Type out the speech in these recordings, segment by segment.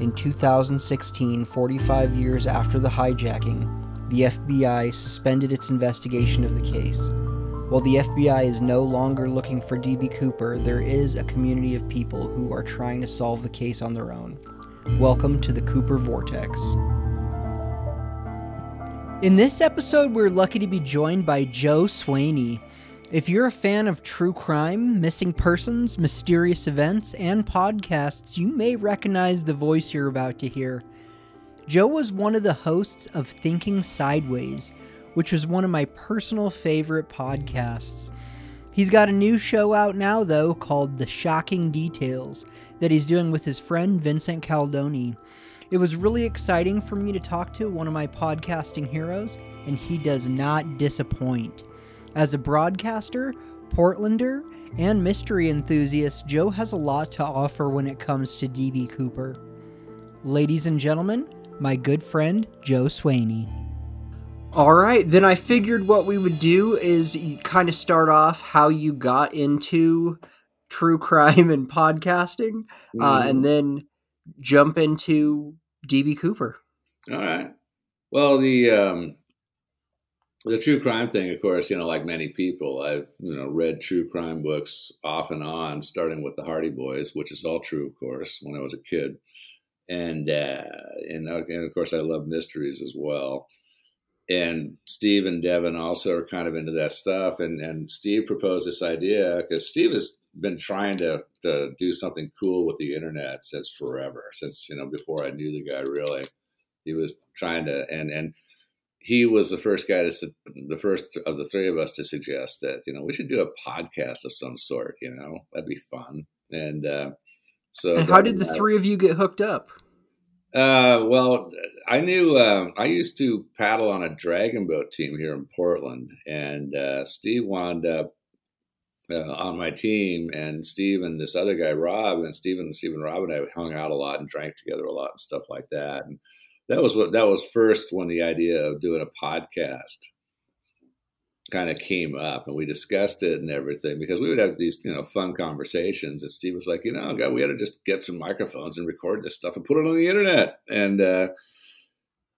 In 2016, 45 years after the hijacking, the FBI suspended its investigation of the case. While the FBI is no longer looking for DB Cooper, there is a community of people who are trying to solve the case on their own. Welcome to the Cooper Vortex. In this episode, we're lucky to be joined by Joe Swaney. If you're a fan of true crime, missing persons, mysterious events, and podcasts, you may recognize the voice you're about to hear. Joe was one of the hosts of Thinking Sideways, which was one of my personal favorite podcasts. He's got a new show out now, though, called The Shocking Details, that he's doing with his friend Vincent Caldoni. It was really exciting for me to talk to one of my podcasting heroes, and he does not disappoint. As a broadcaster, Portlander, and mystery enthusiast, Joe has a lot to offer when it comes to DB Cooper. Ladies and gentlemen, my good friend Joe Swaney. All right, then I figured what we would do is kind of start off how you got into true crime and podcasting, mm-hmm. uh, and then jump into DB Cooper. All right. Well, the um, the true crime thing, of course, you know, like many people, I've you know read true crime books off and on, starting with the Hardy Boys, which is all true, of course, when I was a kid, and uh, and, and of course I love mysteries as well and Steve and Devin also are kind of into that stuff. And and Steve proposed this idea because Steve has been trying to, to do something cool with the internet since forever, since you know before I knew the guy really. He was trying to and and he was the first guy to the first of the three of us to suggest that you know we should do a podcast of some sort. You know that'd be fun. And uh, so, and how did the three of you get hooked up? Uh, well, I knew um, I used to paddle on a dragon boat team here in Portland, and uh, Steve wound up uh, on my team, and Steve and this other guy Rob, and Steve and Steve and Rob and I hung out a lot and drank together a lot and stuff like that. And that was what that was first when the idea of doing a podcast kind of came up and we discussed it and everything because we would have these you know fun conversations and steve was like you know God, we had to just get some microphones and record this stuff and put it on the internet. And uh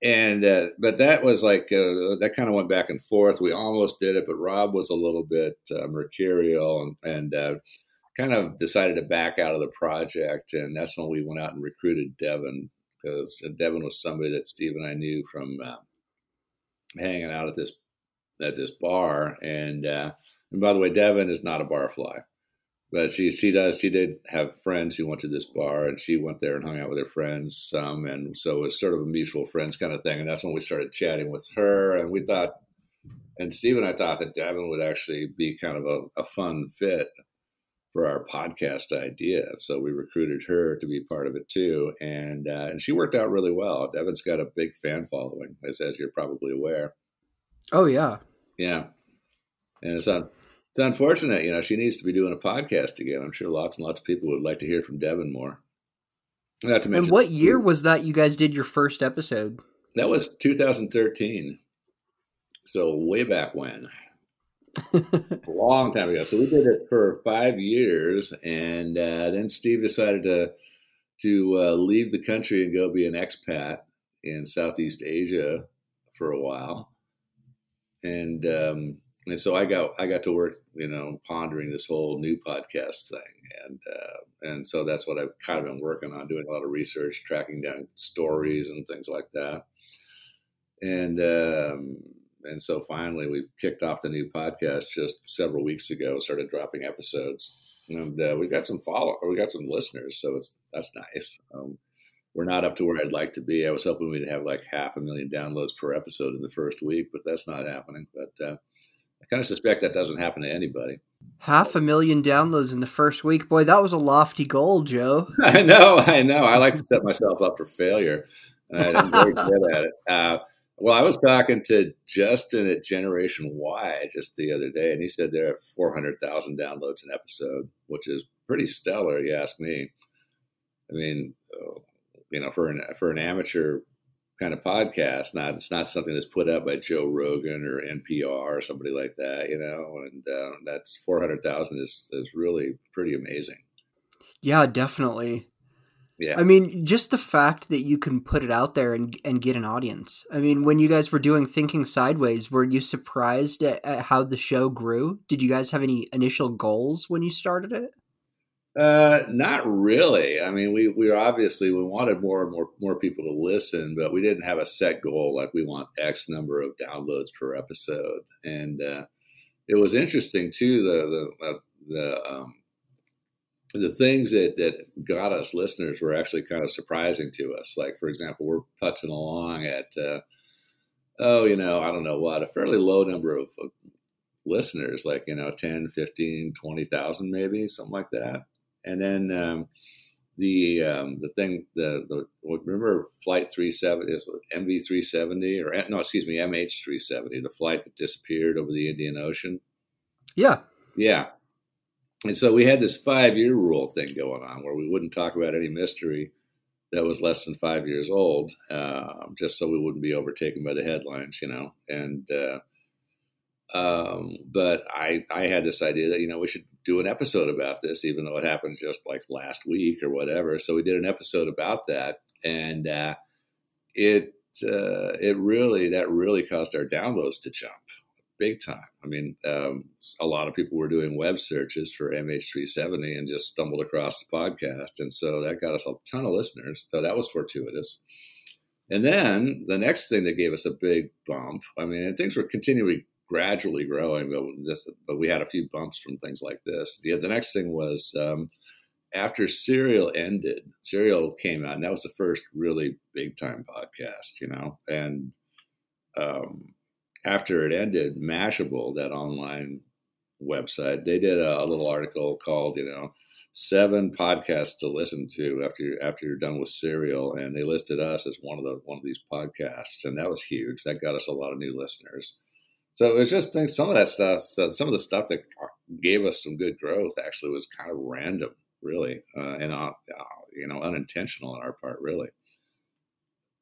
and uh, but that was like uh, that kind of went back and forth. We almost did it but rob was a little bit uh, mercurial and, and uh, kind of decided to back out of the project and that's when we went out and recruited devin because devin was somebody that steve and i knew from uh, hanging out at this at this bar. And uh, and by the way, Devin is not a barfly, but she she does she did have friends who went to this bar, and she went there and hung out with her friends some, and so it was sort of a mutual friends kind of thing. And that's when we started chatting with her, and we thought. And Steve and I thought that Devin would actually be kind of a, a fun fit for our podcast idea. So we recruited her to be part of it too, and uh, and she worked out really well. Devin's got a big fan following, as as you're probably aware. Oh yeah, yeah, and it's un- it's unfortunate. You know, she needs to be doing a podcast again. I'm sure lots and lots of people would like to hear from Devin more. Not to mention, and what year was that you guys did your first episode? That was 2013. So way back when. a long time ago. So we did it for five years, and uh, then Steve decided to to uh, leave the country and go be an expat in Southeast Asia for a while. And um, and so I got I got to work, you know, pondering this whole new podcast thing, and uh, and so that's what I've kind of been working on, doing a lot of research, tracking down stories and things like that, and um, and so finally we kicked off the new podcast just several weeks ago, started dropping episodes, and uh, we got some follow, we got some listeners, so it's that's nice. Um, we're not up to where I'd like to be. I was hoping we'd have like half a million downloads per episode in the first week, but that's not happening. But uh, I kind of suspect that doesn't happen to anybody. Half a million downloads in the first week. Boy, that was a lofty goal, Joe. I know, I know. I like to set myself up for failure. I'm very good at it. Uh, well, I was talking to Justin at Generation Why just the other day, and he said they're at 400,000 downloads an episode, which is pretty stellar, you ask me. I mean, you know, for an for an amateur kind of podcast, not it's not something that's put up by Joe Rogan or NPR or somebody like that, you know. And uh, that's 400,000 is is really pretty amazing. Yeah, definitely. Yeah. I mean, just the fact that you can put it out there and and get an audience. I mean, when you guys were doing Thinking Sideways, were you surprised at, at how the show grew? Did you guys have any initial goals when you started it? Uh, not really. I mean, we we obviously we wanted more and more more people to listen, but we didn't have a set goal like we want X number of downloads per episode. And uh, it was interesting too. The the uh, the um, the things that, that got us listeners were actually kind of surprising to us. Like, for example, we're putzing along at, uh, oh, you know, I don't know what, a fairly low number of, of listeners, like, you know, 10, 15, 20,000 maybe, something like that. And then um, the um, the thing, the, the remember Flight 370, is MV 370, or no, excuse me, MH 370, the flight that disappeared over the Indian Ocean? Yeah. Yeah and so we had this five year rule thing going on where we wouldn't talk about any mystery that was less than five years old, uh, just so we wouldn't be overtaken by the headlines, you know. And uh, um, but I I had this idea that you know we should do an episode about this, even though it happened just like last week or whatever. So we did an episode about that, and uh, it uh, it really that really caused our downloads to jump big time. I mean, um, a lot of people were doing web searches for MH370 and just stumbled across the podcast. And so that got us a ton of listeners. So that was fortuitous. And then the next thing that gave us a big bump, I mean, things were continually gradually growing, but, this, but we had a few bumps from things like this. Yeah, the next thing was um, after Serial ended, Serial came out, and that was the first really big time podcast, you know, and um, after it ended, Mashable, that online website, they did a, a, little article called, you know, seven podcasts to listen to after you're, after you're done with Serial, and they listed us as one of the one of these podcasts, and that was huge. That got us a lot of new listeners. So it was just some of that stuff. Some of the stuff that gave us some good growth actually was kind of random, really, uh, and uh, you know, unintentional on our part, really.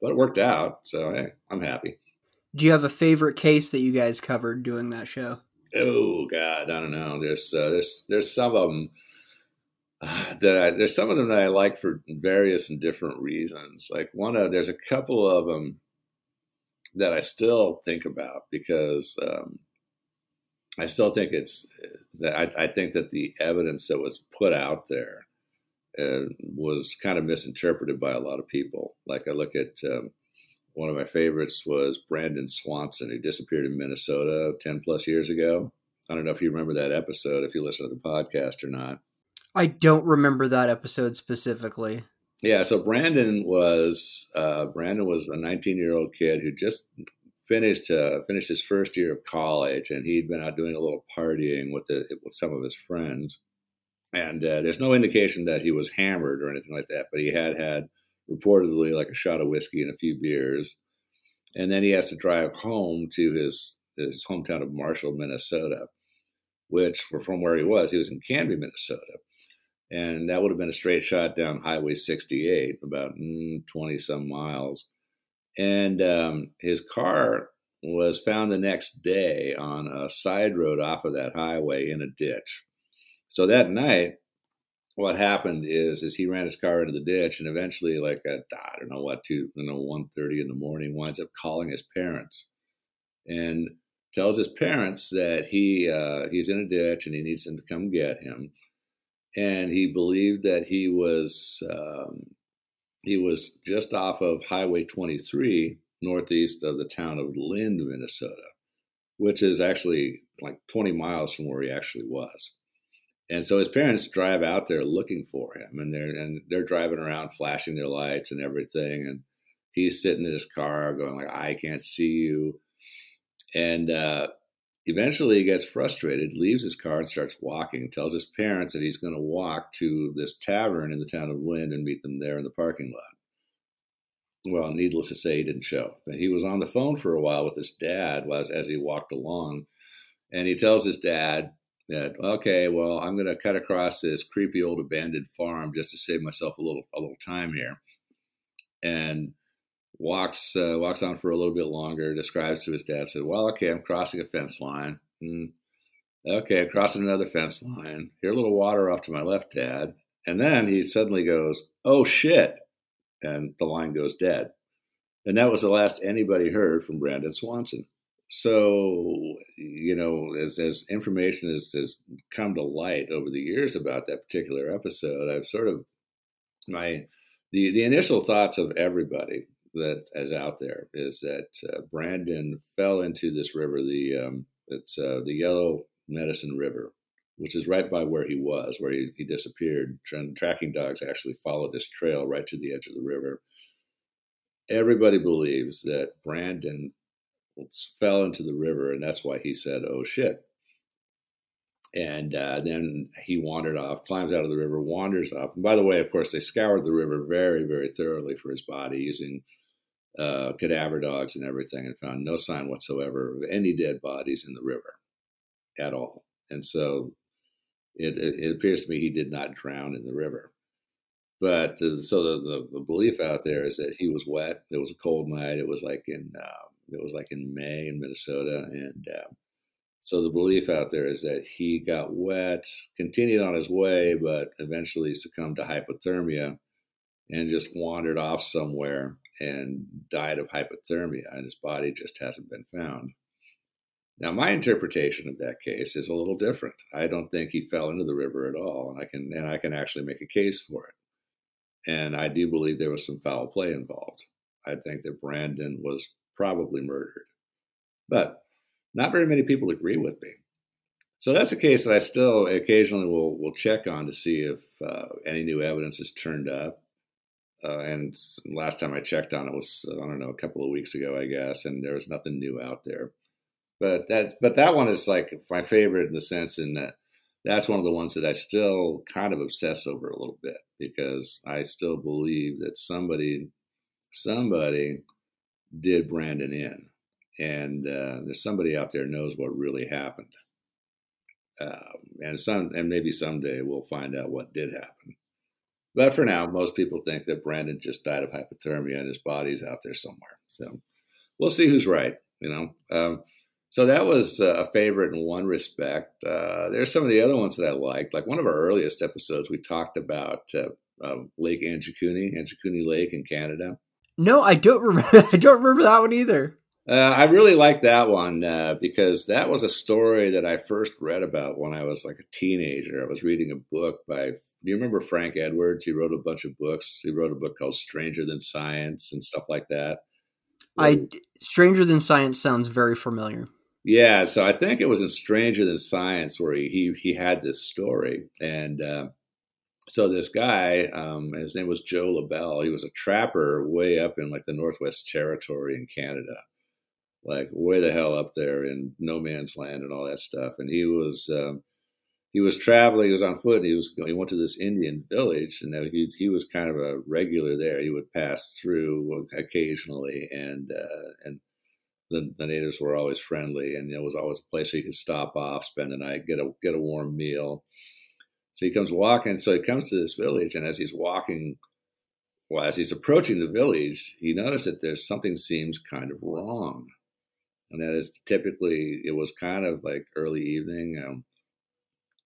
But it worked out, so hey, I'm happy. Do you have a favorite case that you guys covered doing that show? Oh God, I don't know. There's uh, there's there's some of them that I, there's some of them that I like for various and different reasons. Like one of there's a couple of them that I still think about because um, I still think it's that I, I, think that the evidence that was put out there uh, was kind of misinterpreted by a lot of people. Like I look at um, one of my favorites was Brandon Swanson, who disappeared in Minnesota 10 plus years ago. I don't know if you remember that episode, if you listen to the podcast or not. I don't remember that episode specifically. Yeah, so Brandon was uh, Brandon was a 19 year old kid who just finished uh, finished his first year of college, and he'd been out doing a little partying with the, with some of his friends. And uh, there's no indication that he was hammered or anything like that, but he had had reportedly like a shot of whiskey and a few beers. And then he has to drive home to his, his hometown of Marshall, Minnesota, which from where he was, he was in Canby, Minnesota. And that would have been a straight shot down Highway 68, about mm, 20 some miles. And um, his car was found the next day on a side road off of that highway in a ditch. So that night, what happened is is he ran his car into the ditch and eventually like at I don't know what two you know one thirty in the morning winds up calling his parents and tells his parents that he uh, he's in a ditch and he needs them to come get him and he believed that he was um, he was just off of Highway 23 northeast of the town of Lynd, Minnesota, which is actually like 20 miles from where he actually was. And so his parents drive out there looking for him, and they're and they're driving around, flashing their lights and everything, and he's sitting in his car going like, "I can't see you," and uh, eventually he gets frustrated, leaves his car and starts walking, tells his parents that he's going to walk to this tavern in the town of Lynd and meet them there in the parking lot. Well, needless to say, he didn't show. But he was on the phone for a while with his dad as, as he walked along. And he tells his dad that, okay, well, I'm going to cut across this creepy old abandoned farm just to save myself a little, a little time here. And walks uh, walks on for a little bit longer. Describes to his dad, said, "Well, okay, I'm crossing a fence line. Mm. Okay, I'm crossing another fence line. Here, a little water off to my left, Dad." And then he suddenly goes, "Oh shit!" and the line goes dead. And that was the last anybody heard from Brandon Swanson. So, you know, as, as information has, has come to light over the years about that particular episode, I've sort of my the the initial thoughts of everybody that is out there is that uh, Brandon fell into this river, the um, it's uh, the Yellow Medicine River, which is right by where he was, where he, he disappeared. And tracking dogs actually followed this trail right to the edge of the river. Everybody believes that Brandon fell into the river, and that's why he said, "Oh shit." And uh, then he wandered off, climbs out of the river, wanders off. And by the way, of course, they scoured the river very, very thoroughly for his body using uh, cadaver dogs and everything and found no sign whatsoever of any dead bodies in the river at all. And so it, it, it appears to me he did not drown in the river. But uh, so the, the, the, belief out there is that he was wet. It was a cold night. It was like in uh, it was like in May in Minnesota, and uh, so the belief out there is that he got wet, continued on his way, but eventually succumbed to hypothermia and just wandered off somewhere and died of hypothermia, and his body just hasn't been found. Now, my interpretation of that case is a little different. I don't think he fell into the river at all, and I can and I can actually make a case for it. And I do believe there was some foul play involved. I think that Brandon was probably murdered, but not very many people agree with me. So that's a case that I still occasionally will will check on to see if uh, any new evidence has turned up. Uh, and last time I checked on it was I don't know a couple of weeks ago, I guess, and there was nothing new out there. But that but that one is like my favorite in the sense in that that's one of the ones that I still kind of obsess over a little bit because I still believe that somebody somebody did Brandon in, and uh, there's somebody out there knows what really happened. Um, and some and maybe someday we'll find out what did happen. But for now, most people think that Brandon just died of hypothermia and his body's out there somewhere. So we'll see who's right. You know. Um, so that was a favorite in one respect. Uh, there's some of the other ones that I liked. Like one of our earliest episodes, we talked about uh, uh, Lake Anjikuni, Anjikuni Lake in Canada. No, I don't remember. I don't remember that one either. Uh, I really like that one uh, because that was a story that I first read about when I was like a teenager. I was reading a book by do you remember Frank Edwards? He wrote a bunch of books. He wrote a book called Stranger Than Science and stuff like that. I Stranger Than Science sounds very familiar. Yeah, so I think it was in Stranger Than Science where he he, he had this story, and uh, so this guy, um, his name was Joe LaBelle. He was a trapper way up in like the Northwest Territory in Canada, like way the hell up there in no man's land and all that stuff. And he was um, he was traveling. He was on foot. And he was he went to this Indian village, and he he was kind of a regular there. He would pass through occasionally, and uh, and the, the natives were always friendly, and there was always a place he could stop off, spend the night, get a get a warm meal. So he comes walking. So he comes to this village, and as he's walking, well, as he's approaching the village, he noticed that there's something seems kind of wrong, and that is typically it was kind of like early evening. Um,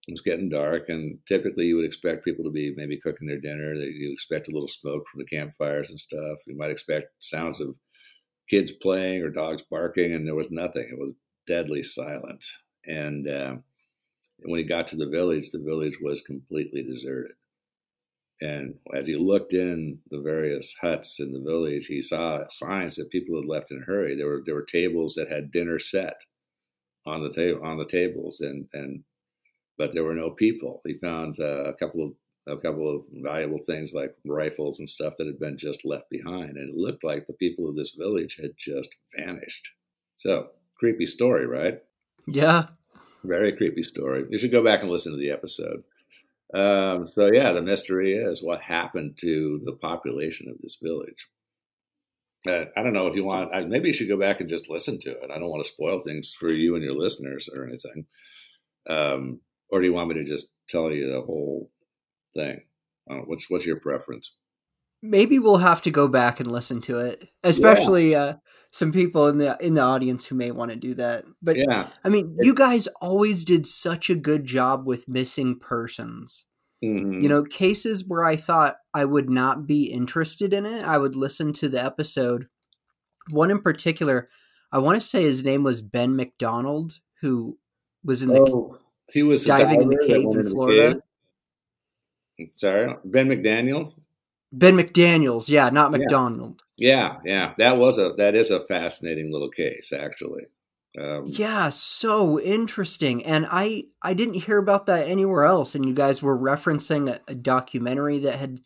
it was getting dark, and typically you would expect people to be maybe cooking their dinner. You expect a little smoke from the campfires and stuff. You might expect sounds of kids playing or dogs barking, and there was nothing. It was deadly silent. And uh, when he got to the village, the village was completely deserted. And as he looked in the various huts in the village, he saw signs that people had left in a hurry. There were there were tables that had dinner set on the table on the tables, and and but there were no people. He found uh, a couple of a couple of valuable things like rifles and stuff that had been just left behind, and it looked like the people of this village had just vanished. So creepy story, right? Yeah. Very creepy story. You should go back and listen to the episode. Um, so yeah, the mystery is what happened to the population of this village. Uh, I don't know if you want. I, maybe you should go back and just listen to it. I don't want to spoil things for you and your listeners or anything. Um, or do you want me to just tell you the whole thing? Uh, what's what's your preference? Maybe we'll have to go back and listen to it, especially yeah. uh, some people in the in the audience who may want to do that. But yeah, I mean, you guys always did such a good job with missing persons. Mm-hmm. You know, cases where I thought I would not be interested in it, I would listen to the episode. One in particular, I want to say his name was Ben McDonald, who was in the oh, he was diving in the cave in Florida. Sorry, Ben McDaniel. Ben McDaniel's, yeah, not McDonald. Yeah, yeah, that was a that is a fascinating little case, actually. Um, yeah, so interesting, and I I didn't hear about that anywhere else. And you guys were referencing a, a documentary that had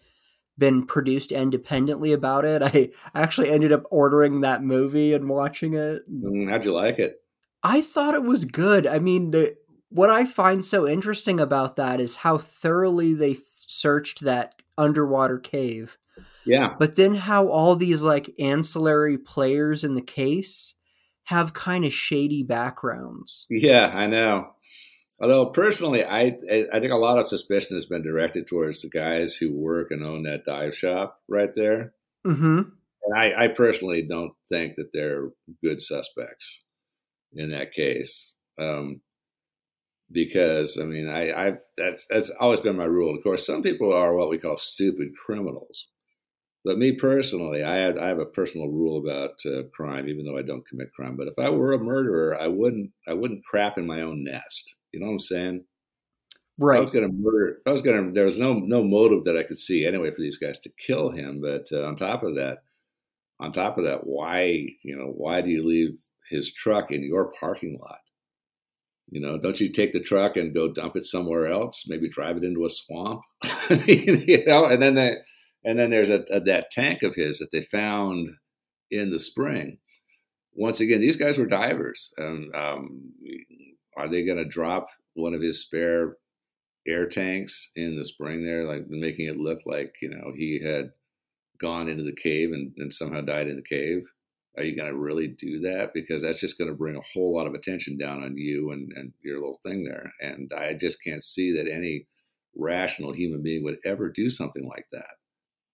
been produced independently about it. I actually ended up ordering that movie and watching it. Mm, how'd you like it? I thought it was good. I mean, the what I find so interesting about that is how thoroughly they th- searched that underwater cave. Yeah. But then how all these like ancillary players in the case have kind of shady backgrounds. Yeah, I know. Although personally, I I think a lot of suspicion has been directed towards the guys who work and own that dive shop right there. Mm-hmm. And I, I personally don't think that they're good suspects in that case. Um, because I mean, I, I've that's that's always been my rule. Of course, some people are what we call stupid criminals, but me personally, I have I have a personal rule about uh, crime, even though I don't commit crime. But if I were a murderer, I wouldn't I wouldn't crap in my own nest. You know what I'm saying? Right. If I was going to murder. I was going to, there was no no motive that I could see anyway for these guys to kill him. But uh, on top of that, on top of that, why you know why do you leave his truck in your parking lot? You know, don't you take the truck and go dump it somewhere else? Maybe drive it into a swamp. you know, and then that, and then there's a, a, that tank of his that they found in the spring. Once again, these guys were divers. And um, are they going to drop one of his spare air tanks in the spring there, like making it look like you know he had gone into the cave and, and somehow died in the cave? Are you going to really do that? Because that's just going to bring a whole lot of attention down on you and, and your little thing there. And I just can't see that any rational human being would ever do something like that.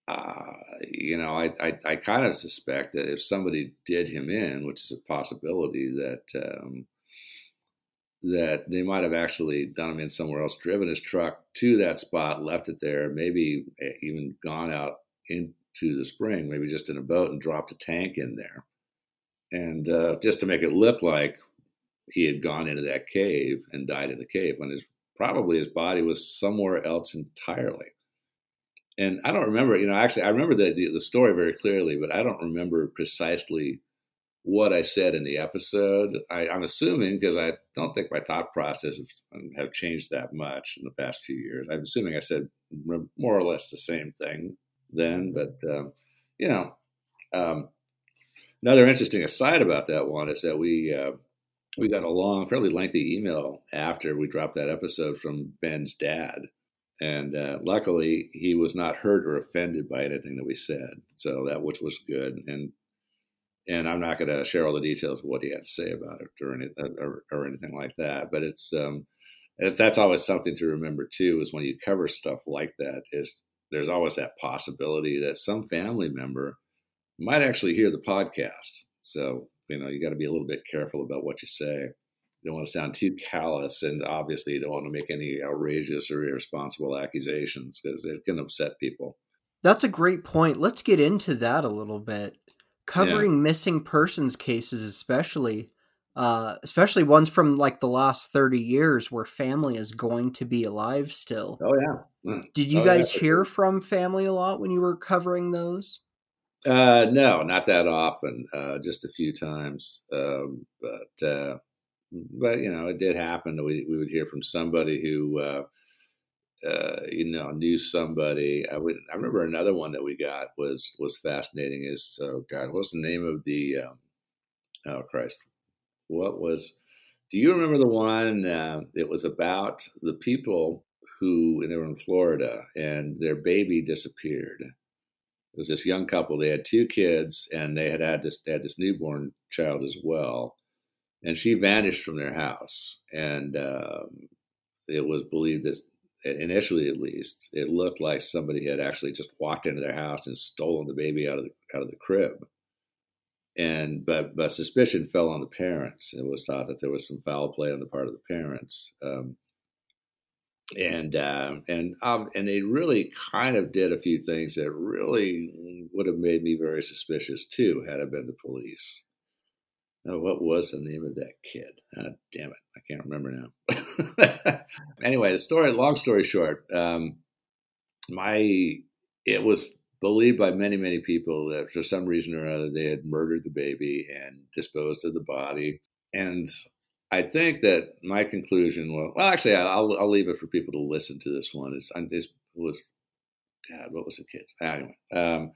Uh, you know, I, I, I, kind of suspect that if somebody did him in, which is a possibility, that um, that they might have actually done him in somewhere else, driven his truck to that spot, left it there, maybe eh, even gone out into the spring, maybe just in a boat and dropped a tank in there and uh, just to make it look like he had gone into that cave and died in the cave when his probably his body was somewhere else entirely. And I don't remember, you know, actually I remember the, the, the story very clearly, but I don't remember precisely what I said in the episode. I, am assuming because I don't think my thought process have, have, changed that much in the past few years. I'm assuming I said more or less the same thing then, but um, you know, um, Another interesting aside about that one is that we uh, we got a long, fairly lengthy email after we dropped that episode from Ben's dad, and uh, luckily he was not hurt or offended by anything that we said. So that which was good, and and I'm not going to share all the details of what he had to say about it or, any, or, or anything like that. But it's, um, it's that's always something to remember too. Is when you cover stuff like that, is there's always that possibility that some family member might actually hear the podcast. So, you know, you got to be a little bit careful about what you say. You don't want to sound too callous, and obviously, you don't want to make any outrageous or irresponsible accusations because it can upset people. That's a great point. Let's get into that a little bit. Covering yeah. missing persons cases, especially, uh, especially ones from like the last 30 years where family is going to be alive still. Oh, yeah. Did you oh, guys yeah. hear from family a lot when you were covering those? Uh, no, not that often. Uh, just a few times. Um, but uh, but you know, it did happen we we would hear from somebody who uh, uh, you know knew somebody. I would. I remember another one that we got was was fascinating. Is oh God, what's the name of the? Um, oh Christ, what was? Do you remember the one? Uh, it was about the people who and they were in Florida and their baby disappeared. It was this young couple. They had two kids and they had had this they had this newborn child as well, and she vanished from their house. And um, it was believed that initially, at least, it looked like somebody had actually just walked into their house and stolen the baby out of the out of the crib and but but suspicion fell on the parents. It was thought that there was some foul play on the part of the parents, um, and uh, and um, and they really kind of did a few things that really would have made me very suspicious too, had I been the police. Now, what was the name of that kid? Oh, damn it, I can't remember now. anyway, the story. Long story short, um, my it was believed by many, many people that for some reason or other they had murdered the baby and disposed of the body. And I think that my conclusion was well, actually, I'll, I'll leave it for people to listen to this one. It's, it was, God, what was the kids? Anyway, um,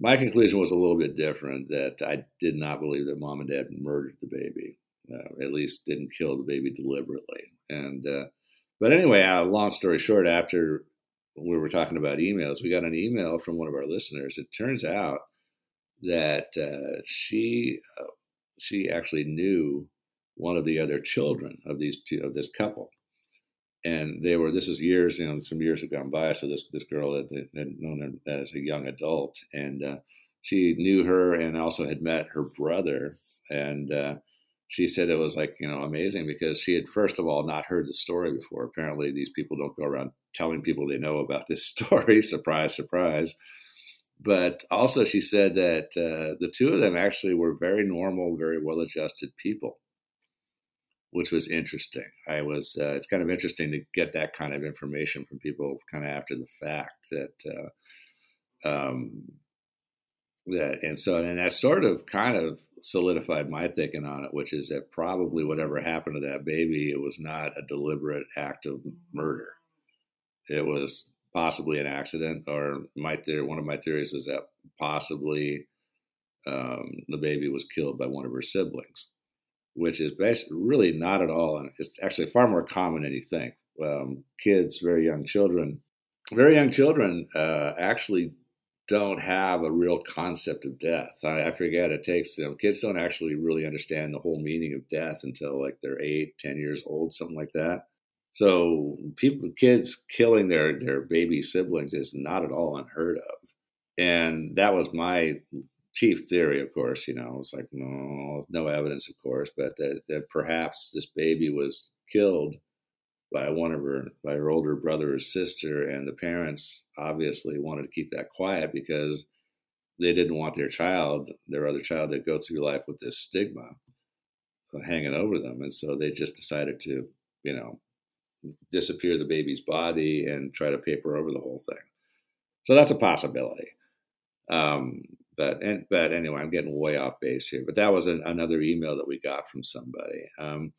my conclusion was a little bit different that I did not believe that mom and dad murdered the baby, uh, at least didn't kill the baby deliberately. And, uh, but anyway, uh, long story short, after we were talking about emails, we got an email from one of our listeners. It turns out that uh, she uh, she actually knew one of the other children of these two of this couple, and they were. This is years, you know, some years have gone by. So this this girl had, had known her as a young adult, and uh, she knew her, and also had met her brother, and uh, she said it was like you know amazing because she had first of all not heard the story before. Apparently these people don't go around telling people they know about this story. Surprise surprise. But also she said that uh, the two of them actually were very normal very well adjusted people which was interesting i was uh, it's kind of interesting to get that kind of information from people kind of after the fact that uh, um, that and so and that sort of kind of solidified my thinking on it, which is that probably whatever happened to that baby, it was not a deliberate act of murder. It was possibly an accident, or my theory, one of my theories is that possibly um, the baby was killed by one of her siblings, which is basically really not at all, and it's actually far more common than you think. Um, kids, very young children, very young children uh, actually don't have a real concept of death. I, I forget it takes them. Kids don't actually really understand the whole meaning of death until like they're eight, ten years old, something like that. So people, kids killing their their baby siblings is not at all unheard of, and that was my chief theory. Of course, you know, it's like no, no evidence, of course, but that, that perhaps this baby was killed by one of her by her older brother or sister and the parents obviously wanted to keep that quiet because they didn't want their child their other child to go through life with this stigma hanging over them and so they just decided to you know disappear the baby's body and try to paper over the whole thing so that's a possibility um, but and but anyway i'm getting way off base here but that was an, another email that we got from somebody um,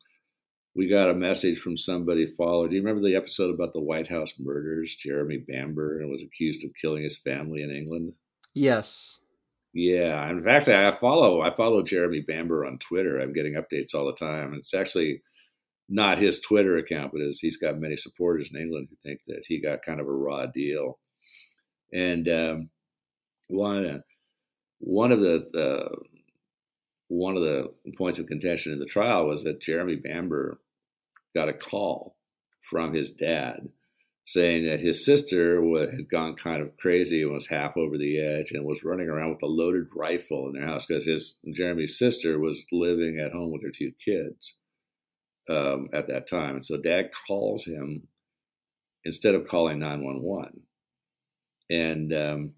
we got a message from somebody followed. Do you remember the episode about the White House murders? Jeremy Bamber and was accused of killing his family in England. Yes. Yeah. In fact, I follow I follow Jeremy Bamber on Twitter. I'm getting updates all the time. It's actually not his Twitter account, but his, he's got many supporters in England who think that he got kind of a raw deal. And um, one one of the, one of the points of contention in the trial was that Jeremy Bamber got a call from his dad saying that his sister had gone kind of crazy and was half over the edge and was running around with a loaded rifle in their house because his Jeremy's sister was living at home with her two kids um, at that time. And so dad calls him instead of calling 911. And um,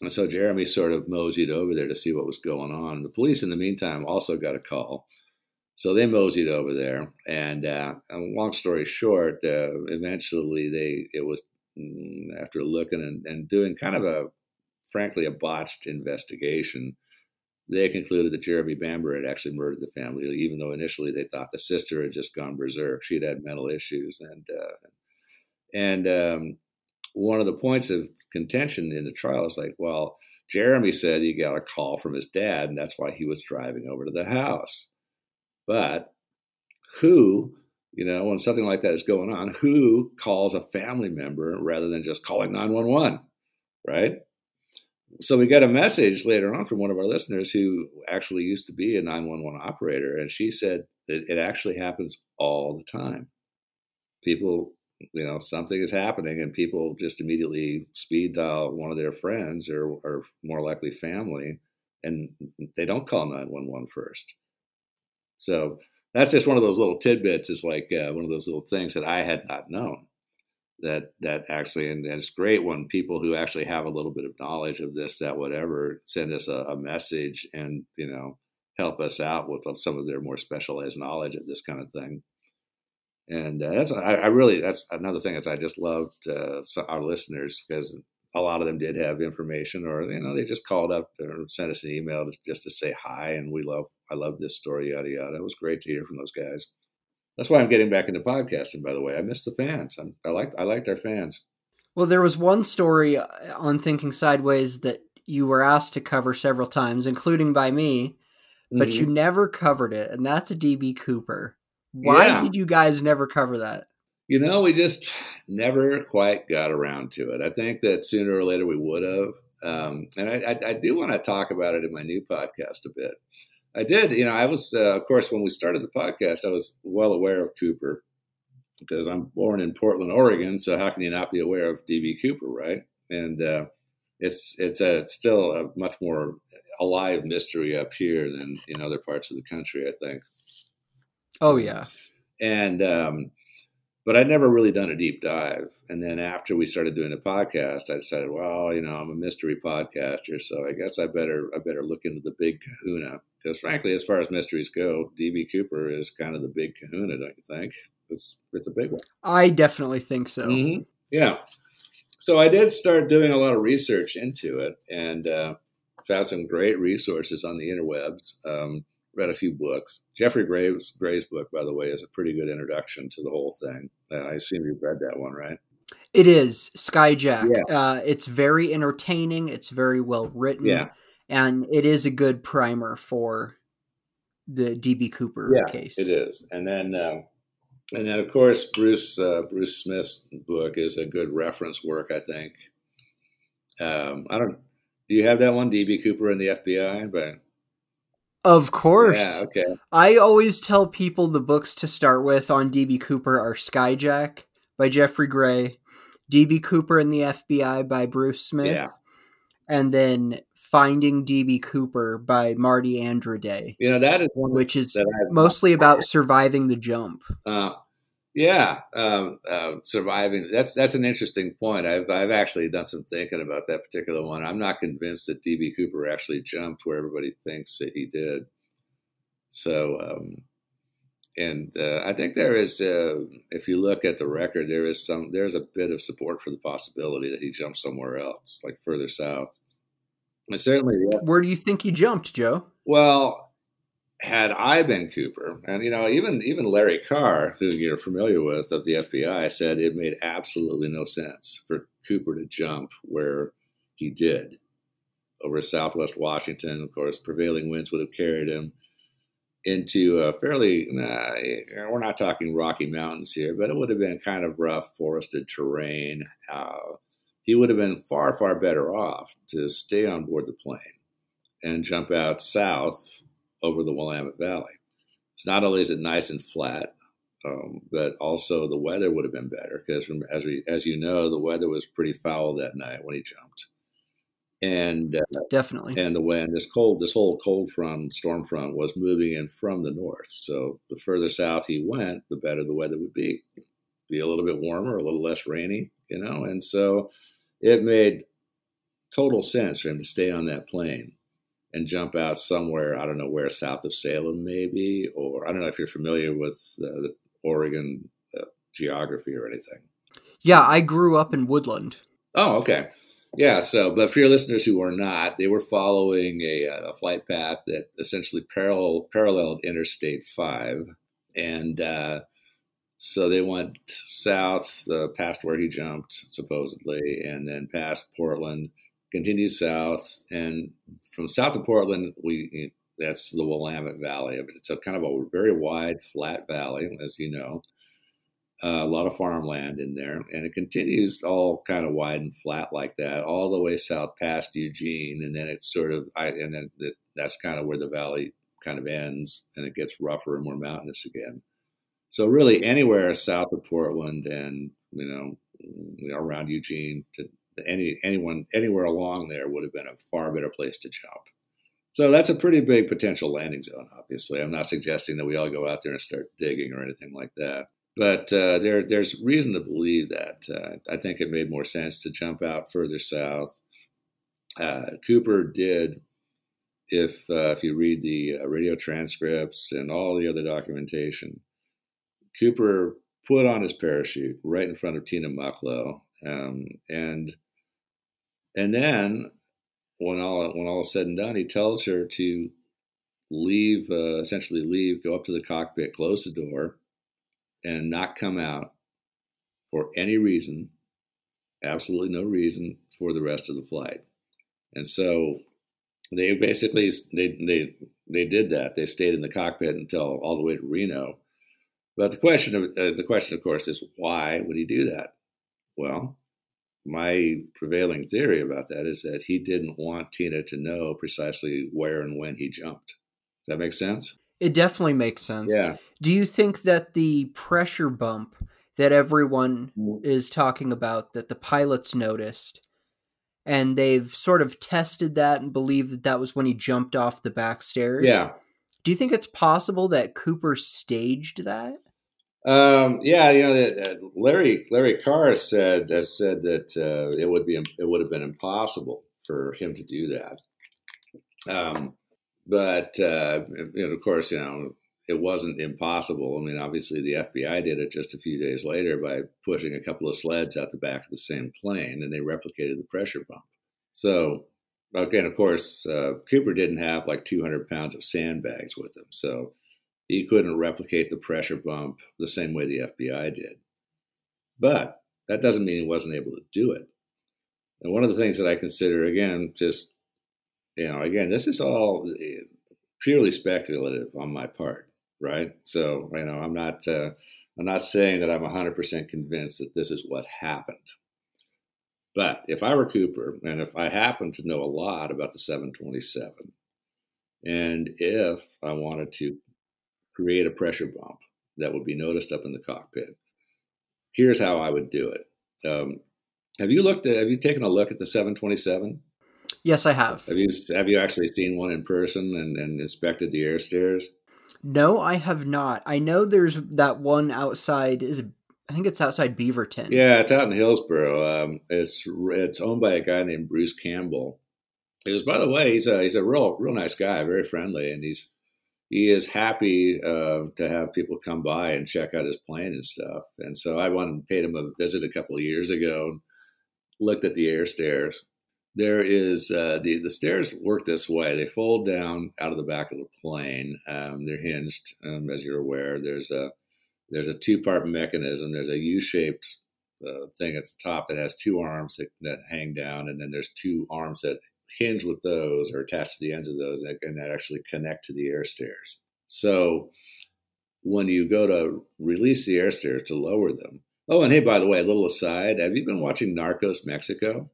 and so Jeremy sort of moseyed over there to see what was going on. The police, in the meantime, also got a call. So they moseyed over there, and, uh, and long story short, uh, eventually they it was mm, after looking and, and doing kind of a, frankly, a botched investigation. They concluded that Jeremy Bamber had actually murdered the family, even though initially they thought the sister had just gone berserk. She had had mental issues, and uh, and um, one of the points of contention in the trial is like, well, Jeremy said he got a call from his dad, and that's why he was driving over to the house. But who, you know, when something like that is going on, who calls a family member rather than just calling 911, right? So we got a message later on from one of our listeners who actually used to be a 911 operator, and she said that it actually happens all the time. People, you know, something is happening, and people just immediately speed dial one of their friends or, or more likely family, and they don't call 911 first. So that's just one of those little tidbits. Is like uh, one of those little things that I had not known. That that actually, and it's great when people who actually have a little bit of knowledge of this, that whatever, send us a, a message and you know help us out with some of their more specialized knowledge of this kind of thing. And uh, that's I, I, really that's another thing that I just loved uh, our listeners because a lot of them did have information or you know they just called up or sent us an email just, just to say hi and we love I love this story yada yada. It was great to hear from those guys. That's why I'm getting back into podcasting. By the way, I miss the fans. I'm, I liked I liked our fans. Well, there was one story uh, on Thinking Sideways that you were asked to cover several times, including by me, but mm-hmm. you never covered it, and that's a DB Cooper. Why yeah. did you guys never cover that? You know, we just never quite got around to it. I think that sooner or later we would have. Um, and I, I, I do want to talk about it in my new podcast a bit. I did, you know, I was, uh, of course, when we started the podcast, I was well aware of Cooper because I'm born in Portland, Oregon. So how can you not be aware of DB Cooper, right? And uh, it's it's a, it's still a much more alive mystery up here than in other parts of the country, I think. Oh yeah, and um, but I'd never really done a deep dive. And then after we started doing the podcast, I decided, well, you know, I'm a mystery podcaster, so I guess I better I better look into the big Kahuna because, frankly, as far as mysteries go, DB Cooper is kind of the big Kahuna, don't you think? It's it's a big one. I definitely think so. Mm-hmm. Yeah. So I did start doing a lot of research into it, and uh, found some great resources on the interwebs. Um, read a few books. Geoffrey Gray's, Gray's book, by the way, is a pretty good introduction to the whole thing. Uh, I assume you've read that one, right? It is Skyjack. Yeah. Uh, it's very entertaining. It's very well written. Yeah. And it is a good primer for the DB Cooper yeah, case. It is. And then, uh, and then of course, Bruce uh, Bruce Smith's book is a good reference work. I think. Um, I don't. Do you have that one, DB Cooper and the FBI? But of course. Yeah, okay. I always tell people the books to start with on DB Cooper are Skyjack by Geoffrey Gray, DB Cooper and the FBI by Bruce Smith, yeah. and then Finding DB Cooper by Marty Andrade. You know, that is one which is mostly about surviving the jump. Uh, yeah, um, uh, surviving. That's that's an interesting point. I've I've actually done some thinking about that particular one. I'm not convinced that DB Cooper actually jumped where everybody thinks that he did. So, um, and uh, I think there is, uh, if you look at the record, there is some there's a bit of support for the possibility that he jumped somewhere else, like further south. And certainly, yeah. where do you think he jumped, Joe? Well, had I been Cooper, and you know, even even Larry Carr, who you're familiar with of the FBI, said it made absolutely no sense for Cooper to jump where he did over Southwest Washington. Of course, prevailing winds would have carried him into a fairly. Nah, we're not talking Rocky Mountains here, but it would have been kind of rough forested terrain. Uh, he would have been far far better off to stay on board the plane and jump out south over the Willamette Valley. It's not only is it nice and flat, um, but also the weather would have been better because, as we as you know, the weather was pretty foul that night when he jumped, and uh, definitely, and the wind, this cold, this whole cold front, storm front was moving in from the north. So the further south he went, the better the weather would be. Be a little bit warmer, a little less rainy, you know, and so it made total sense for him to stay on that plane and jump out somewhere, I don't know where, south of Salem, maybe, or I don't know if you're familiar with uh, the Oregon uh, geography or anything. Yeah, I grew up in Woodland. Oh, okay. Yeah, so, but for your listeners who are not, they were following a, a flight path that essentially parallel, paralleled Interstate 5. And uh, so they went south uh, past where he jumped, supposedly, and then past Portland continues south, and from south of Portland, we That's the Willamette Valley. It's a kind of a very wide, flat valley, as you know. Uh, a lot of farmland in there, and it continues all kind of wide and flat like that, all the way south past Eugene, and then it's sort of, I, and then the, that's kind of where the valley kind of ends, and it gets rougher and more mountainous again. So really, anywhere south of Portland and you know around Eugene to any anyone anywhere along there would have been a far better place to jump. So that's a pretty big potential landing zone. Obviously, I'm not suggesting that we all go out there and start digging or anything like that. But uh, there, there's reason to believe that. Uh, I think it made more sense to jump out further south. Uh, Cooper did, if uh, if you read the uh, radio transcripts and all the other documentation, Cooper put on his parachute right in front of Tina Mucklow, um, and and then when all when all is said and done, he tells her to leave, uh, essentially leave, go up to the cockpit, close the door, and not come out for any reason, absolutely no reason for the rest of the flight. And so they basically they they they did that. They stayed in the cockpit until all the way to Reno. But the question of uh, the question, of course, is why would he do that? Well, my prevailing theory about that is that he didn't want Tina to know precisely where and when he jumped. Does that make sense? It definitely makes sense. Yeah. Do you think that the pressure bump that everyone is talking about, that the pilots noticed, and they've sort of tested that and believe that that was when he jumped off the back stairs? Yeah. Do you think it's possible that Cooper staged that? Um, yeah, you know, uh, Larry Larry Carr said has said that uh, it would be it would have been impossible for him to do that. Um, but uh, and of course, you know, it wasn't impossible. I mean, obviously, the FBI did it just a few days later by pushing a couple of sleds out the back of the same plane, and they replicated the pressure bump. So, again, of course, uh, Cooper didn't have like 200 pounds of sandbags with him, so he couldn't replicate the pressure bump the same way the FBI did. But that doesn't mean he wasn't able to do it. And one of the things that I consider, again, just, you know, again, this is all eh, purely speculative on my part, right? So, you know, I'm not, uh, I'm not saying that I'm 100% convinced that this is what happened. But if I were Cooper, and if I happen to know a lot about the 727, and if I wanted to create a pressure bump that would be noticed up in the cockpit. Here's how I would do it. Um, have you looked at? Have you taken a look at the 727? Yes, I have. Have you have you actually seen one in person and, and inspected the air stairs? No, I have not. I know there's that one outside. Is it, I think it's outside Beaverton. Yeah, it's out in Hillsboro. Um, it's it's owned by a guy named Bruce Campbell. It was, by the way, he's a he's a real real nice guy, very friendly, and he's he is happy uh, to have people come by and check out his plane and stuff. And so I went and paid him a visit a couple of years ago, and looked at the air stairs. There is uh, the the stairs work this way. They fold down out of the back of the plane. Um, they're hinged, um, as you're aware. There's a there's a two part mechanism. There's a U shaped uh, thing at the top that has two arms that, that hang down, and then there's two arms that hinge with those or attached to the ends of those and that actually connect to the air stairs. So when you go to release the air stairs to lower them. Oh, and hey, by the way, a little aside, have you been watching Narcos Mexico?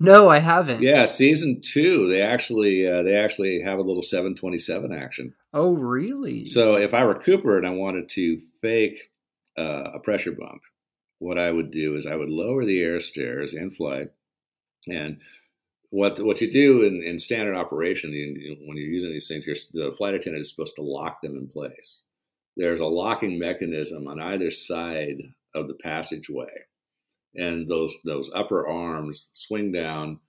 No, I haven't. Yeah, season two, they actually uh, they actually have a little 727 action. Oh, really? So if I were Cooper and I wanted to fake uh, a pressure bump, what I would do is I would lower the air stairs in flight and what what you do in, in standard operation you, you, when you're using these things, the flight attendant is supposed to lock them in place. There's a locking mechanism on either side of the passageway, and those those upper arms swing down,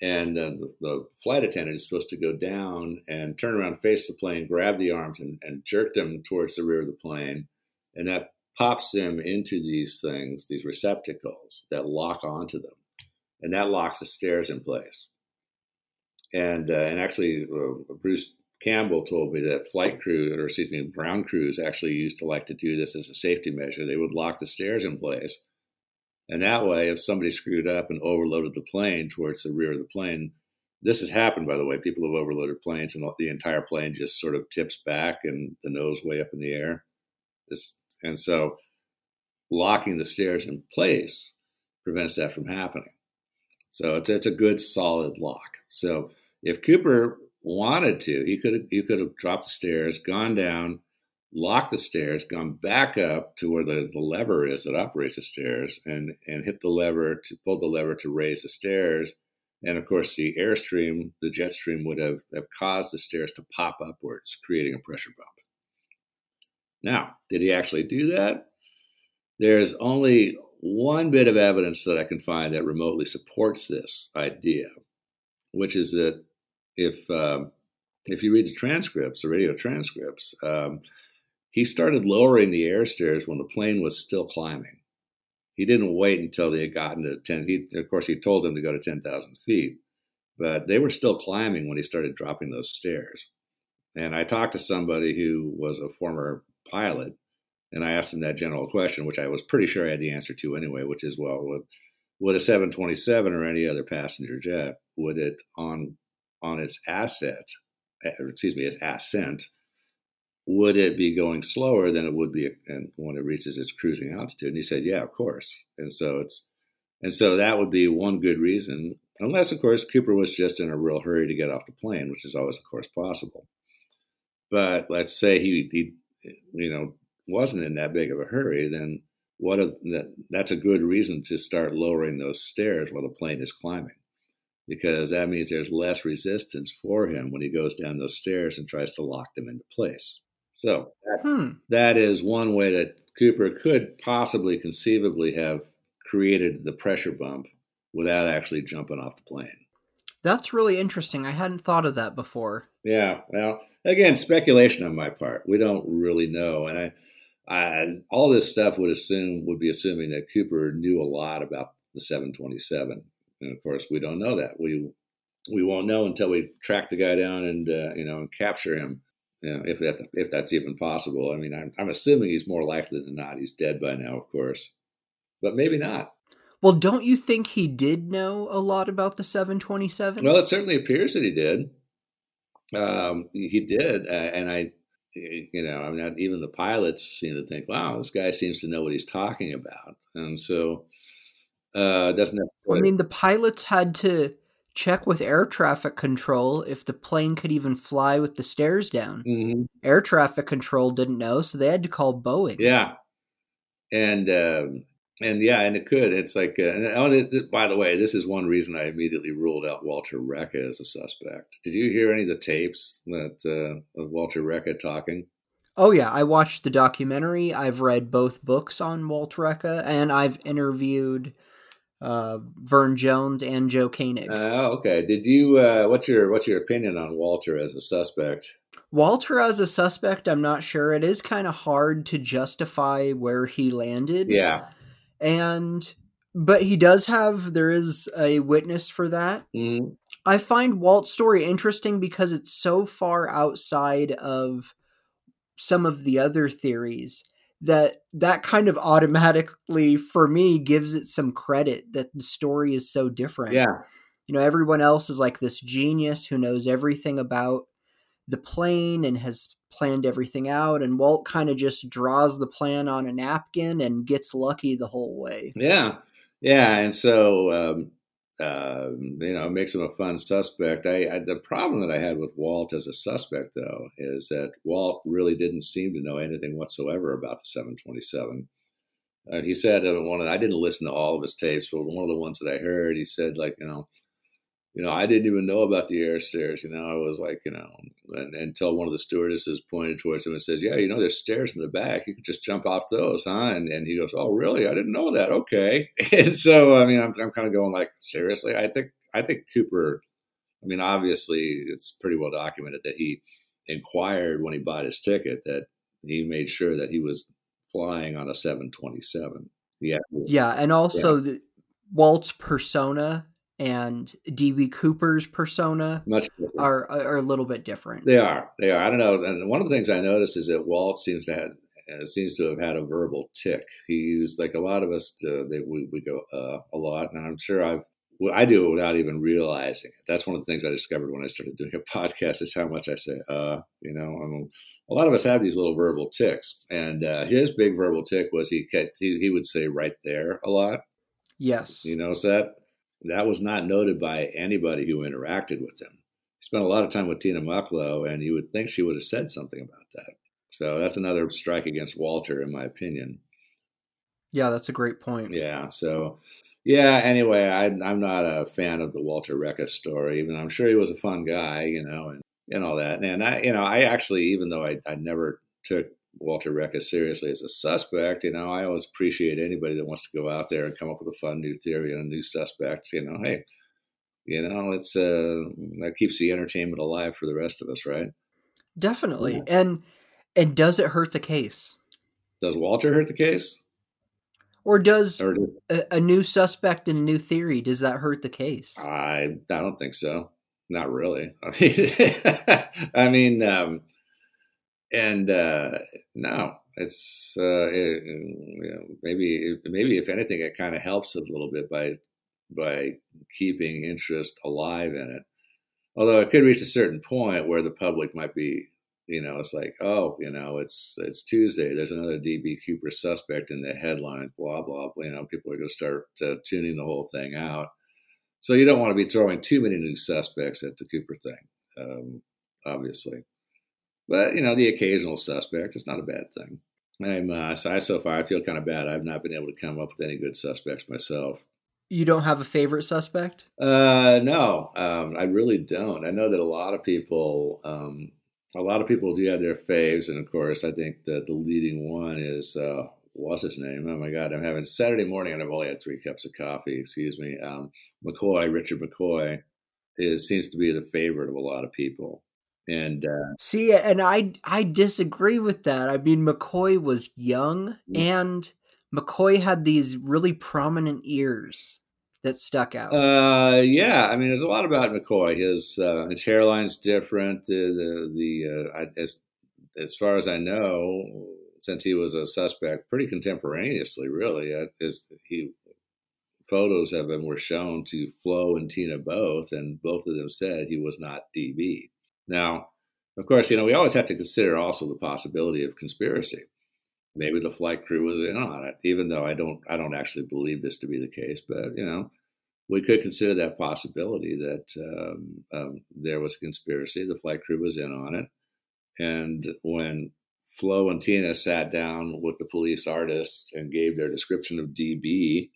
and uh, the, the, flight attendant is supposed to go down and turn around, face the plane, grab the arms, and, and jerk them towards the rear of the plane, and that pops them into these things, these receptacles that lock onto them and that locks the stairs in place. And uh, and actually, uh, Bruce Campbell told me that flight crew, or excuse me, ground crews actually used to like to do this as a safety measure. They would lock the stairs in place, and that way, if somebody screwed up and overloaded the plane towards the rear of the plane, this has happened, by the way. People have overloaded planes, and the entire plane just sort of tips back, and the nose way up in the air. This, and so, locking the stairs in place prevents that from happening. So it's it's a good solid lock. So if Cooper wanted to, he could have he could have dropped the stairs, gone down, locked the stairs, gone back up to where the, the lever is that operates the stairs, and and hit the lever to pull the lever to raise the stairs. And of course, the airstream, the jet stream would have, have caused the stairs to pop upwards, creating a pressure bump. Now, did he actually do that? There's only one bit of evidence that I can find that remotely supports this idea, which is that if um, if you read the transcripts, the radio transcripts, um, he started lowering the air stairs when the plane was still climbing. He didn't wait until they had gotten to 10. He, of course, he told them to go to 10,000 feet, but they were still climbing when he started dropping those stairs. And I talked to somebody who was a former pilot, and I asked him that general question, which I was pretty sure I had the answer to anyway, which is, well, would, would a 727 or any other passenger jet, would it on on its asset, eh, excuse me, its ascent, would it be going slower than it would be when it reaches its cruising altitude? And he said, yeah, of course. And so it's, and so that would be one good reason, unless of course Cooper was just in a real hurry to get off the plane, which is always of course possible. But let's say he, he you know, wasn't in that big of a hurry, then what a, that, that's a good reason to start lowering those stairs while the plane is climbing because that means there's less resistance for him when he goes down those stairs and tries to lock them into place. So that, hmm. that is one way that Cooper could possibly conceivably have created the pressure bump without actually jumping off the plane. That's really interesting. I hadn't thought of that before. Yeah. Well, again, speculation on my part. We don't really know, and I, I all this stuff would assume would be assuming that Cooper knew a lot about the 727, and of course we don't know that. We we won't know until we track the guy down and uh, you know and capture him you know, if that if that's even possible. I mean, I'm, I'm assuming he's more likely than not he's dead by now, of course, but maybe not. Well, don't you think he did know a lot about the 727? Well, it certainly appears that he did. Um, he did, uh, and I, you know, I mean, not even the pilots seem to think, "Wow, this guy seems to know what he's talking about," and so uh, doesn't. I mean, the pilots had to check with air traffic control if the plane could even fly with the stairs down. Mm-hmm. Air traffic control didn't know, so they had to call Boeing. Yeah, and um, and yeah, and it could. It's like, uh, and oh, this, by the way, this is one reason I immediately ruled out Walter Reca as a suspect. Did you hear any of the tapes that uh, of Walter Reca talking? Oh yeah, I watched the documentary. I've read both books on Walter Reca, and I've interviewed uh, Vern Jones and Joe Koenig. Oh, okay. Did you? Uh, what's your What's your opinion on Walter as a suspect? Walter as a suspect, I'm not sure. It is kind of hard to justify where he landed. Yeah, and but he does have. There is a witness for that. Mm-hmm. I find Walt's story interesting because it's so far outside of some of the other theories that that kind of automatically for me gives it some credit that the story is so different. Yeah. You know, everyone else is like this genius who knows everything about the plane and has planned everything out and Walt kind of just draws the plan on a napkin and gets lucky the whole way. Yeah. Yeah, and so um, uh, you know, makes him a fun suspect. I, I, the problem that I had with Walt as a suspect, though, is that Walt really didn't seem to know anything whatsoever about the 727. Uh, he said one of, I didn't listen to all of his tapes, but one of the ones that I heard, he said like, you know, you know, I didn't even know about the air stairs. You know, I was like, you know, and, until one of the stewardesses pointed towards him and says, "Yeah, you know, there's stairs in the back. You could just jump off those, huh?" And and he goes, "Oh, really? I didn't know that. Okay." And so, I mean, I'm I'm kind of going like, seriously, I think I think Cooper. I mean, obviously, it's pretty well documented that he inquired when he bought his ticket that he made sure that he was flying on a 727. Yeah, yeah, and also yeah. the Walt's persona and DB Cooper's persona are are a little bit different. They are. They are. I don't know. And one of the things I noticed is that Walt seems to have uh, seems to have had a verbal tick. He used like a lot of us. They, we we go uh, a lot, and I'm sure I've I do it without even realizing it. That's one of the things I discovered when I started doing a podcast is how much I say, uh, you know, I'm, a lot of us have these little verbal ticks, and uh, his big verbal tick was he, kept, he he would say right there a lot. Yes, you notice that that was not noted by anybody who interacted with him. He spent a lot of time with Tina Mucklow, and you would think she would have said something about that. So that's another strike against Walter, in my opinion. Yeah, that's a great point. Yeah. So, yeah. Anyway, I, am not a fan of the Walter Reca's story. Even I'm sure he was a fun guy, you know, and and all that. And I, you know, I actually, even though I, I never took Walter Rekas seriously as a suspect, you know, I always appreciate anybody that wants to go out there and come up with a fun new theory and a new suspect. You know, hey, you know, it's uh, that keeps the entertainment alive for the rest of us, right? Definitely. Yeah. And and does it hurt the case? Does Walter hurt the case? Or does or a, a, new suspect and a new theory does that hurt the case? I I don't think so. Not really. I mean, I mean, um, and uh, no, it's uh, it, you know, maybe maybe if anything, it kind of helps a little bit by by keeping interest alive in it. Although it could reach a certain point where the public might be, you know, it's like, oh, you know, it's it's Tuesday. There's another DB Cooper suspect in the headlines. Blah blah. blah. You know, people are going to start uh, tuning the whole thing out. So you don't want to be throwing too many new suspects at the Cooper thing, um, obviously. But you know, the occasional suspect, it's not a bad thing. I'm uh, so, I, so far I feel kind of bad. I've not been able to come up with any good suspects myself. You don't have a favorite suspect? Uh, no, um, I really don't. I know that a lot of people, um, a lot of people do have their faves, and of course, I think that the leading one is uh, what's his name? Oh my God, I'm having Saturday morning, and I've only had three cups of coffee. Excuse me. Um, McCoy, Richard McCoy, is seems to be the favorite of a lot of people. And uh, see, and I I disagree with that. I mean, McCoy was young, mm. and McCoy had these really prominent ears that stuck out. Uh, yeah, I mean, there's a lot about McCoy. His uh, his hairline's different. The the, the uh, I, as as far as I know, since he was a suspect, pretty contemporaneously, really. As he photos of him were shown to Flo and Tina both, and both of them said he was not DB. Now, of course, you know, we always have to consider also the possibility of conspiracy. Maybe the flight crew was in on it, even though I don't I don't actually believe this to be the case, but you know, we could consider that possibility that um, um, there was a conspiracy. The flight crew was in on it. And when Flo and Tina sat down with the police artists and gave their description of DB,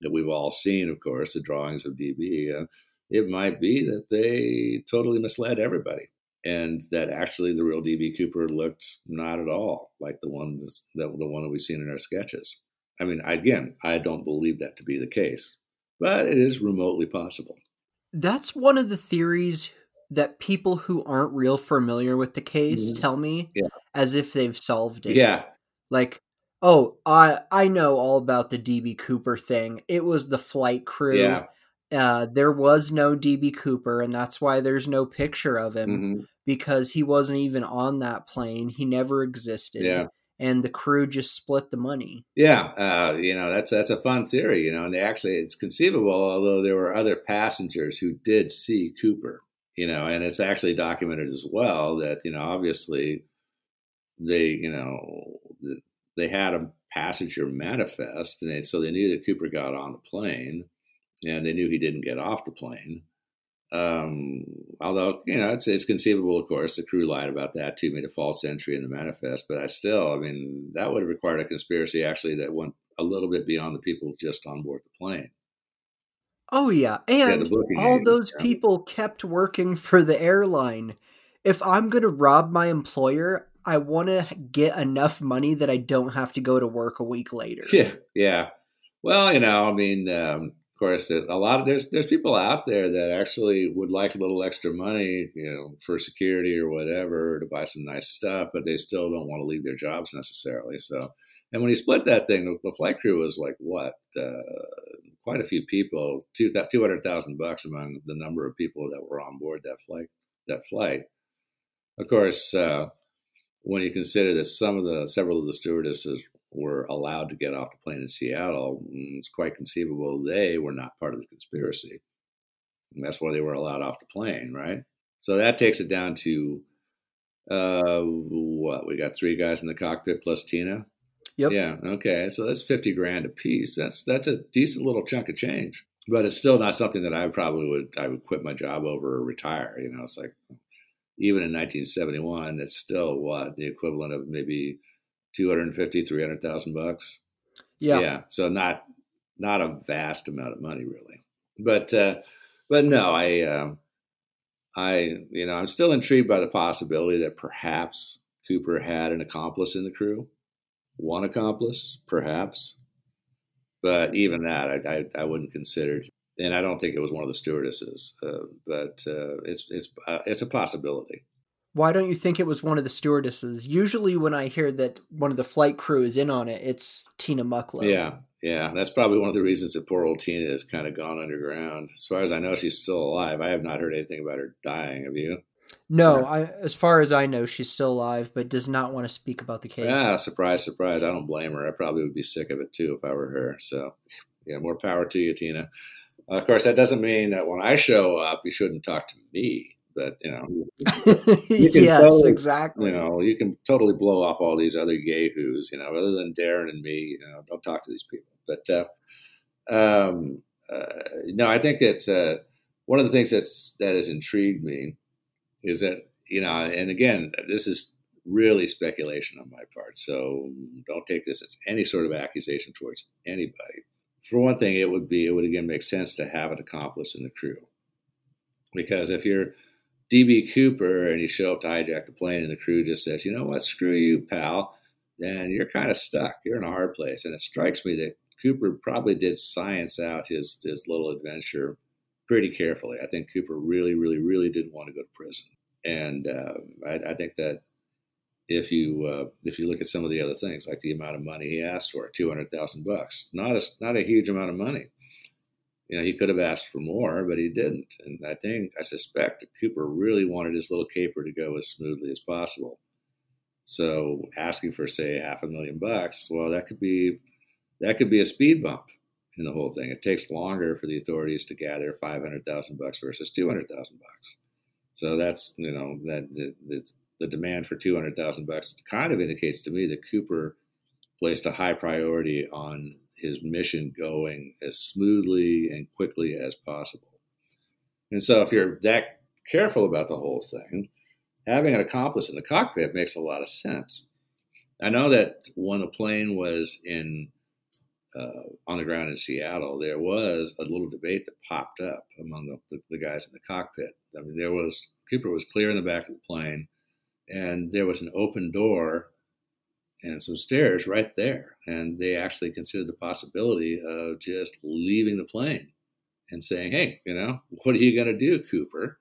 that we've all seen, of course, the drawings of DB, uh, it might be that they totally misled everybody and that actually the real DB Cooper looked not at all like the one that the one that we've seen in our sketches. I mean, again, I don't believe that to be the case, but it is remotely possible. That's one of the theories that people who aren't real familiar with the case mm-hmm. tell me yeah. as if they've solved it. Yeah. Like, oh, I I know all about the DB Cooper thing. It was the flight crew. Yeah. Uh, there was no DB Cooper, and that's why there's no picture of him mm-hmm. because he wasn't even on that plane. He never existed. Yeah. And the crew just split the money. Yeah, uh, you know that's that's a fun theory, you know, and they actually it's conceivable, although there were other passengers who did see Cooper, you know, and it's actually documented as well that you know obviously they you know they had a passenger manifest, and they, so they knew that Cooper got on the plane and they knew he didn't get off the plane. Um, although you know it's, it's conceivable, of course, the crew lied about that too, made a false entry in the manifest. But I still, I mean, that would have required a conspiracy actually that went a little bit beyond the people just on board the plane. Oh yeah, and all those people kept working for the airline. If I'm going to rob my employer, I want to get enough money that I don't have to go to work a week later. Yeah, yeah. Well, you know, I mean, um, of course, a lot of there's there's people out there that actually would like a little extra money, you know, for security or whatever to buy some nice stuff, but they still don't want to leave their jobs necessarily. So, and when he split that thing, the, the flight crew was like what, uh, quite a few people, two two hundred thousand bucks among the number of people that were on board that flight. That flight, of course, uh, when you consider that some of the several of the stewardesses were allowed to get off the plane in Seattle, mm, it's quite conceivable they were not part of the conspiracy. And that's why they were allowed off the plane, right? So that takes it down to uh, what? We got three guys in the cockpit plus Tina. Yep. Yeah. Okay. So that's fifty grand a piece. That's that's a decent little chunk of change. But it's still not something that I probably would I would quit my job over or retire. You know, it's like even in 1971, it's still what the equivalent of maybe 250, 300,000 bucks. Yeah. Yeah. So not not a vast amount of money really. But uh, but no, I um, I you know I'm still intrigued by the possibility that perhaps Cooper had an accomplice in the crew, one accomplice, perhaps. But even that, I, I, I wouldn't consider, and I don't think it was one of the stewardesses. Uh, but uh, it's it's uh, it's a possibility. Why don't you think it was one of the stewardesses? Usually, when I hear that one of the flight crew is in on it, it's Tina Mucklow. Yeah, yeah, that's probably one of the reasons that poor old Tina has kind of gone underground. As far as I know, she's still alive. I have not heard anything about her dying. Have you? No, I, as far as I know, she's still alive, but does not want to speak about the case. Yeah, surprise, surprise. I don't blame her. I probably would be sick of it too if I were her. So, yeah, more power to you, Tina. Uh, of course, that doesn't mean that when I show up, you shouldn't talk to me. But you know, you yes, totally, exactly. You know, you can totally blow off all these other yahoos. You know, other than Darren and me. You know, don't talk to these people. But uh, um, uh, no, I think it's uh, one of the things that's that has intrigued me is that you know, and again, this is really speculation on my part. So don't take this as any sort of accusation towards anybody. For one thing, it would be it would again make sense to have an accomplice in the crew, because if you're DB Cooper and you show up to hijack the plane and the crew just says, you know what, screw you, pal, then you're kind of stuck. You're in a hard place. And it strikes me that Cooper probably did science out his his little adventure pretty carefully. I think Cooper really, really, really didn't want to go to prison, and uh, I, I, think that if you uh, if you look at some of the other things, like the amount of money he asked for, two hundred thousand bucks, not a not a huge amount of money. You know, he could have asked for more, but he didn't. And I think I suspect that Cooper really wanted his little caper to go as smoothly as possible. So asking for say half a million bucks, well, that could be that could be a speed bump in the whole thing. It takes longer for the authorities to gather five hundred thousand bucks versus two hundred thousand bucks. So that's you know that the, the, the demand for two hundred thousand bucks kind of indicates to me that Cooper placed a high priority on his mission going as smoothly and quickly as possible. And so, if you're that careful about the whole thing, having an accomplice in the cockpit makes a lot of sense. I know that when the plane was in uh, on the ground in Seattle, there was a little debate that popped up among the, the, the, guys in the cockpit. I mean, there was Cooper was clear in the back of the plane, and there was an open door and some stairs right there. And they actually considered the possibility of just leaving the plane and saying, "Hey, you know, what are you going to do, Cooper?"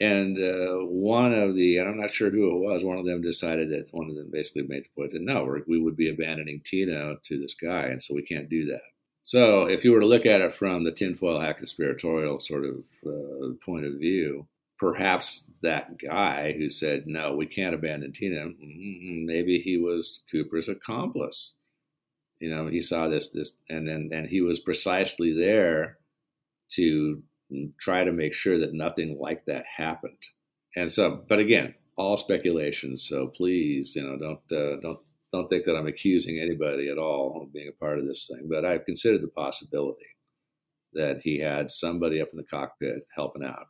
And uh, one of the, and I'm not sure who it was, one of them decided that one of them basically made the point that no, we would be abandoning Tina to this guy, and so we can't do that. So if you were to look at it from the tinfoil hat conspiratorial sort of uh, point of view, perhaps that guy who said, no, we can't abandon Tina, mm-hmm, maybe he was Cooper's accomplice. You know, he saw this, this, and then, and he was precisely there to try to make sure that nothing like that happened. And so, but again, all speculation. So please, you know, don't uh, don't don't think that I'm accusing anybody at all of being a part of this thing. But I've considered the possibility that he had somebody up in the cockpit helping out.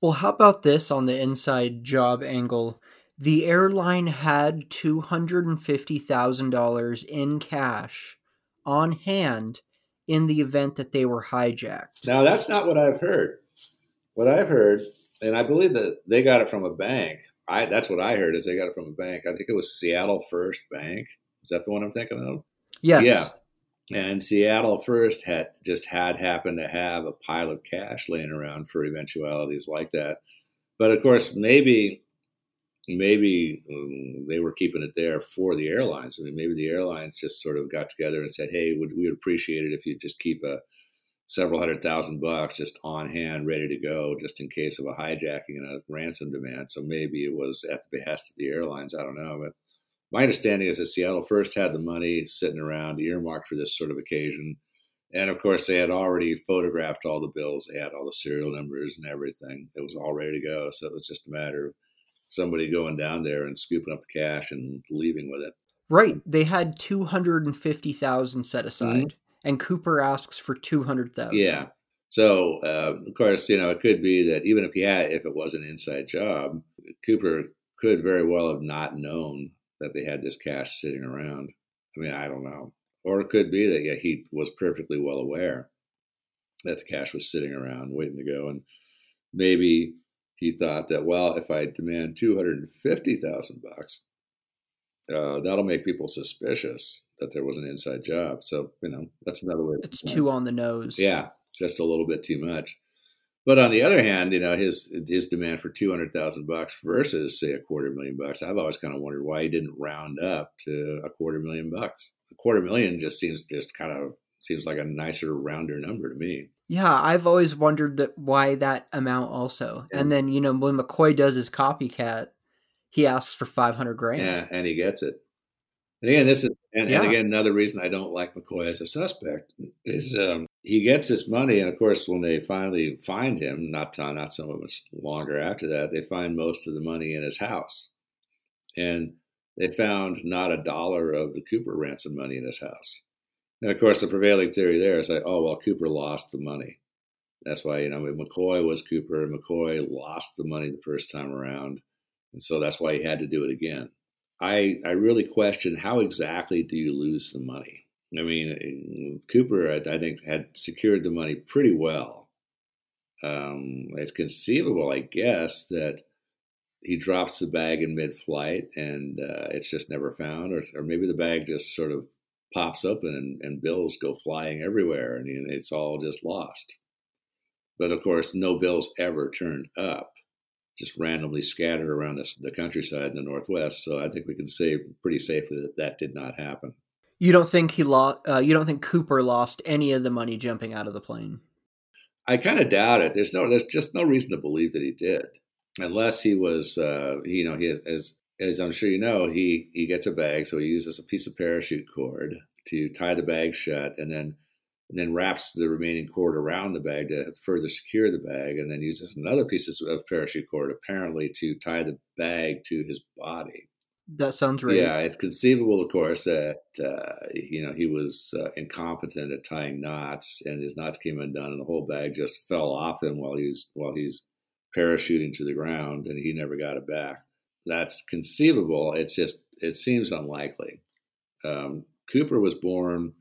Well, how about this on the inside job angle? The airline had two hundred and fifty thousand dollars in cash on hand in the event that they were hijacked. Now, that's not what I've heard. What I've heard, and I believe that they got it from a bank. I that's what I heard is they got it from a bank. I think it was Seattle First Bank. Is that the one I'm thinking of? Yes. Yeah. And Seattle First had just had happened to have a pile of cash laying around for eventualities like that. But of course, maybe maybe um, they were keeping it there for the airlines. I mean, maybe the airlines just sort of got together and said, "Hey, would we would appreciate it if you just keep a several hundred thousand bucks just on hand, ready to go, just in case of a hijacking and a ransom demand." So maybe it was at the behest of the airlines. I don't know, but my understanding is that Seattle first had the money sitting around earmarked for this sort of occasion. And of course, they had already photographed all the bills. They had all the serial numbers and everything. It was all ready to go. So it was just a matter of somebody going down there and scooping up the cash and leaving with it. Right. They had 250,000 set aside mm-hmm. and Cooper asks for 200,000. Yeah. So, uh, of course, you know, it could be that even if he had, if it was an inside job, Cooper could very well have not known that they had this cash sitting around. I mean, I don't know. Or it could be that yeah, he was perfectly well aware that the cash was sitting around waiting to go, and maybe he thought that well, if I demand two hundred and fifty thousand bucks, uh, that'll make people suspicious that there was an inside job. So you know that's another way. It's too on the nose. Yeah, just a little bit too much. But on the other hand, you know his his demand for two hundred thousand bucks versus say a quarter million bucks. I've always kind of wondered why he didn't round up to a quarter million bucks. A quarter million just seems just kind of seems like a nicer rounder number to me. Yeah, I've always wondered that why that amount also. And, and then you know when McCoy does his copycat, he asks for five hundred grand. Yeah, and he gets it. And again, this is and, yeah. and, again another reason I don't like McCoy as a suspect is um, he gets this money, and of course, when they finally find him, not not so much longer after that, they find most of the money in his house, and they found not a dollar of the Cooper ransom money in his house. And of course, the prevailing theory there is like, oh well, Cooper lost the money. That's why you know McCoy was Cooper, and McCoy lost the money the first time around, and so that's why he had to do it again. I I really question how exactly do you lose the money I mean, Cooper, I think, had secured the money pretty well. Um, it's conceivable, I guess, that he drops the bag in mid-flight and uh, it's just never found, or, or maybe the bag just sort of pops open and, and bills go flying everywhere, and you know, it's all just lost. But of course, no bills ever turned up, just randomly scattered around the, the countryside in the Northwest. So I think we can say pretty safely that that did not happen. You don't think he lost? Uh, you don't think Cooper lost any of the money jumping out of the plane? I kind of doubt it. There's no, there's just no reason to believe that he did, unless he was, uh, you know, he as as I'm sure you know, he he gets a bag, so he uses a piece of parachute cord to tie the bag shut, and then and then wraps the remaining cord around the bag to further secure the bag, and then uses another piece of parachute cord apparently to tie the bag to his body. That sounds right. Yeah, it's conceivable, of course, that uh, you know he was uh, incompetent at tying knots, and his knots came undone, and the whole bag just fell off him while he's while he's parachuting to the ground, and he never got it back. That's conceivable. It's just it seems unlikely. Um, Cooper was born,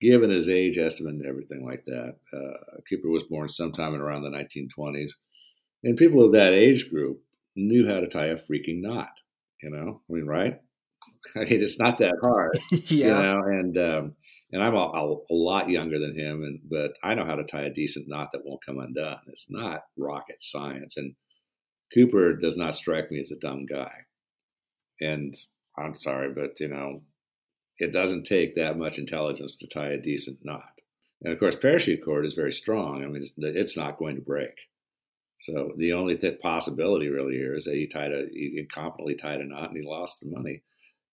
given his age estimate and everything like that. Uh, Cooper was born sometime in around the 1920s, and people of that age group knew how to tie a freaking knot you know, I mean, right? I mean, it's not that hard. yeah. You know, and um, and I'm a, a, a, lot younger than him, and but I know how to tie a decent knot that won't come undone. It's not rocket science, and Cooper does not strike me as a dumb guy. And I'm sorry, but you know, it doesn't take that much intelligence to tie a decent knot. And of course, parachute cord is very strong. I mean, it's, it's not going to break. So the only th- possibility really here is that he tied a he incompetently tied a knot and he lost the money.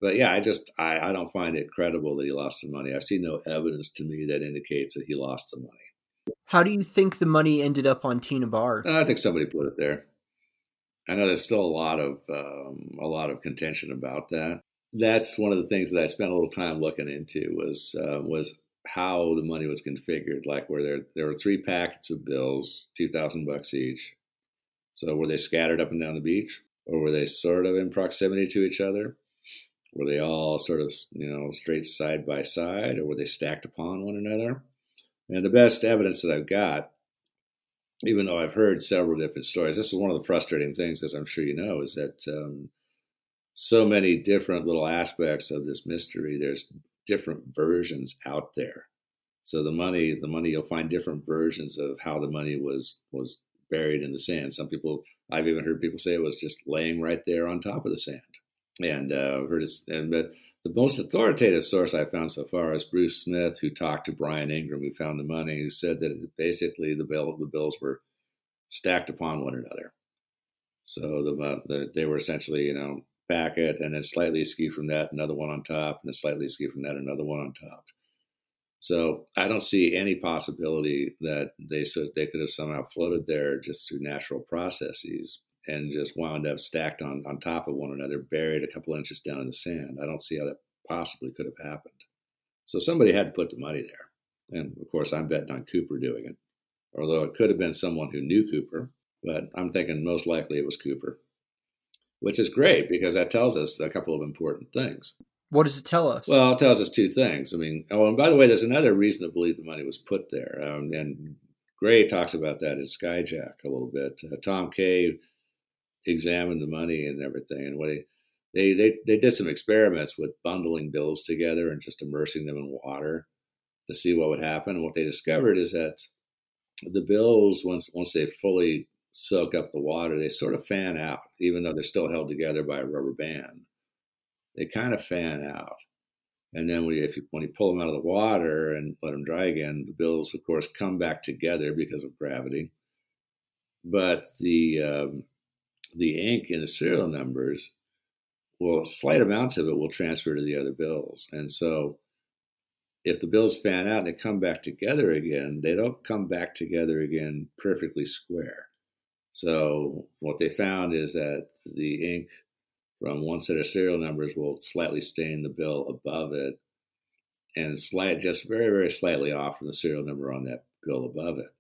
But yeah, I just I, I don't find it credible that he lost the money. I see no evidence to me that indicates that he lost the money. How do you think the money ended up on Tena Bar? I think somebody put it there. I know there's still a lot of um, a lot of contention about that. That's one of the things that I spent a little time looking into was uh, was how the money was configured. Like where there there were three packets of bills, two thousand bucks each. So were they scattered up and down the beach, or were they sort of in proximity to each other? Were they all sort of you know straight side by side, or were they stacked upon one another? And the best evidence that I've got, even though I've heard several different stories, this is one of the frustrating things, as I'm sure you know, is that um, so many different little aspects of this mystery. There's different versions out there. So the money, the money, you'll find different versions of how the money was was buried in the sand. Some people, I've even heard people say it was just laying right there on top of the sand. And uh, heard it, and but the most authoritative source I found so far is Bruce Smith, who talked to Brian Ingram, who found the money, who said that basically the bill the bills were stacked upon one another. So the, the they were essentially, you know, packet, and then slightly askew from that, another one on top, and then slightly askew from that, another one on top. So I don't see any possibility that they so they could have somehow floated there just through natural processes and just wound up stacked on on top of one another, buried a couple inches down in the sand. I don't see how that possibly could have happened. So somebody had to put the money there, and of course I'm betting on Cooper doing it. Although it could have been someone who knew Cooper, but I'm thinking most likely it was Cooper, which is great because that tells us a couple of important things. What does it tell us? Well, it tells us two things. I mean, oh, and by the way, there's another reason to believe the money was put there. Um, and Gray talks about that in Skyjack a little bit. Uh, Tom Kaye examined the money and everything, and what he, they, they they did some experiments with bundling bills together and just immersing them in water to see what would happen. And what they discovered is that the bills, once once they fully soak up the water, they sort of fan out, even though they're still held together by a rubber band they kind of fan out. And then you, if you, when you pull them out of the water and let them dry again, the bills, of course, come back together because of gravity. But the um, the ink in the serial numbers, well, slight amounts of it will transfer to the other bills. And so if the bills fan out and they come back together again, they don't come back together again perfectly square. So what they found is that the ink from one set of serial numbers will slightly stain the bill above it and slight just very very slightly off from the serial number on that bill above it.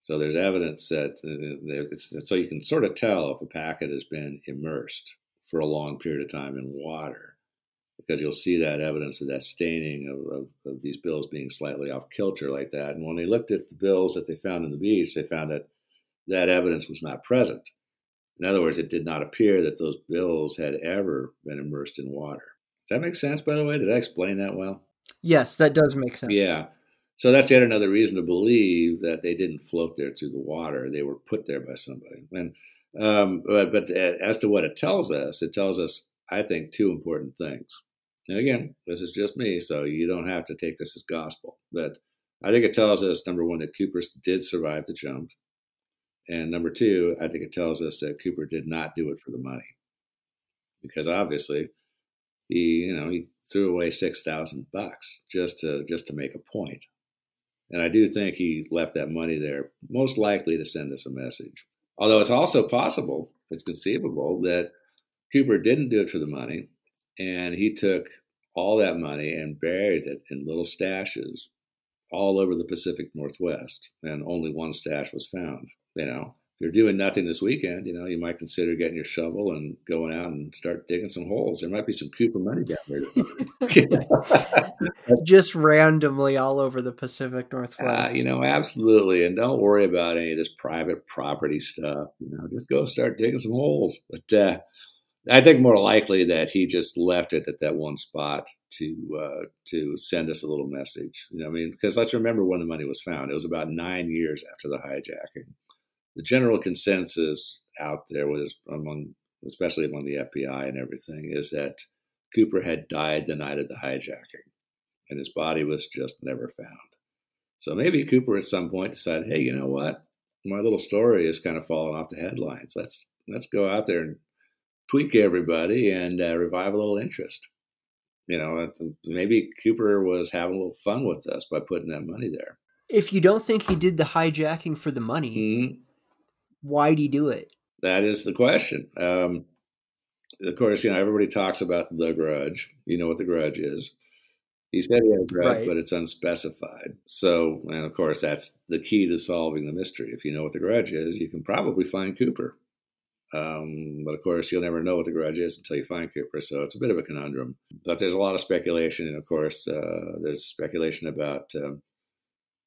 So there's evidence that uh, so you can sort of tell if a packet has been immersed for a long period of time in water because you'll see that evidence of that staining of, of, of these bills being slightly off kilter like that. And when they looked at the bills that they found in the beach they found that that evidence was not present in other words, it did not appear that those bills had ever been immersed in water. Does that make sense, by the way? Did I explain that well? Yes, that does make sense. Yeah. So that's yet another reason to believe that they didn't float there through the water. They were put there by somebody. And um, but, but as to what it tells us, it tells us, I think, two important things. And again, this is just me, so you don't have to take this as gospel. But I think it tells us, number one, that Cooper did survive the jump. And number two, I think it tells us that Cooper did not do it for the money, because obviously he, you know, he threw away six thousand bucks just to just to make a point. And I do think he left that money there, most likely to send us a message. Although it's also possible, it's conceivable that Cooper didn't do it for the money, and he took all that money and buried it in little stashes all over the Pacific Northwest, and only one stash was found. You know, if you're doing nothing this weekend, you know, you might consider getting your shovel and going out and start digging some holes. There might be some Cooper money down there. Just randomly all over the Pacific Northwest. Uh, you know, absolutely. And don't worry about any of this private property stuff. You know, just go start digging some holes. But uh, I think more likely that he just left it at that one spot to uh, to send us a little message. You know, I mean, because let's remember when the money was found. It was about nine years after the hijacking. The general consensus out there was among, especially among the FBI and everything, is that Cooper had died the night of the hijacking, and his body was just never found. So maybe Cooper at some point decided, hey, you know what? My little story is kind of falling off the headlines. Let's let's go out there and tweak everybody and uh, revive a little interest. You know, maybe Cooper was having a little fun with us by putting that money there. If you don't think he did the hijacking for the money, mm-hmm. Why did he do it? That is the question. Um, of course, you know, everybody talks about the grudge. You know what the grudge is. He said he had a grudge, right. but it's unspecified. So, and of course, that's the key to solving the mystery. If you know what the grudge is, you can probably find Cooper. Um, but of course, you'll never know what the grudge is until you find Cooper. So it's a bit of a conundrum. But there's a lot of speculation. And of course, uh, there's speculation about um,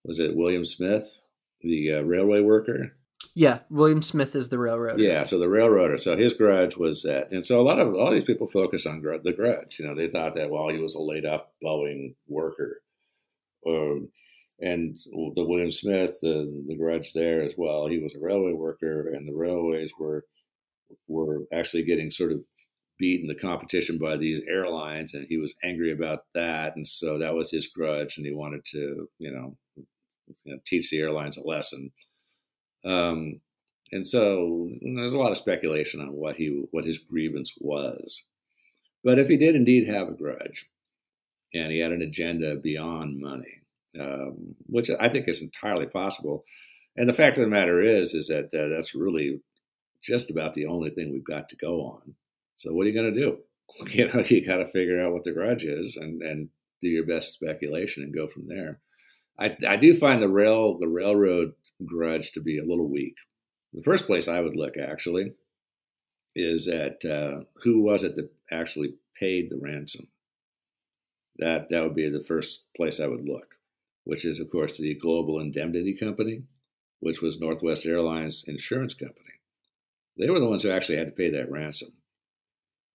was it William Smith, the uh, railway worker? Yeah, William Smith is the railroader. Yeah, so the railroader. So his grudge was that, and so a lot of all these people focus on the grudge. You know, they thought that well, he was a laid off Boeing worker, um, and the William Smith, the the grudge there as well. He was a railway worker, and the railways were were actually getting sort of beaten the competition by these airlines, and he was angry about that, and so that was his grudge, and he wanted to, you know, you know teach the airlines a lesson. Um, and so there's a lot of speculation on what he what his grievance was. But if he did indeed have a grudge, and he had an agenda beyond money, um, which I think is entirely possible, and the fact of the matter is, is that uh, that's really just about the only thing we've got to go on. So what are you going to do? You know, you got to figure out what the grudge is and and do your best speculation and go from there. I, I do find the rail the railroad grudge to be a little weak. The first place I would look actually is at uh, who was it that actually paid the ransom. That that would be the first place I would look, which is of course the Global Indemnity Company, which was Northwest Airlines insurance company. They were the ones who actually had to pay that ransom.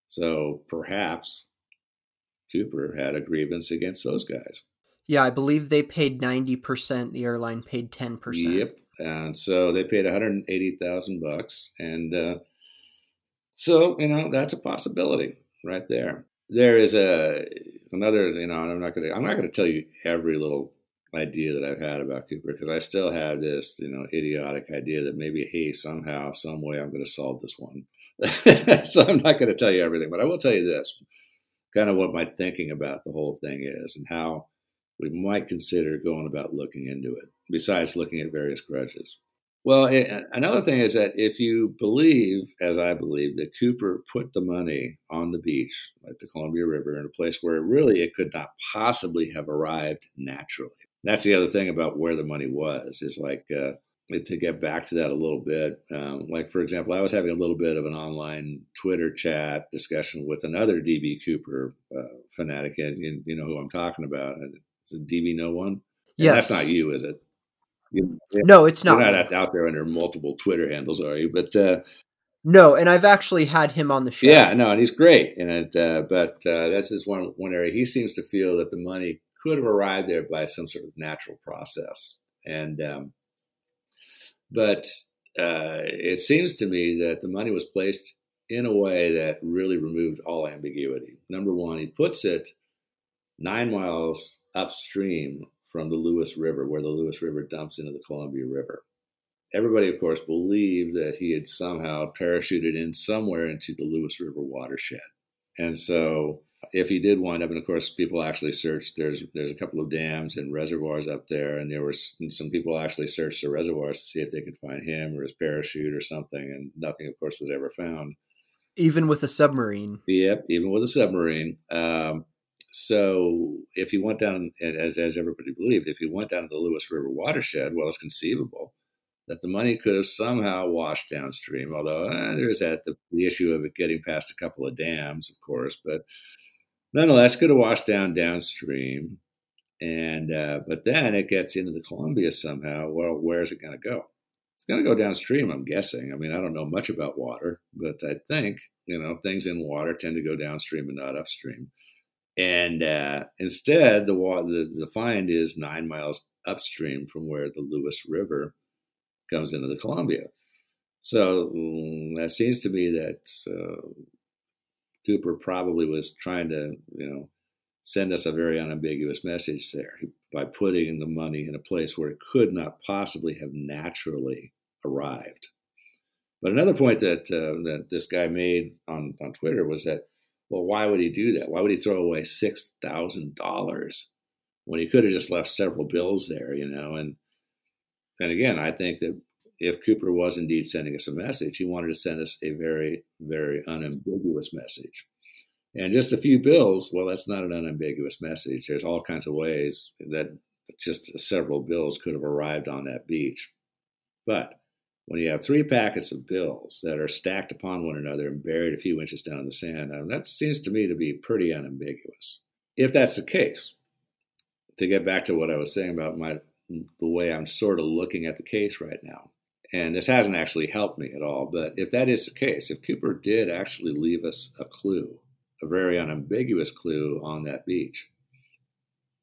So perhaps Cooper had a grievance against those guys. Yeah, I believe they paid 90%, the airline paid 10%. Yep. And so they paid 180,000 bucks and uh, so, you know, that's a possibility right there. There is a another, you know, I'm not going to I'm not going to tell you every little idea that I've had about Cooper because I still have this, you know, idiotic idea that maybe, hey, somehow, some way, I'm going to solve this one. so I'm not going to tell you everything, but I will tell you this, kind of what my thinking about the whole thing is, and how we might consider going about looking into it. Besides looking at various grudges. Well, another thing is that if you believe, as I believe, that Cooper put the money on the beach at the Columbia River in a place where really it could not possibly have arrived naturally, that's the other thing about where the money was is like uh, to get back to that a little bit um, like for example i was having a little bit of an online twitter chat discussion with another db cooper uh, fanatic as you, you, know who i'm talking about it's a db no one Yeah, that's not you is it you, no it's not you're not out there under multiple twitter handles are you but uh, no, and I've actually had him on the show. Yeah, no, and he's great. And it, uh, but uh, that's just one one area. He seems to feel that the money could have arrived there by some sort of natural process. And um, but uh, it seems to me that the money was placed in a way that really removed all ambiguity. Number one, he puts it nine miles upstream from the Lewis River, where the Lewis River dumps into the Columbia River. Everybody, of course, believed that he had somehow parachuted in somewhere into the Lewis River watershed. And so if he did wind up, and of course, people actually searched. There's there's a couple of dams and reservoirs up there, and there were some people actually searched the reservoirs to see if they could find him or his parachute or something, and nothing, of course, was ever found. Even with a submarine. Yep, even with a submarine. Um, so if you went down, as as everybody believed, if you went down to the Lewis River watershed, well, it's conceivable that the money could have somehow washed downstream. Although eh, there's that the, the issue of it getting past a couple of dams, of course, but nonetheless, could have washed down downstream. And uh, but then it gets into the Columbia somehow. Well, where's it going to go? It's going to go downstream. I'm guessing. I mean, I don't know much about water, but I think you know things in water tend to go downstream and not upstream. And uh, instead, the, the the find is nine miles upstream from where the Lewis River comes into the Columbia. So mm, that seems to me that uh, Cooper probably was trying to, you know, send us a very unambiguous message there by putting the money in a place where it could not possibly have naturally arrived. But another point that uh, that this guy made on, on Twitter was that, well, why would he do that? Why would he throw away six thousand dollars when he could have just left several bills there, you know? And and again, I think that if Cooper was indeed sending us a message, he wanted to send us a very, very unambiguous message. And just a few bills, well, that's not an unambiguous message. There's all kinds of ways that just several bills could have arrived on that beach. But when you have three packets of bills that are stacked upon one another and buried a few inches down in the sand, that seems to me to be pretty unambiguous. If that's the case, to get back to what I was saying about my the way I'm sort of looking at the case right now, and this hasn't actually helped me at all. But if that is the case, if Cooper did actually leave us a clue, a very unambiguous clue on that beach,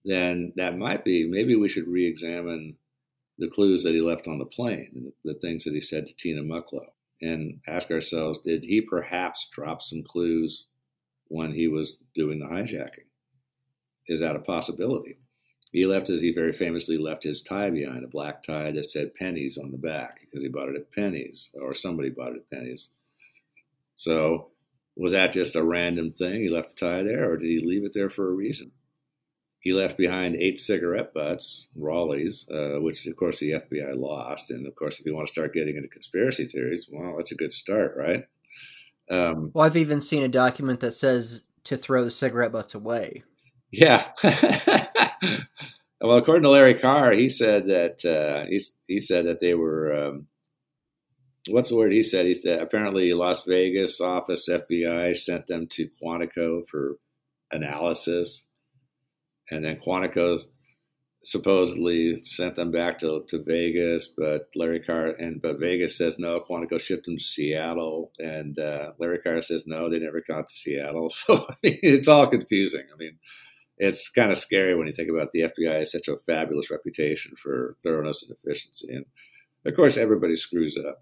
then that might be maybe we should re examine the clues that he left on the plane the, things that he said to Tina Mucklow and ask ourselves did he perhaps drop some clues when he was doing the hijacking? Is that a possibility? He left his, he very famously left his tie behind, a black tie that said Penney's on the back because he bought it at Penney's or somebody bought it at Penney's. So was that just a random thing? He left the tie there or did he leave it there for a reason? He left behind eight cigarette butts, Raleigh's, uh, which of course the FBI lost. And of course, if you want to start getting into conspiracy theories, well, that's a good start, right? Um, well, I've even seen a document that says to throw the cigarette butts away. Yeah. well, according to Larry Carr, he said that uh, he he said that they were. Um, what's the word he said? He said apparently Las Vegas office FBI sent them to Quantico for analysis, and then Quantico supposedly sent them back to, to Vegas, but Larry Carr and but Vegas says no. Quantico shipped them to Seattle, and uh, Larry Carr says no, they never got to Seattle. So I mean, it's all confusing. I mean, it's kind of scary when you think about the FBI has such a fabulous reputation for thoroughness and efficiency, and of course everybody screws up.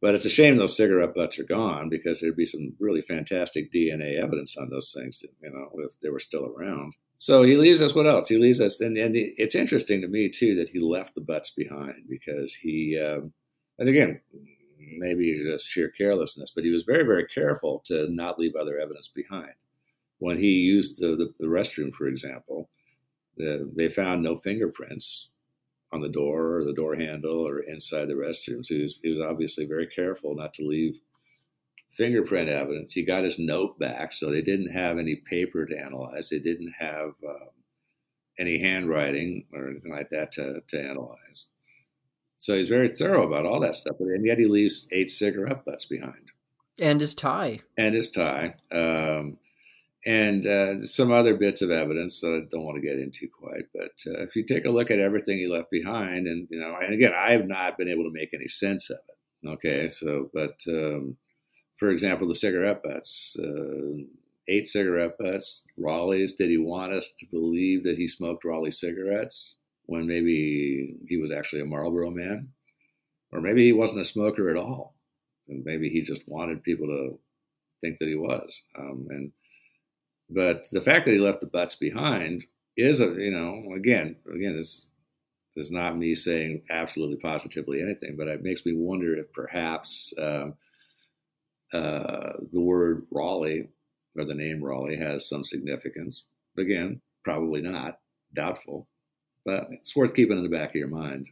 But it's a shame those cigarette butts are gone because there'd be some really fantastic DNA evidence on those things, that, you know, if they were still around. So he leaves us. What else? He leaves us, and, and it's interesting to me too that he left the butts behind because he, um, and again, maybe just sheer carelessness, but he was very, very careful to not leave other evidence behind. When he used the, the, the restroom, for example, the, they found no fingerprints on the door or the door handle or inside the restroom. So he was, he was obviously very careful not to leave fingerprint evidence. He got his note back, so they didn't have any paper to analyze. They didn't have um, any handwriting or anything like that to, to analyze. So he's very thorough about all that stuff, and yet he leaves eight cigarette butts behind. And his tie. And his tie. Um, and uh, some other bits of evidence that I don't want to get into quite. But uh, if you take a look at everything he left behind, and you know, and again, I have not been able to make any sense of it. Okay, so but um, for example, the cigarette butts, uh, eight cigarette butts, Raleigh's. Did he want us to believe that he smoked Raleigh cigarettes when maybe he was actually a Marlboro man? Or maybe he wasn't a smoker at all. And maybe he just wanted people to think that he was. Um, and but the fact that he left the butts behind is a you know again again this is not me saying absolutely positively anything, but it makes me wonder if perhaps um, uh, the word Raleigh or the name Raleigh has some significance. Again, probably not, doubtful, but it's worth keeping in the back of your mind.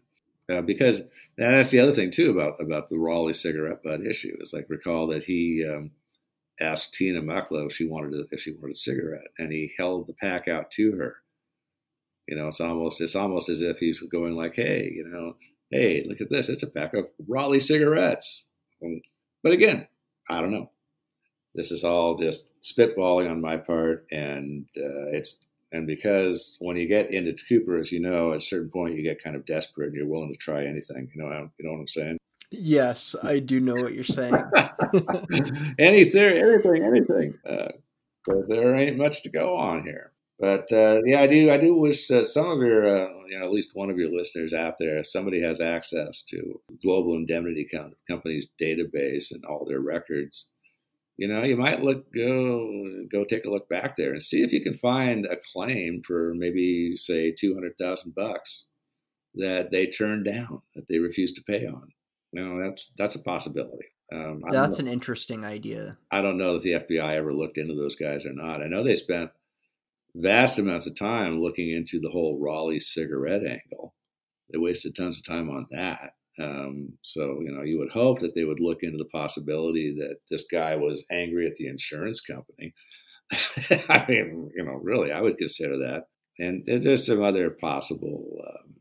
Uh, because that's the other thing too about about the Raleigh cigarette butt issue is like recall that he um, asked Tina Mucklow if she wanted a, if she wanted a cigarette, and he held the pack out to her. You know, it's almost it's almost as if he's going like, "Hey, you know, hey, look at this! It's a pack of Raleigh cigarettes." And, but again, I don't know. This is all just spitballing on my part, and uh, it's and because when you get into Cooper, as you know, at a certain point you get kind of desperate and you're willing to try anything. You know, you know what I'm saying? Yes, I do know what you're saying. Any theory, anything, anything, because uh, there ain't much to go on here. But uh, yeah, I do. I do wish that some of your, uh, you know, at least one of your listeners out there, somebody has access to Global Indemnity Company's database and all their records. You know, you might look go go take a look back there and see if you can find a claim for maybe say two hundred thousand bucks that they turned down that they refused to pay on. You know, that's that's a possibility. Um, that's an interesting idea. I don't know if the FBI ever looked into those guys or not. I know they spent vast amounts of time looking into the whole Raleigh cigarette angle. They wasted tons of time on that. Um, so, you know, you would hope that they would look into the possibility that this guy was angry at the insurance company. I mean, you know, really, I would consider that. And there's some other possible um,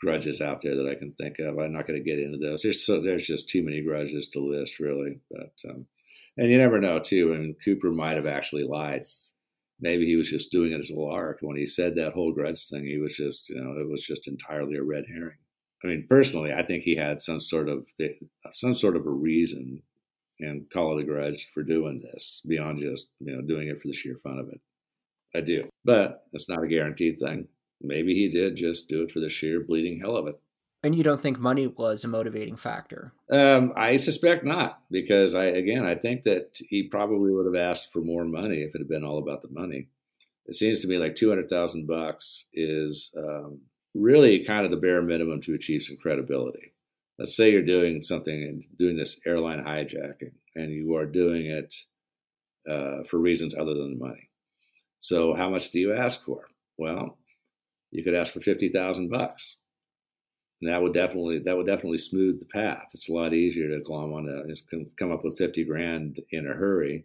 grudges out there that I can think of. I'm not going to get into those. There's so there's just too many grudges to list, really. But um, and you never know, too. And Cooper might have actually lied maybe he was just doing it as a lark. When he said that whole grudge thing, he was just, you know, it was just entirely a red herring. I mean, personally, I think he had some sort of some sort of a reason and call it a grudge for doing this beyond just you know doing it for the sheer fun of it. I do, but it's not a guaranteed thing. Maybe he did just do it for the sheer bleeding hell of it. And you don't think money was a motivating factor? Um, I suspect not, because I again I think that he probably would have asked for more money if it had been all about the money. it seems to me like two hundred thousand bucks is um, really kind of the bare minimum to achieve some credibility. Let's say you're doing something and doing this airline hijacking, and you are doing it uh, for reasons other than the money. So, how much do you ask for? Well, you could ask for fifty thousand bucks, and that would definitely that would definitely smooth the path. It's a lot easier to glom on a come up with fifty grand in a hurry.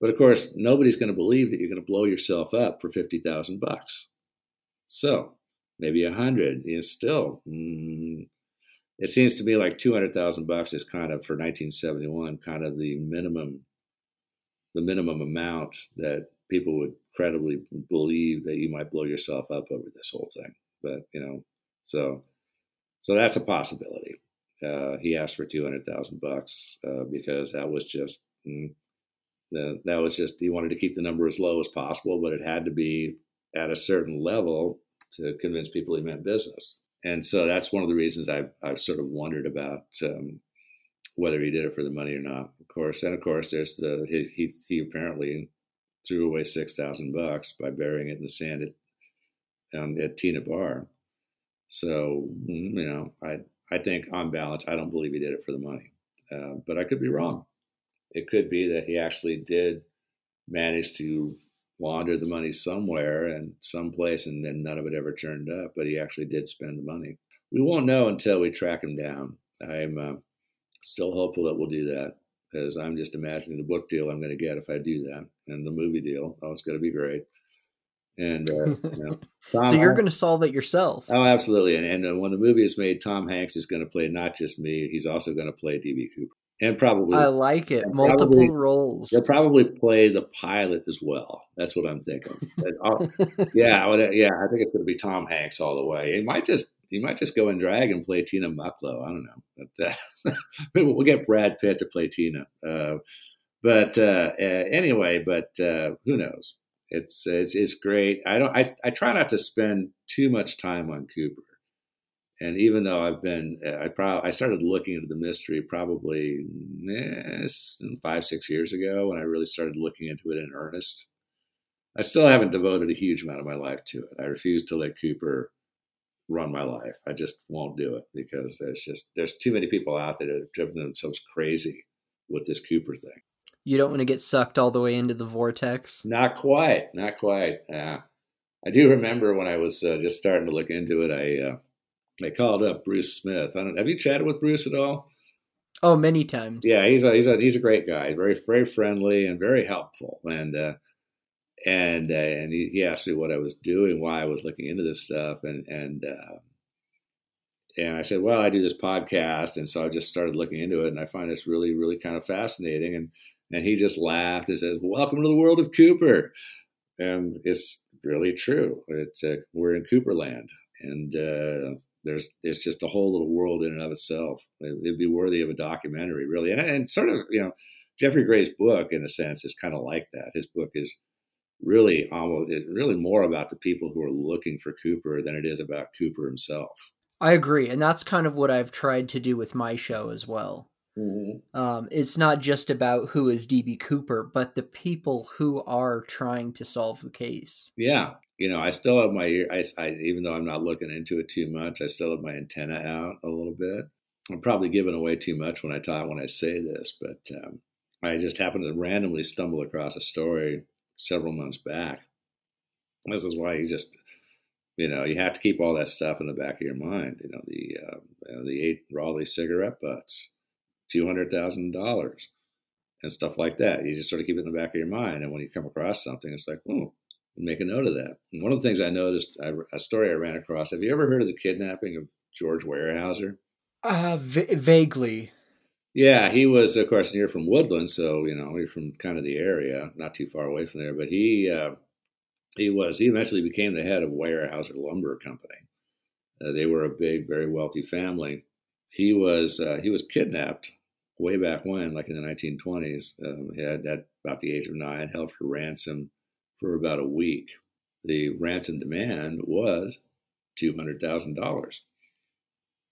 But of course, nobody's going to believe that you're going to blow yourself up for fifty thousand bucks. So maybe a hundred is still. Mm, it seems to me like two hundred thousand bucks is kind of for 1971, kind of the minimum, the minimum amount that people would credibly believe that you might blow yourself up over this whole thing. But you know, so so that's a possibility. Uh, he asked for two hundred thousand bucks uh, because that was just mm, that was just he wanted to keep the number as low as possible, but it had to be at a certain level to convince people he meant business. And so that's one of the reasons I've, I've sort of wondered about um, whether he did it for the money or not. Of course, and of course, there's the he he, he apparently threw away six thousand bucks by burying it in the sand at um, at Tena Bar. So mm, you know, I I think on balance, I don't believe he did it for the money, uh, but I could be wrong. It could be that he actually did manage to launder the money somewhere and someplace, and then none of it ever turned up. But he actually did spend the money. We won't know until we track him down. I'm uh, still hopeful that we'll do that because I'm just imagining the book deal I'm going to get if I do that, and the movie deal. Oh, it's going to be great. And uh, you know, so you're going to solve it yourself. Oh, absolutely. And, and uh, when the movie is made, Tom Hanks is going to play not just me; he's also going to play DB Cooper and probably I like it. Multiple probably, roles. They'll probably play the pilot as well. That's what I'm thinking. yeah, yeah. I think it's going to be Tom Hanks all the way. He might just he might just go and drag and play Tina Mucklow. I don't know, but uh, we'll get Brad Pitt to play Tina. Uh, but uh, anyway, but uh, who knows? It's it's it's great. I don't. I I try not to spend too much time on Cooper and even though I've been, I probably I started looking into the mystery probably eh, five six years ago when I really started looking into it in earnest. I still haven't devoted a huge amount of my life to it. I refuse to let Cooper run my life. I just won't do it because there's just there's too many people out there that have driven themselves crazy with this Cooper thing. You don't want to get sucked all the way into the vortex. Not quite, not quite. Yeah, I do remember when I was uh, just starting to look into it. I uh, they called up Bruce Smith. I don't. Have you chatted with Bruce at all? Oh, many times. Yeah, he's a he's a he's a great guy. Very very friendly and very helpful. And uh, and uh, and he, he, asked me what I was doing, why I was looking into this stuff, and and uh, and I said, well, I do this podcast, and so I just started looking into it, and I find it's really really kind of fascinating. And and he just laughed and says, "Welcome to the world of Cooper," and it's really true. It's uh, we're in Cooperland, and uh, there's it's just a whole little world in and of itself. It, would be worthy of a documentary, really, and, and sort of you know Geoffrey Gray's book, in a sense, is kind of like that. His book is really almost really more about the people who are looking for Cooper than it is about Cooper himself. I agree, and that's kind of what I've tried to do with my show as well. Mm-hmm. Um, it's not just about who is DB Cooper, but the people who are trying to solve the case. Yeah, you know, I still have my ear. I, I, even though I'm not looking into it too much, I still have my antenna out a little bit. I'm probably giving away too much when I talk when I say this, but um, I just happened to randomly stumble across a story several months back. This is why you just, you know, you have to keep all that stuff in the back of your mind. You know, the uh, you know, the eight Raleigh cigarette butts, two hundred thousand dollars, and stuff like that. You just sort of keep it in the back of your mind, and when you come across something, it's like, oh, make a note of that. And one of the things I noticed, I, a story I ran across. Have you ever heard of the kidnapping of George Weyerhaeuser? Uh, v- vaguely. Yeah, he was, of course, near from Woodland, so you know, he's from kind of the area, not too far away from there. But he uh, he was he eventually became the head of Weyerhaeuser Lumber Company. Uh, they were a big, very wealthy family. He was uh, he was kidnapped way back when, like in the 1920s. Um, had at about the age of nine, held for ransom for about a week. The ransom demand was $200,000.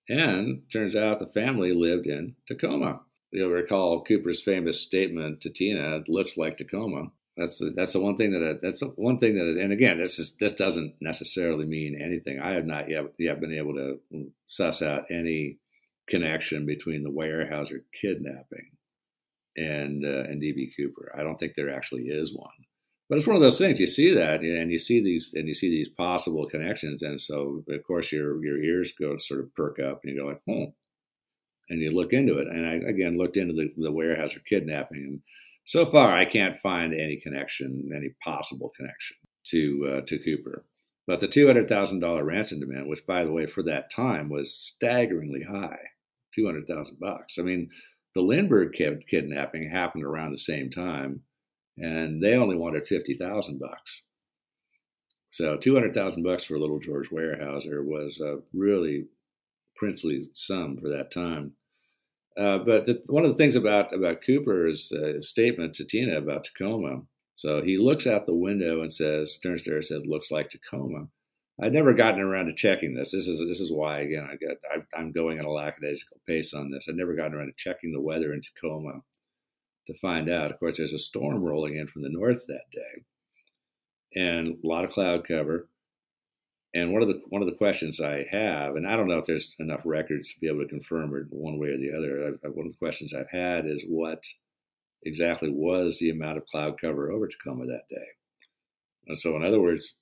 And turns out the family lived in Tacoma. You'll recall Cooper's famous statement to Tina, it looks like Tacoma. That's the, that's the one thing that I, that's the one thing that is, and again, this is this doesn't necessarily mean anything. I have not yet yet been able to suss out any connection between the Weyerhaeuser kidnapping and uh, and DB Cooper. I don't think there actually is one. But it's one of those things you see that and you see these and you see these possible connections, and so of course your your ears go sort of perk up and you go like, hmm, and you look into it. And I again looked into the the Weyerhaeuser kidnapping, and so far I can't find any connection, any possible connection to uh, to Cooper. But the two hundred thousand dollar ransom demand, which by the way for that time was staggeringly high, two hundred thousand bucks. I mean, the Lindbergh kid- kidnapping happened around the same time, and they only wanted fifty thousand bucks. So two hundred thousand bucks for little George Weyerhaeuser was a really princely sum for that time. Uh, but the, one of the things about about Cooper's uh, statement to Tina about Tacoma, so he looks out the window and says, turns to her and says, "Looks like Tacoma." I'd never gotten around to checking this. This is this is why again I get I, am going at a lackadaisical pace on this. I'd never gotten around to checking the weather in Tacoma to find out. Of course, there's a storm rolling in from the north that day, and a lot of cloud cover. And one of the one of the questions I have, and I don't know if there's enough records to be able to confirm it one way or the other. I, one of the questions I've had is what exactly was the amount of cloud cover over Tacoma that day. And so, in other words,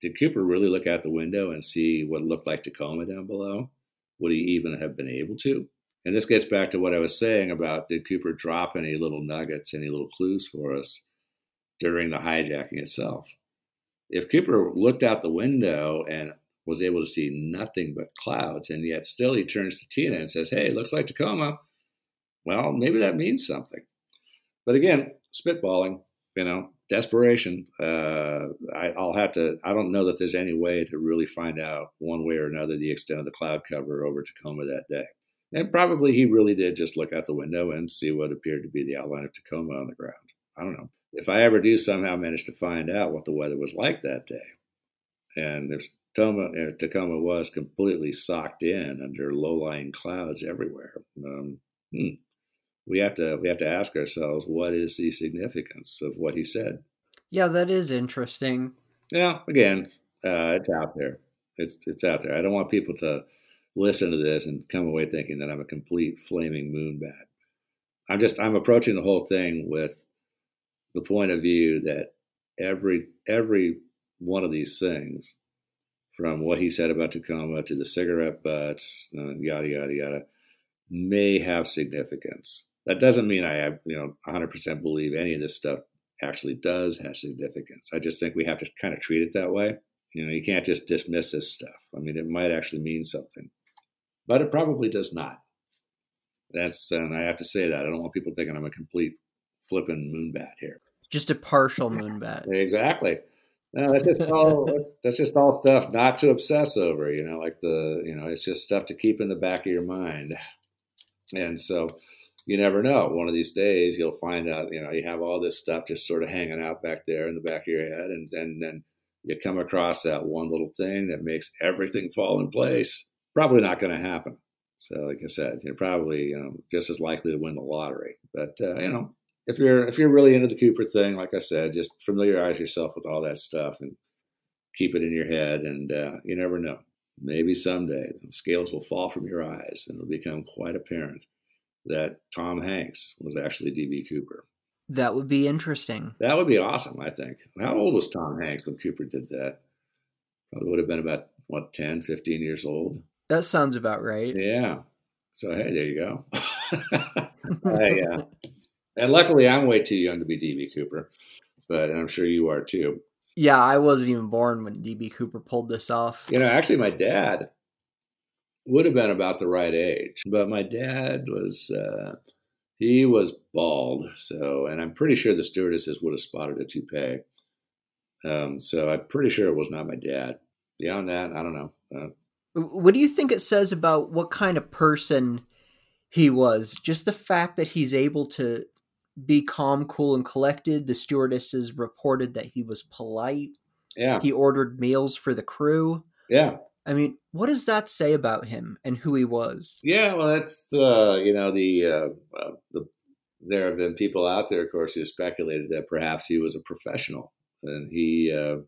did Cooper really look out the window and see what looked like Tacoma down below? Would he even have been able to? And this gets back to what I was saying about did Cooper drop any little nuggets, any little clues for us during the hijacking itself? If Cooper looked out the window and was able to see nothing but clouds, and yet still he turns to Tina and says, Hey, looks like Tacoma. Well, maybe that means something. But again, spitballing, you know, desperation. Uh, I, will have to. I don't know that there's any way to really find out one way or another the extent of the cloud cover over Tacoma that day. And probably he really did just look out the window and see what appeared to be the outline of Tacoma on the ground. I don't know. If I ever do somehow manage to find out what the weather was like that day, and if Tacoma, Tacoma was completely socked in under low-lying clouds everywhere, um, hmm, we have to we have to ask ourselves what is the significance of what he said. Yeah, that is interesting. Yeah, again, uh, it's out there. It's it's out there. I don't want people to listen to this and come away thinking that I'm a complete flaming moonbat. I'm just I'm approaching the whole thing with the point of view that every every one of these things, from what he said about Tacoma to the cigarette butts, uh, yada yada yada, may have significance. That doesn't mean I have, you know, 100% believe any of this stuff actually does have significance. I just think we have to kind of treat it that way. You know, you can't just dismiss this stuff. I mean, it might actually mean something, but it probably does not. That's, and I have to say that. I don't want people thinking I'm a complete flipping moonbat here. Just a partial moonbat. exactly. No, that's just all. that's just all stuff not to obsess over. You know, like the you know, it's just stuff to keep in the back of your mind. And so, you never know. One of these days, you'll find out. You know, you have all this stuff just sort of hanging out back there in the back of your head, and and then you come across that one little thing that makes everything fall in place. Probably not going to happen. So, like I said, you're probably you know just as likely to win the lottery. But uh, you know, if you're if you're really into the Cooper thing, like I said, just familiarize yourself with all that stuff and keep it in your head. And uh, you never know. Maybe someday the scales will fall from your eyes and it'll become quite apparent that Tom Hanks was actually DB Cooper. That would be interesting. That would be awesome, I think. How old was Tom Hanks when Cooper did that? Probably would have been about, what, 10, 15 years old? That sounds about right. Yeah. So, hey, there you go. hey, uh, and luckily, I'm way too young to be DB Cooper, but I'm sure you are too. Yeah, I wasn't even born when DB Cooper pulled this off. You know, actually, my dad would have been about the right age. But my dad was uh, he was bald, so and I'm pretty sure the stewardesses would have spotted a toupee. Um, so I'm pretty sure it was not my dad. Beyond that, I don't know. Uh, what do you think it says about what kind of person he was? Just the fact that he's able to be calm, cool, and collected. The stewardesses reported that he was polite. Yeah. He ordered meals for the crew. Yeah. I mean, what does that say about him and who he was? Yeah, well, that's uh, you know the uh, uh, the there have been people out there, of course, who speculated that perhaps he was a professional, and he uh,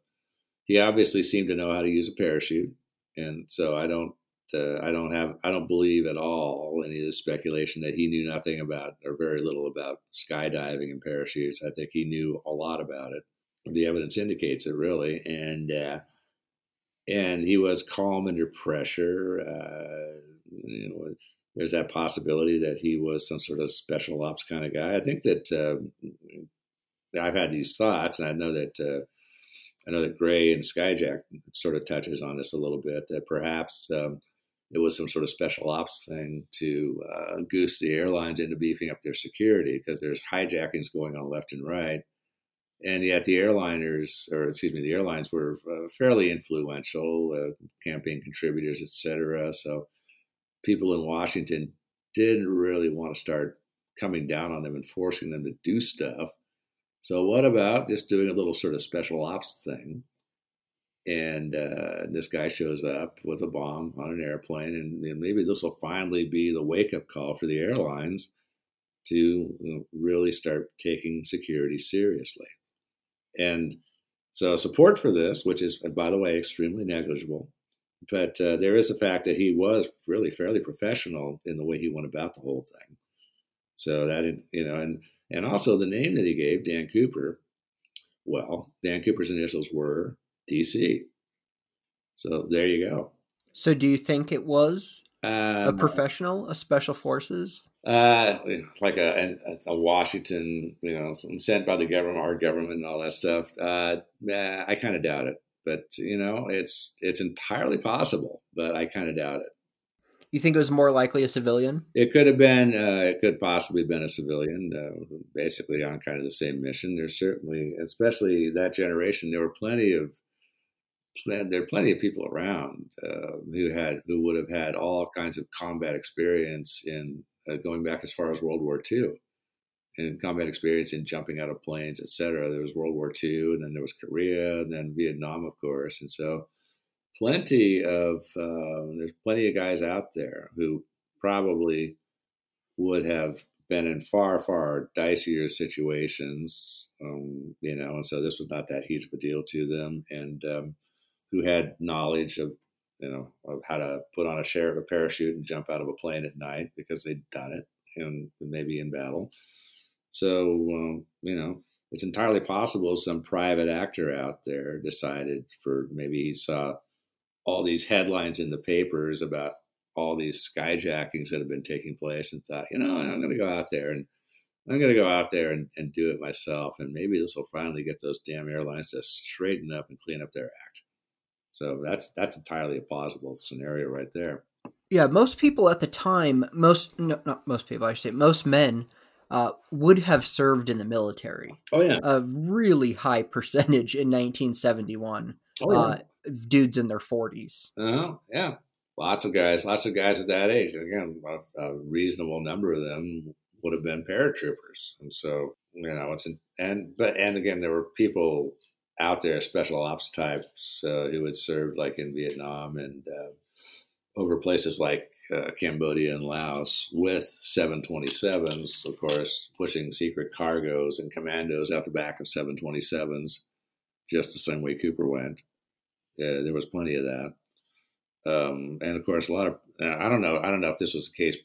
he obviously seemed to know how to use a parachute, and so I don't uh, I don't have I don't believe at all any of the speculation that he knew nothing about or very little about skydiving and parachutes. I think he knew a lot about it. The evidence indicates it really, and uh, and he was calm under pressure. Uh, you know, there's that possibility that he was some sort of special ops kind of guy. I think that uh, I've had these thoughts, and I know that uh, I know that Gray and Skyjack sort of touches on this a little bit. That perhaps um, it was some sort of special ops thing to uh, goose the airlines into beefing up their security because there's hijackings going on left and right. And yet the airliners, or excuse me, the airlines were uh, fairly influential, uh, campaign contributors, etc. So people in Washington didn't really want to start coming down on them and forcing them to do stuff. So what about just doing a little sort of special ops thing? and uh, this guy shows up with a bomb on an airplane, and, and maybe this will finally be the wake up call for the airlines to you know, really start taking security seriously. And so, support for this, which is, by the way, extremely negligible, but uh, there is the fact that he was really fairly professional in the way he went about the whole thing. So that you know, and and also the name that he gave, Dan Cooper. Well, Dan Cooper's initials were DC. So there you go. So do you think it was um, a professional, a special forces? Uh, like a, a, Washington, you know, sent by the government, our government, and all that stuff. Uh, I kind of doubt it, but you know, it's it's entirely possible, but I kind of doubt it. You think it was more likely a civilian? It could have been. Uh, it could possibly been a civilian, uh, basically on kind of the same mission. There's certainly, especially that generation, there were plenty of there are plenty of people around uh, who had who would have had all kinds of combat experience in uh, going back as far as World War II, and combat experience in jumping out of planes, etc. There was World War II, and then there was Korea, and then Vietnam, of course, and so plenty of uh, there's plenty of guys out there who probably would have been in far far dicier situations, um, you know, and so this was not that huge of a deal to them, and um, who had knowledge of you know how to put on a share of a parachute and jump out of a plane at night because they'd done it and maybe in battle. So um, you know it's entirely possible some private actor out there decided for maybe he saw all these headlines in the papers about all these skyjackings that have been taking place and thought, you know, I'm going to go out there and I'm going to go out there and, and do it myself. And maybe this will finally get those damn airlines to straighten up and clean up their act. So that's that's entirely a plausible scenario right there. Yeah, most people at the time, most no, not most people, I should say, most men uh, would have served in the military. Oh yeah, a really high percentage in 1971. Oh, yeah. uh, dudes in their 40s. Oh yeah, lots of guys, lots of guys at that age. Again, a, a reasonable number of them would have been paratroopers, and so you know it's an, and but and again there were people out there, special ops types uh, who had served like in Vietnam and uh, over places like uh, Cambodia and Laos with 727s, of course, pushing secret cargoes and commandos out the back of 727s, just the same way Cooper went. there was plenty of that. Um, and of course, a lot of I don't know I don't know if this was the case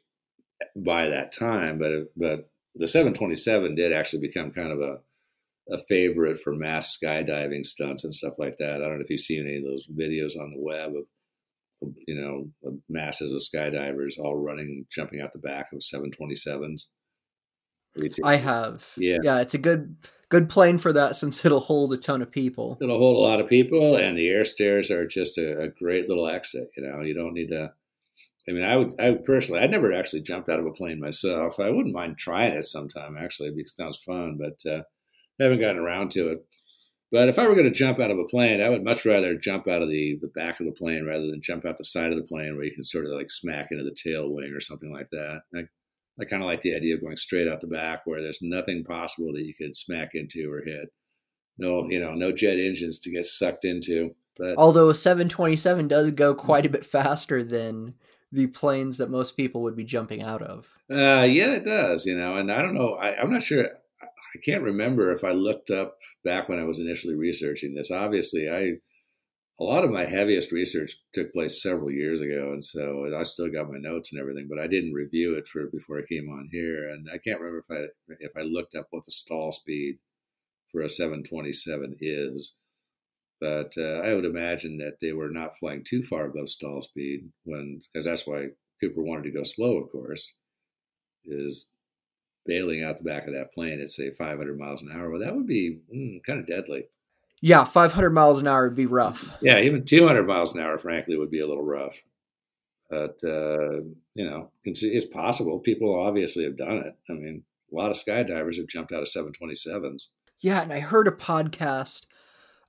by that time, but but the 727 did actually become kind of a a favorite for mass skydiving stunts and stuff like that. I don't know if you've seen any of those videos on the web of, you know, masses of skydivers all running, jumping out the back of 727s. I have. Yeah. Yeah, it's a good good plane for that since it'll hold a ton of people. It'll hold a lot of people, and the air stairs are just a, a great little exit. You know, you don't need to. I mean, I would, I would personally, I'd never actually jumped out of a plane myself. I wouldn't mind trying it sometime, actually, because it sounds fun. But uh, I haven't gotten around to it. But if I were going to jump out of a plane, I would much rather jump out of the, the back of the plane rather than jump out the side of the plane where you can sort of like smack into the tail wing or something like that. I, I kind of like the idea of going straight out the back where there's nothing possible that you could smack into or hit. No, you know, no jet engines to get sucked into. But although a 727 does go quite a bit faster than the planes that most people would be jumping out of. Uh, yeah, it does. You know, and I don't know. I, I'm not sure. I can't remember if I looked up back when I was initially researching this. Obviously, I a lot of my heaviest research took place several years ago, and so I still got my notes and everything, but I didn't review it for before I came on here, and I can't remember if I if I looked up what the stall speed for a 727 is, but uh, I would imagine that they were not flying too far above stall speed when because that's why Cooper wanted to go slow, of course, is bailing out the back of that plane at say 500 miles an hour. Well, that would be mm, kind of deadly. Yeah, 500 miles an hour would be rough. Yeah, even 200 miles an hour, frankly, would be a little rough. But, uh, you know, it's possible. People obviously have done it. I mean, a lot of skydivers have jumped out of 727s. Yeah, and I heard a podcast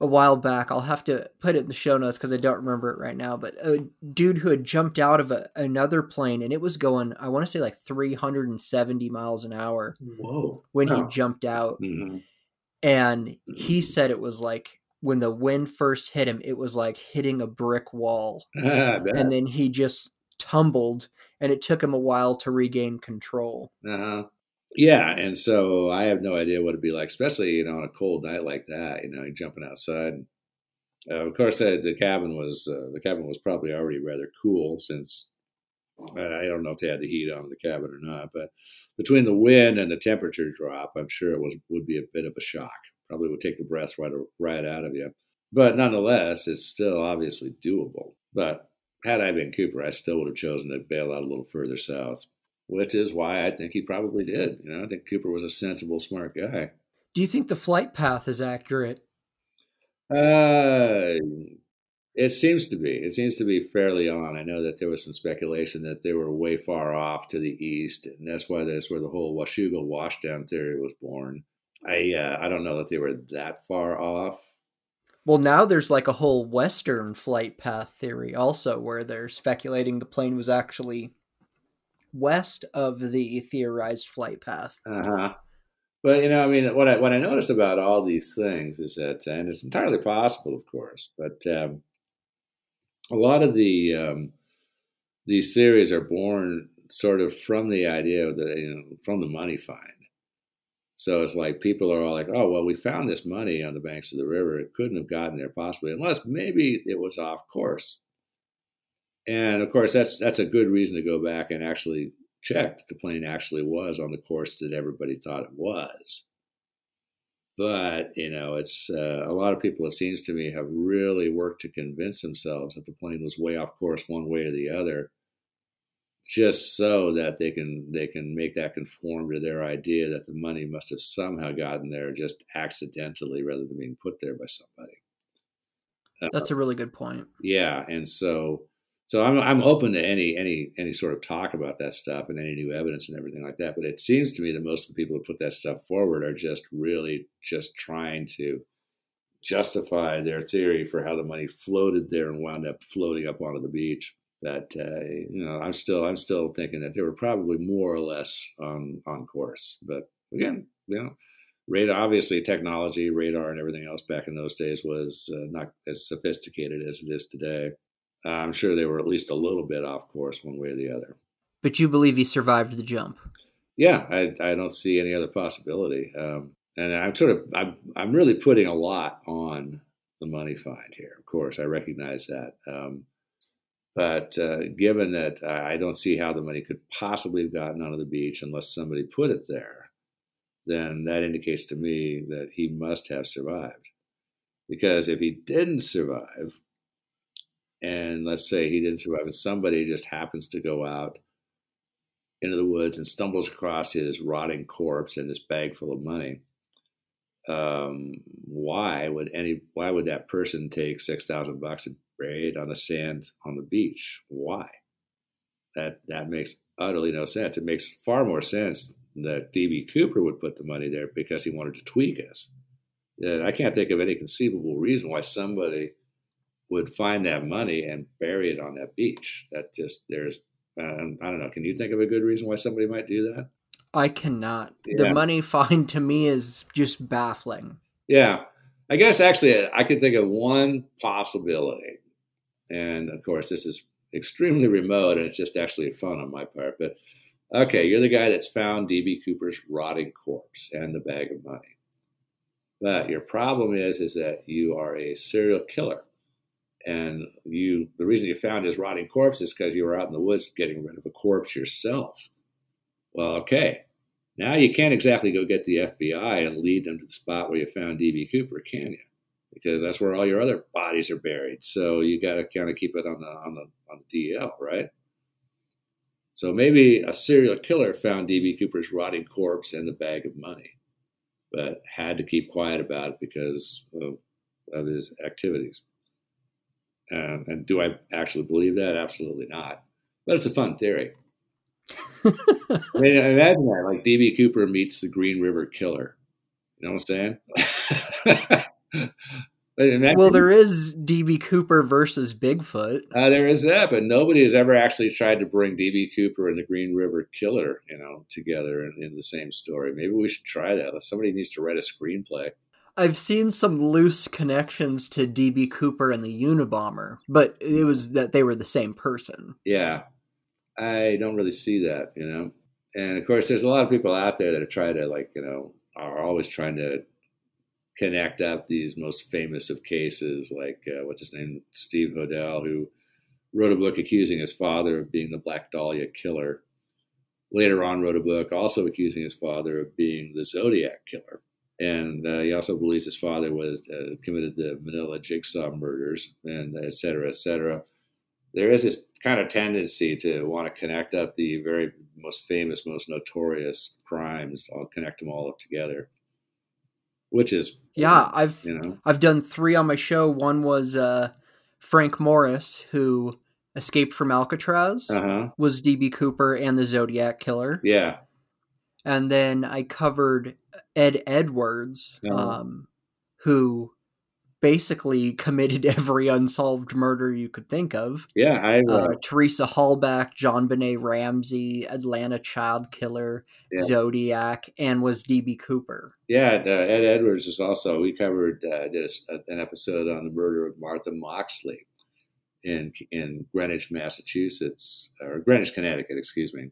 a while back. I'll have to put it in the show notes because I don't remember it right now. But a dude who had jumped out of a, another plane and it was going, I want to say like 370 miles an hour. Whoa. When he jumped out. Mm-hmm and he said it was like when the wind first hit him it was like hitting a brick wall and then he just tumbled and it took him a while to regain control uh-huh. Yeah and so i have no idea what it'd be like especially you know on a cold night like that you know jumping outside uh, of course the cabin was uh, the cabin was probably already rather cool since uh, i don't know if they had the heat on the cabin or not but between the wind and the temperature drop, I'm sure it was would be a bit of a shock. Probably would take the breath right right out of you. But nonetheless, it's still obviously doable. But had I been Cooper, I still would have chosen to bail out a little further south, which is why I think he probably did. You know, I think Cooper was a sensible, smart guy. Do you think the flight path is accurate? Uh, it seems to be. It seems to be fairly on. I know that there was some speculation that they were way far off to the east, and that's why that's where the whole Washougal washdown theory was born. I uh, I don't know that they were that far off. Well, now there's like a whole western flight path theory also, where they're speculating the plane was actually west of the theorized flight path. Uh huh. But you know, I mean, what I what I notice about all these things is that, and it's entirely possible, of course, but um, a lot of the um, these theories are born sort of from the idea of the you know, from the money find. So it's like people are all like, "Oh, well, we found this money on the banks of the river. It couldn't have gotten there possibly, unless maybe it was off course." And of course, that's that's a good reason to go back and actually check that the plane actually was on the course that everybody thought it was. But you know, it's uh, a lot of people. It seems to me have really worked to convince themselves that the plane was way off course one way or the other, just so that they can they can make that conform to their idea that the money must have somehow gotten there just accidentally rather than being put there by somebody. That's a really good point. Yeah, and so so I'm I'm open to any any any sort of talk about that stuff and any new evidence and everything like that. But it seems to me that most of the people who put that stuff forward are just really just trying to justify their theory for how the money floated there and wound up floating up onto the beach. That uh, you know, I'm still I'm still thinking that they were probably more or less on on course. But again, you know, radar obviously technology, radar, and everything else back in those days was uh, not as sophisticated as it is today. I'm sure they were at least a little bit off course one way or the other. But you believe he survived the jump? Yeah, I, I don't see any other possibility. Um, and I'm sort of I'm I'm really putting a lot on the money find here. Of course, I recognize that. Um, but uh, given that I don't see how the money could possibly have gotten onto the beach unless somebody put it there, then that indicates to me that he must have survived. Because if he didn't survive, and let's say he didn't survive, and somebody just happens to go out into the woods and stumbles across his rotting corpse and this bag full of money. Um, why would any? Why would that person take six thousand bucks and bury it on the sand on the beach? Why? That that makes utterly no sense. It makes far more sense that DB Cooper would put the money there because he wanted to tweak us. And I can't think of any conceivable reason why somebody would find that money and bury it on that beach. That just there's uh, I don't know. Can you think of a good reason why somebody might do that? I cannot. Yeah. The money find to me is just baffling. Yeah, I guess actually I could think of one possibility, and of course this is extremely remote, and it's just actually fun on my part. But okay, you're the guy that's found DB Cooper's rotting corpse and the bag of money. But your problem is, is that you are a serial killer, and you the reason you found his rotting corpse is because you were out in the woods getting rid of a corpse yourself. Well, okay, now you can't exactly go get the FBI and lead them to the spot where you found DB Cooper, can you? Because that's where all your other bodies are buried. So you got to kind of keep it on the on the on the DL, right? So maybe a serial killer found DB Cooper's rotting corpse and the bag of money, but had to keep quiet about it because of, of his activities. Um, and do I actually believe that? Absolutely not. But it's a fun theory. I mean, imagine that, like DB Cooper meets the Green River Killer. You know what I'm saying? well, there is DB Cooper versus Bigfoot. Uh, there is that, but nobody has ever actually tried to bring DB Cooper and the Green River Killer, you know, together in, in the same story. Maybe we should try that. Somebody needs to write a screenplay. I've seen some loose connections to DB Cooper and the Unabomber, but it was that they were the same person. Yeah, I don't really see that, you know. And of course, there's a lot of people out there that are trying to, like, you know, are always trying to connect up these most famous of cases, like uh, what's his name, Steve Hodel, who wrote a book accusing his father of being the Black Dahlia killer. Later on, wrote a book also accusing his father of being the Zodiac killer. And uh, he also believes his father was uh, committed the Manila Jigsaw murders, and et cetera, et cetera there is this kind of tendency to want to connect up the very most famous, most notorious crimes. I'll connect them all up together, which is yeah. I've you know I've done three on my show. One was uh, Frank Morris, who escaped from Alcatraz, uh-huh. was DB Cooper and the Zodiac Killer. Yeah, and then I covered Ed Edwards, uh-huh. um, who basically committed every unsolved murder you could think of. Yeah, I uh, uh, Teresa Halbach, JonBenét Ramsey, Atlanta Child Killer, yeah. Zodiac, and was DB Cooper. Yeah, uh, Ed Edwards is also. We covered uh, did a, an episode on the murder of Martha Moxley in in Greenwich, Massachusetts, or Greenwich, Connecticut, excuse me.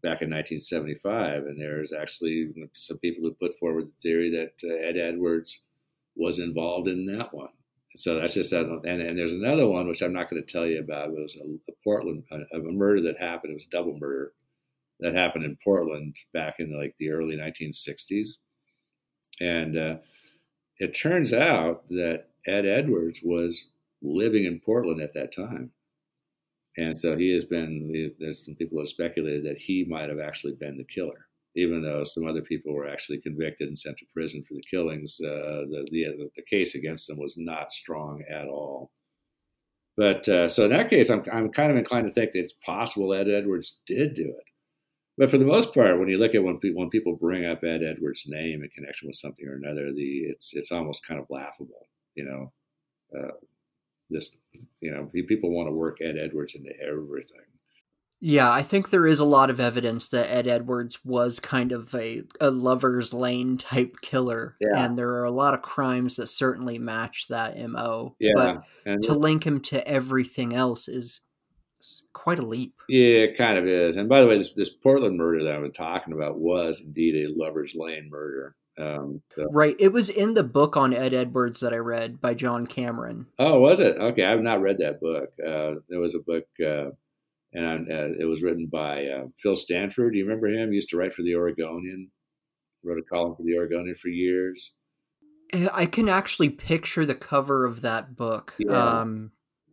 Back in 1975, and there's actually some people who put forward the theory that uh, Ed Edwards was involved in that one. So that's just that. And, and there's another one which I'm not going to tell you about. It was a, a Portland a, a, murder that happened. It was a double murder that happened in Portland back in like the early 1960s. And uh, it turns out that Ed Edwards was living in Portland at that time. And so he has been, there's some people have speculated that he might have actually been the killer even though some other people were actually convicted and sent to prison for the killings, uh, the, the, the case against them was not strong at all. But uh, so in that case, I'm I'm kind of inclined to think that it's possible Ed Edwards did do it. But for the most part, when you look at when people when people bring up Ed Edwards' name in connection with something or another, the it's it's almost kind of laughable. You know, uh, this you know people want to work Ed Edwards into everything. Yeah, I think there is a lot of evidence that Ed Edwards was kind of a, a lover's lane type killer. Yeah. And there are a lot of crimes that certainly match that MO. Yeah. But and to link him to everything else is quite a leap. Yeah, it kind of is. And by the way, this, this Portland murder that I've been talking about was indeed a lover's lane murder. Um, so. Right. It was in the book on Ed Edwards that I read by John Cameron. Oh, was it? Okay. I've not read that book. Uh, there was a book. Uh, and uh, it was written by uh, Phil Stanford. Do you remember him? He used to write for the Oregonian. Wrote a column for the Oregonian for years. Eh, I can actually picture the cover of that book. Yeah, um,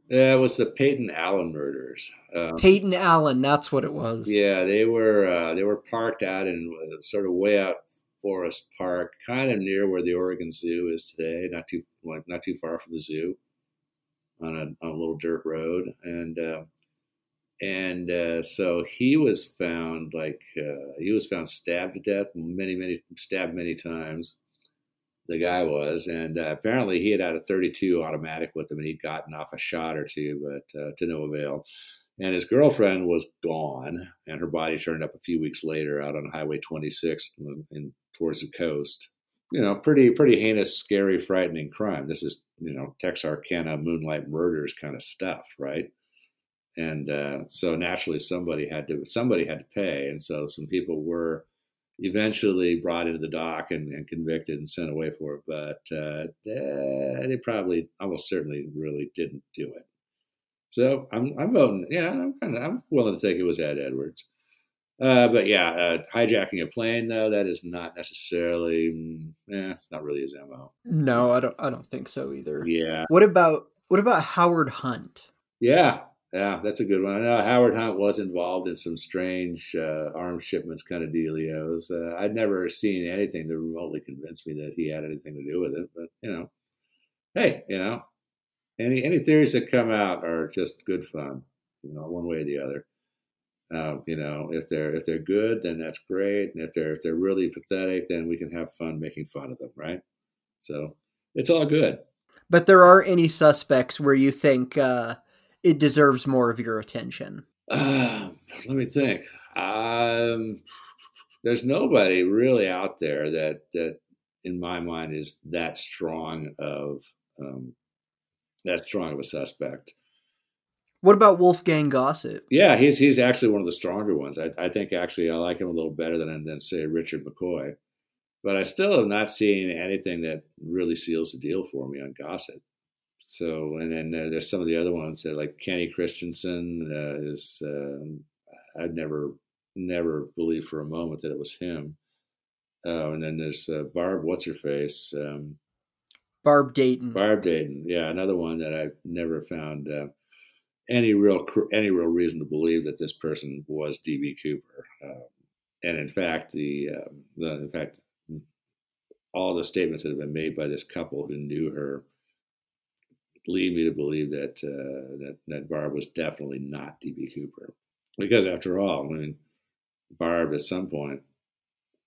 yeah it was the Peyton Allen murders. Um, Peyton Allen, that's what it was. Yeah, they were uh, they were parked out in uh, sort of way out Forest Park, kind of near where the Oregon Zoo is today, not too like not too far from the zoo, on a, on a little dirt road, and uh, and uh, so he was found like uh, he was found stabbed to death many many stabbed many times the guy was and uh, apparently he had had a 32 automatic with him and he'd gotten off a shot or two but uh, to no avail and his girlfriend was gone and her body turned up a few weeks later out on highway 26 in, in towards the coast you know pretty pretty heinous scary frightening crime this is you know texarkana moonlight murders kind of stuff right and uh, so naturally somebody had to somebody had to pay, and so some people were eventually brought into the dock and, and convicted and sent away for it. But uh, they probably almost certainly really didn't do it. So I'm I'm voting. Yeah, I'm kind of I'm willing to take it was Ed Edwards. Uh, but yeah, uh, hijacking a plane though that is not necessarily. Mm, yeah, it's not really his mo. No, I don't. I don't think so either. Yeah. What about what about Howard Hunt? Yeah, yeah, that's a good one. I know Howard Hunt was involved in some strange uh, arms shipments kind of dealios. Uh, I'd never seen anything that remotely convinced me that he had anything to do with it. But you know, hey, you know, any any theories that come out are just good fun. You know, one way or the other. Uh, you know, if they're if they're good, then that's great, and if they're if they're really pathetic, then we can have fun making fun of them, right? So it's all good. But there are any suspects where you think uh, it deserves more of your attention? Uh, let me think. Um, there's nobody really out there that that, in my mind, is that strong of um, that strong of a suspect. What about Wolfgang Gossett? Yeah, he's he's actually one of the stronger ones. I, I think actually I like him a little better than than say Richard McCoy, but I still have not seen anything that really seals the deal for me on Gossett. So and then uh, there's some of the other ones that like Kenny Christiansen uh, is uh, I'd never never believed for a moment that it was him. Uh, and then there's uh, Barb, what's her face? Um, Barb Dayton. Barb Dayton, yeah, another one that I've never found uh, any real any real reason to believe that this person was DB Cooper. Uh, and in fact, the, um, the in fact all the statements that have been made by this couple who knew her lead me to believe that uh, that that Barb was definitely not DB Cooper, because after all, I mean, Barb at some point,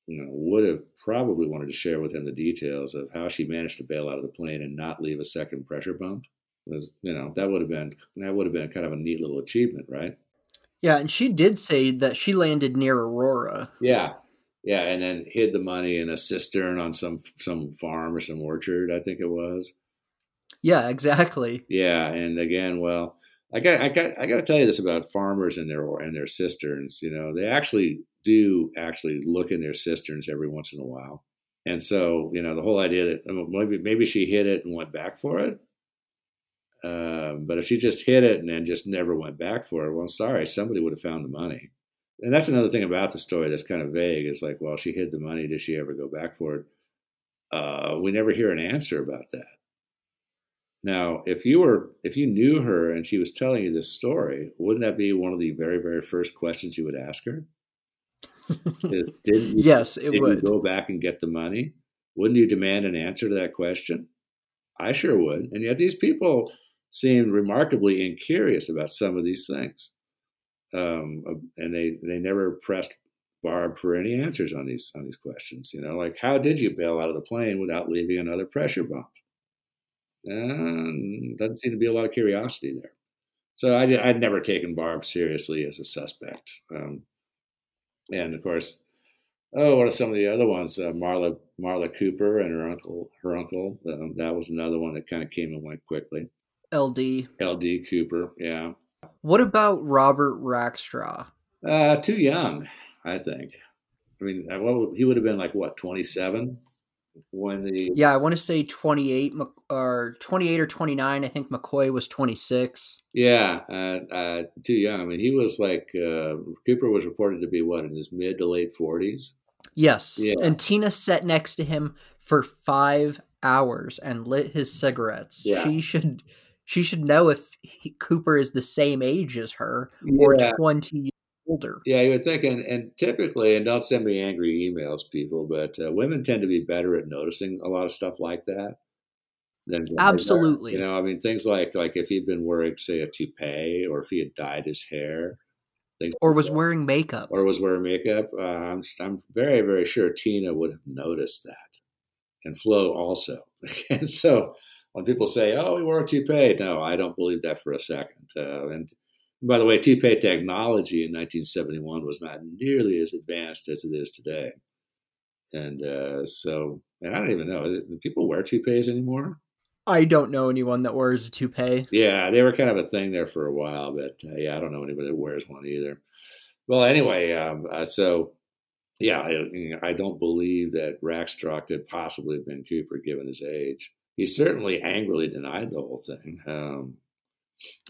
you know, would have probably wanted to share with him the details of how she managed to bail out of the plane and not leave a second pressure bump was you know that would have been that would have been kind of a neat little achievement, right? Yeah, and she did say that she landed near Aurora. Yeah, yeah, and then hid the money in a cistern on some some farm or some orchard, I think it was. Yeah, exactly. Yeah, and again, well, I got I got I got to tell you this about farmers and their and their cisterns. You know, they actually do actually look in their cisterns every once in a while. And so, you know, the whole idea that um, maybe maybe she hid it and went back for it, um, but if she just hit it and then just never went back for it, well, sorry, somebody would have found the money. And that's another thing about the story that's kind of vague. Is like, well, she hid the money. Did she ever go back for it? Uh, we never hear an answer about that. Now, if you were, if you knew her and she was telling you this story, wouldn't that be one of the very, very first questions you would ask her? Is, did you, yes, it did would. You go back and get the money? Wouldn't you demand an answer to that question? I sure would. And yet, these people seemed remarkably incurious about some of these things. Um, and they, they never pressed Barb for any answers on these on these questions. You know, like how did you bail out of the plane without leaving another pressure bump? And doesn't seem to be a lot of curiosity there. So I, would never taken Barb seriously as a suspect. Um, and of course, oh, what are some of the other ones? Uh, Marla Marla Cooper and her uncle. Her uncle. Um, that was another one that kind of came and went quickly. LD. LD Cooper, yeah. What about Robert Rackstraw? Uh, too young, I think. I mean, uh, well, he would have been like what, twenty seven, when the yeah, I want to say twenty eight or twenty eight or twenty nine. I think McCoy was twenty six. Yeah, uh, uh, too young. I mean, he was like uh, Cooper was reported to be what in his mid to late forties. Yes, yeah. and Tina sat next to him for five hours and lit his cigarettes. Yeah. She should she should know if he, Cooper is the same age as her or yeah. 20 years older. Yeah, you would think. And, and typically, and don't send me angry emails, people, but uh, women tend to be better at noticing a lot of stuff like that. Than Absolutely. You know, I mean, things like like if he'd been wearing, say, a toupee, or if he had dyed his hair, or was wearing makeup, or was wearing makeup. Uh, I'm I'm very very sure Tina would have noticed that, and Flo also. and so when people say, "Oh, we wore a toupee," no, I don't believe that for a second. Uh, and by the way, toupee technology in 1971 was not nearly as advanced as it is today. And uh, so, and I don't even know, do people wear toupees anymore? I don't know anyone that wears a toupee. Yeah, they were kind of a thing there for a while, but uh, yeah, I don't know anybody that wears one either. Well, anyway, um, uh, so yeah, I, I, don't believe that Rackstraw could possibly have been Cooper given his age. He certainly angrily denied the whole thing. Um,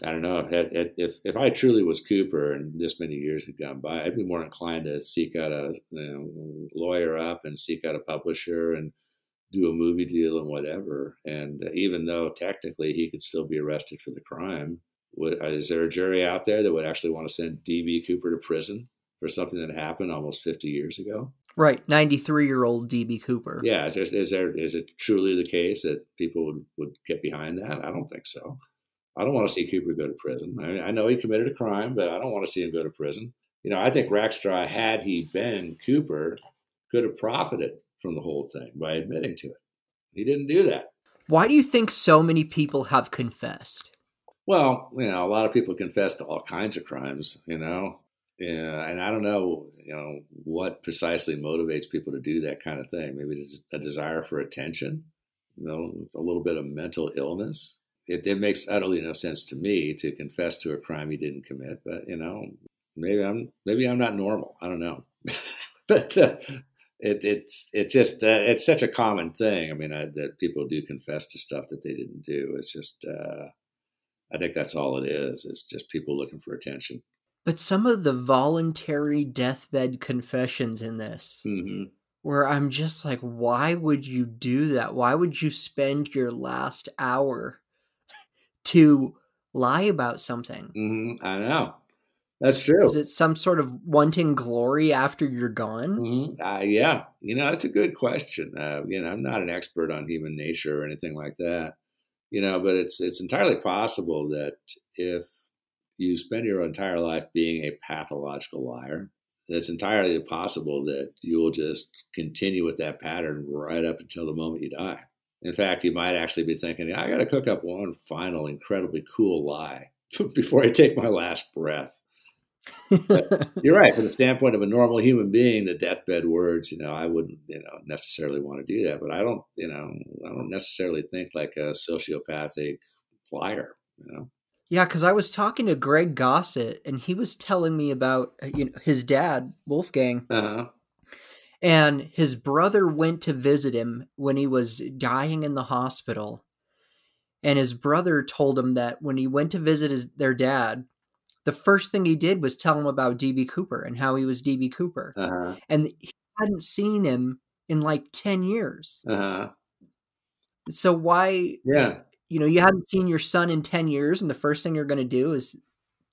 I don't know if, if if I truly was Cooper and this many years had gone by, I'd be more inclined to seek out a you know, lawyer up and seek out a publisher and do a movie deal and whatever. And uh, even though technically he could still be arrested for the crime, would, uh, is there a jury out there that would actually want to send DB Cooper to prison for something that happened almost 50 years ago? Right, 93 year old DB Cooper. Yeah, is there, is there is it truly the case that people would, would get behind that? I don't think so. I don't want to see Cooper go to prison. I, mean, I know he committed a crime, but I don't want to see him go to prison. You know, I think Rackstraw, had he been Cooper, could have profited from the whole thing by admitting to it. He didn't do that. Why do you think so many people have confessed? Well, you know, a lot of people confess to all kinds of crimes, you know. Yeah, and I don't know, you know, what precisely motivates people to do that kind of thing. Maybe it's a desire for attention, you know, a little bit of mental illness. It, it makes utterly no sense to me to confess to a crime he didn't commit. But you know, maybe I'm maybe I'm not normal. I don't know. but uh, it, it's it's just uh, it's such a common thing. I mean, I, that people do confess to stuff that they didn't do. It's just uh, I think that's all it is. It's just people looking for attention. But some of the voluntary deathbed confessions in this, mm-hmm. where I'm just like, why would you do that? Why would you spend your last hour to lie about something? Mm-hmm. I know. That's true. Is it some sort of wanting glory after you're gone? Mm-hmm. Uh, yeah, you know, it's a good question. Uh, you know, I'm not an expert on human nature or anything like that. You know, but it's it's entirely possible that if you spend your entire life being a pathological liar, it's entirely possible that you will just continue with that pattern right up until the moment you die. In fact, you might actually be thinking, I got to cook up one final, incredibly cool lie before I take my last breath you're right. From the standpoint of a normal human being, the deathbed words, you know, I wouldn't, you know, necessarily want to do that. But I don't, you know, I don't necessarily think like a sociopathic liar. you know. Yeah, because I was talking to Greg Gossett, and he was telling me about uh, you know his dad Wolfgang, uh-huh. and his brother went to visit him when he was dying in the hospital, and his brother told him that when he went to visit his their dad, the first thing he did was tell him about DB Cooper and how he was DB Cooper. Uh-huh. And he hadn't seen him in like 10 years. Uh-huh. So why Yeah. You know, you hadn't seen your son in 10 years and the first thing you're going to do is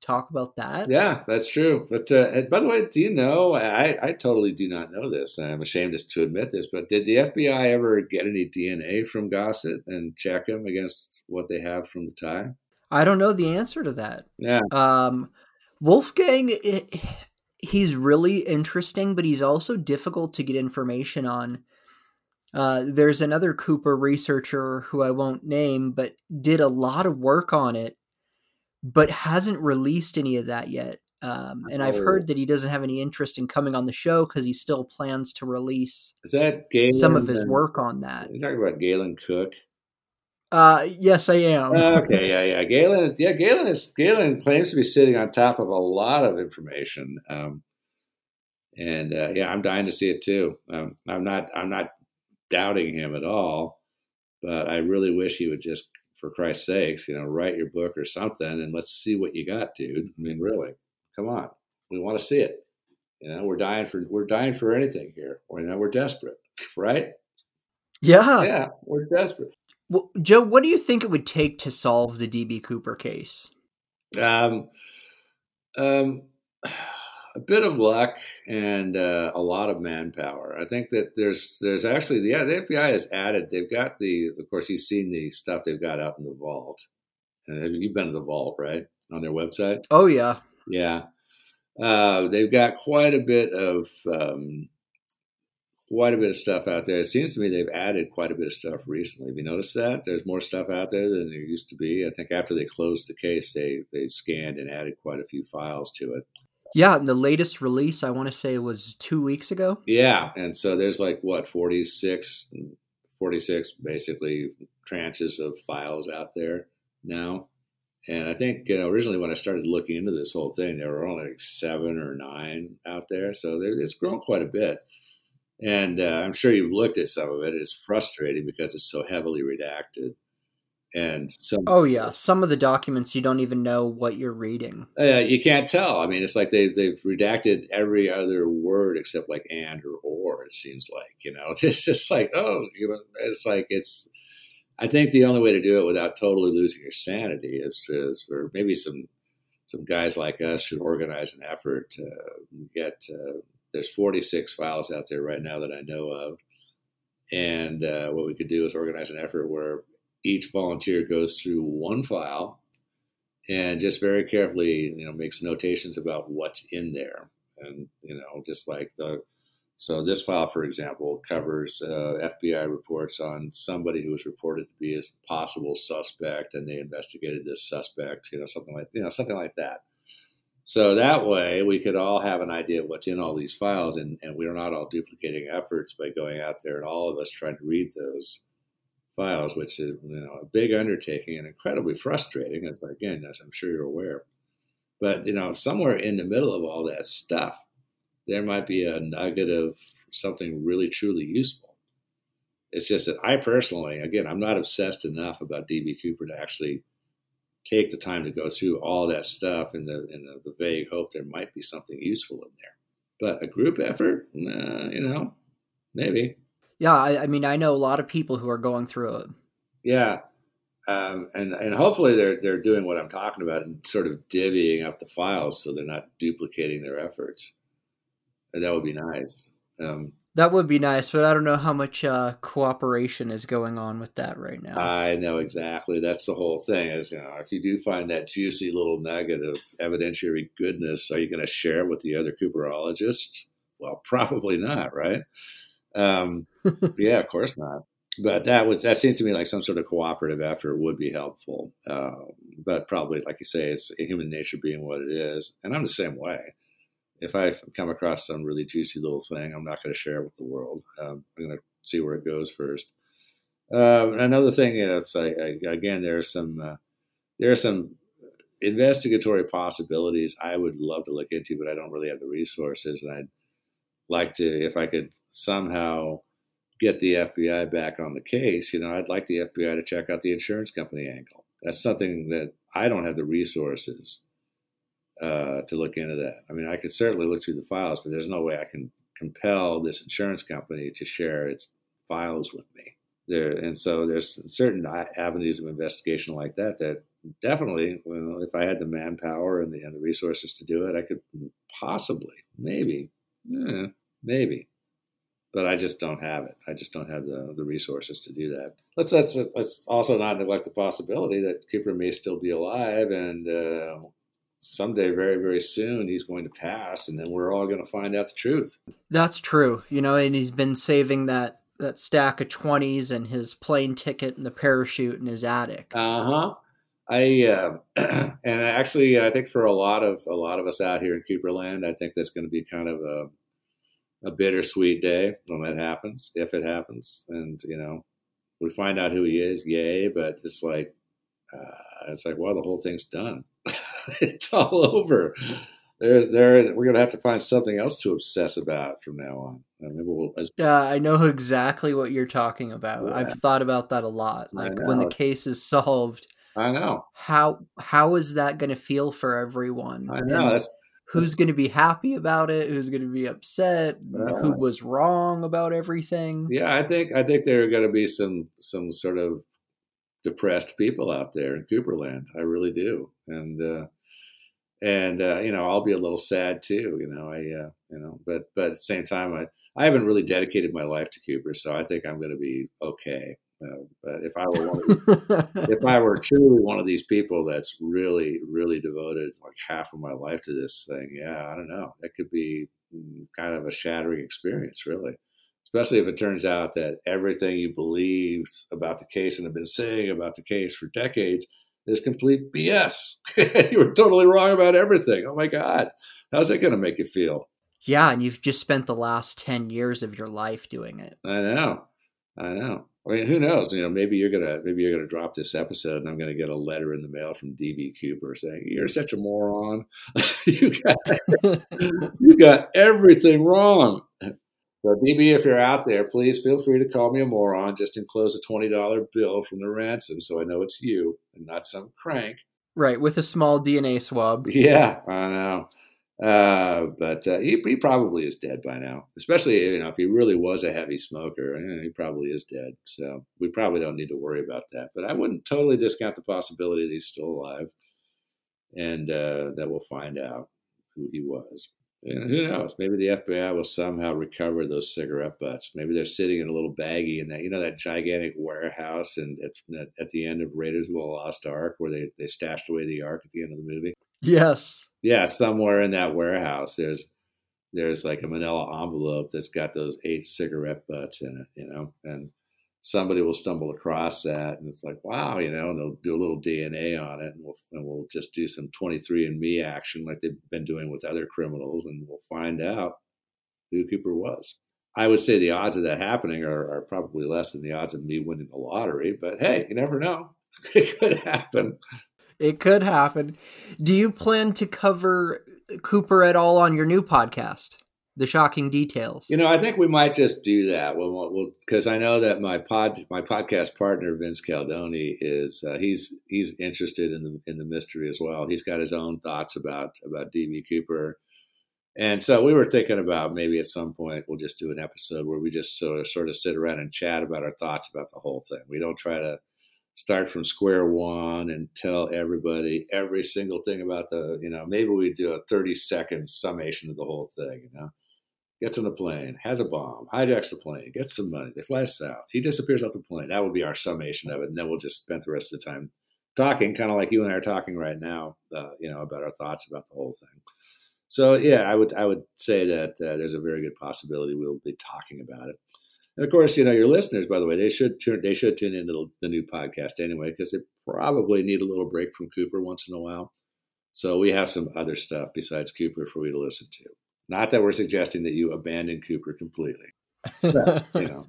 talk about that. Yeah, that's true. But uh, by the way, do you know? I, I totally do not know this. I'm ashamed to admit this, but did the FBI ever get any DNA from Gossett and check him against what they have from the tie? I don't know the answer to that. Yeah. Um, Wolfgang, it, he's really interesting, but he's also difficult to get information on. Uh, there's another Cooper researcher who I won't name, but did a lot of work on it, but hasn't released any of that yet. Um, and I've heard oh. that he doesn't have any interest in coming on the show because he still plans to release Is that Galen, some of his work on that. You talking about Galen Cook? Uh, yes, I am. okay, yeah, yeah. Galen, yeah, Galen is Galen claims to be sitting on top of a lot of information, um, and uh, yeah, I'm dying to see it too. Um, I'm not, I'm not doubting him at all, but I really wish he would just, for Christ's sakes, you know, write your book or something, and let's see what you got, dude. I mean, really, come on, we want to see it. You know, we're dying for, we're dying for anything here. You know, we're desperate, right? Yeah, yeah, we're desperate. Well, Joe, what do you think it would take to solve the DB Cooper case? Um, um, a bit of luck and uh, a lot of manpower. I think that there's there's actually the, yeah, the FBI has added. They've got the of course you've seen the stuff they've got out in the vault. And you've been to the vault, right, on their website? Oh yeah, yeah. Uh, they've got quite a bit of um, quite a bit of stuff out there. It seems to me they've added quite a bit of stuff recently. Have you noticed that? There's more stuff out there than there used to be. I think after they closed the case, they they scanned and added quite a few files to it. Yeah, the latest release I want to say was two weeks ago. Yeah, and so there's like what 46, 46 basically tranches of files out there now. And I think you know originally when I started looking into this whole thing, there were only like seven or nine out there, so it's grown quite a bit. And uh, I'm sure you've looked at some of it. It's frustrating because it's so heavily redacted. And some, oh yeah, some of the documents you don't even know what you're reading. Uh, you can't tell. I mean, it's like they've they've redacted every other word except like and or or. It seems like you know, it's just like oh, you know, it's like it's. I think the only way to do it without totally losing your sanity is, is for maybe some some guys like us should organize an effort to get uh, there's 46 files out there right now that I know of. And uh, what we could do is organize an effort where each volunteer goes through one file and just very carefully, you know, makes notations about what's in there. And, you know, just like the, so this file, for example, covers uh, FBI reports on somebody who was reported to be a possible suspect, and they investigated this suspect, you know, something like, you know, something like that. So that way we could all have an idea of what's in all these files and, and we're not all duplicating efforts by going out there and all of us trying to read those files, which is you know a big undertaking and incredibly frustrating, as again, as I'm sure you're aware. But you know, somewhere in the middle of all that stuff, there might be a nugget of something really truly useful. It's just that I personally, again, I'm not obsessed enough about DB Cooper to actually take the time to go through all that stuff in the in the, the vague hope there might be something useful in there. But a group effort, nah, you know, maybe. Yeah, I, I, mean, I know a lot of people who are going through it. Yeah, um, and and hopefully they're they're doing what I'm talking about and sort of divvying up the files so they're not duplicating their efforts. And that would be nice. Um, that would be nice, but I don't know how much uh, cooperation is going on with that right now. I know exactly. That's the whole thing. Is you know, if you do find that juicy little nugget of evidentiary goodness, are you going to share it with the other Cooperologists? Well, probably not, right? Um, yeah, of course not. But that was that seems to me like some sort of cooperative effort would be helpful. Uh, but probably, like you say, it's human nature being what it is, and I'm the same way if I come across some really juicy little thing, I'm not going to share it with the world. Um, I'm going to see where it goes first. Uh, another thing, you know, like, again, there are some uh, there are some investigatory possibilities I would love to look into, but I don't really have the resources, and I'd like to, if I could somehow get the FBI back on the case, you know, I'd like the FBI to check out the insurance company angle. That's something that I don't have the resources uh, to look into that. I mean, I could certainly look through the files, but there's no way I can compel this insurance company to share its files with me. There, and so there's certain avenues of investigation like that that definitely, well, if I had the manpower and the, and the resources to do it, I could possibly, maybe, eh, maybe, but I just don't have it. I just don't have the, the resources to do that. Let's, let's, let's also not neglect the possibility that Cooper may still be alive and uh, someday very very soon he's going to pass and then we're all going to find out the truth that's true you know and he's been saving that that stack of 20s and his plane ticket and the parachute in his attic uh-huh i uh, and actually i think for a lot of a lot of us out here in cooperland i think that's going to be kind of a a bittersweet day when that happens if it happens and you know we find out who he is yay but it's like uh, it's like well the whole thing's done it's all over. There's there. We're gonna have to find something else to obsess about from now on. We'll, as- yeah, I know exactly what you're talking about. Yeah. I've thought about that a lot. Like when the case is solved, I know how how is that going to feel for everyone? I know. That's, who's going to be happy about it? Who's going to be upset? Uh, who was wrong about everything? Yeah, I think I think there are going to be some some sort of depressed people out there in Cooperland. I really do, and uh, and uh, you know I'll be a little sad too. You know, I uh, you know, but but at the same time, I I haven't really dedicated my life to Cooper, so I think I'm going to be okay. Uh, but if I were these, if I were truly one of these people that's really really devoted like half of my life to this thing, yeah, I don't know, that could be mm, kind of a shattering experience, really especially if it turns out that everything you believed about the case and have been saying about the case for decades is complete BS. you were totally wrong about everything. Oh my God. How's that going to make you feel? Yeah, and you've just spent the last 10 years of your life doing it. I know. I know. I mean, who knows? You know, maybe you're gonna maybe you're gonna drop this episode, and I'm gonna get a letter in the mail from DB Cooper saying you're such a moron. you got you got everything wrong. So, DB, if you're out there, please feel free to call me a moron. Just enclose a twenty dollar bill from the ransom, so I know it's you and not some crank. Right, with a small DNA swab. Yeah, I know. Uh, but uh, he, he probably is dead by now. Especially you know if he really was a heavy smoker, know, he probably is dead. So we probably don't need to worry about that. But I wouldn't totally discount the possibility that he's still alive, and uh, that we'll find out who he was. And who knows? Maybe the FBI will somehow recover those cigarette butts. Maybe they're sitting in a little baggie in that, you know, that gigantic warehouse and at, at the end of Raiders of the Lost Ark where they, they stashed away the Ark at the end of the movie. Yes. Yeah, somewhere in that warehouse, there's there's like a Manila envelope that's got those eight cigarette butts in it, you know, and somebody will stumble across that and it's like, wow, you know, and they'll do a little DNA on it and we'll, and we'll just do some 23andMe action like they've been doing with other criminals and we'll find out who Cooper was. I would say the odds of that happening are, are probably less than the odds of me winning the lottery, but hey, you never know. it could happen. It could happen. Do you plan to cover Cooper at all on your new podcast? the shocking details. You know, I think we might just do that. Well, because I know that my pod, my podcast partner Vince Caldoni is uh, he's he's interested in the in the mystery as well. He's got his own thoughts about about DB Cooper, and so we were thinking about maybe at some point we'll just do an episode where we just sort of sort of sit around and chat about our thoughts about the whole thing. We don't try to start from square one and tell everybody every single thing about the you know maybe we do a 30 second summation of the whole thing you know gets on a plane, has a bomb, hijacks the plane, gets some money, they fly south. He disappears off the plane. That would be our summation of it, and then we'll just spend the rest of the time talking, kind of like you and I are talking right now, uh, you know, about our thoughts about the whole thing. So yeah, I would I would say that uh, there's a very good possibility we'll be talking about it. And of course, you know, your listeners, by the way, they should tune they should tune into the, the new podcast anyway because they probably need a little break from Cooper once in a while. So we have some other stuff besides Cooper for you to listen to. Not that we're suggesting that you abandon Cooper completely. But, you know,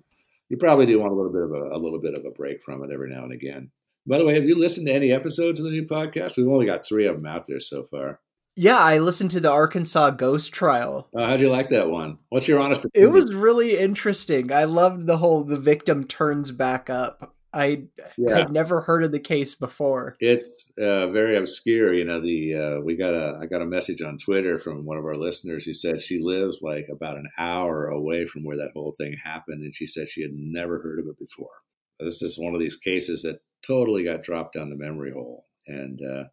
you probably do want a little bit of a, a little bit of a break from it every now and again. By the way, have you listened to any episodes of the new podcast? We've only got three of them out there so far. Yeah, I listened to the Arkansas ghost trial. Uh, how'd you like that one? What's your honest opinion? It was really interesting. I loved the whole the victim turns back up. I yeah. had never heard of the case before. It's uh, very obscure. You know, the uh, we got a I got a message on Twitter from one of our listeners who said she lives like about an hour away from where that whole thing happened, and she said she had never heard of it before. This is one of these cases that totally got dropped down the memory hole, and uh,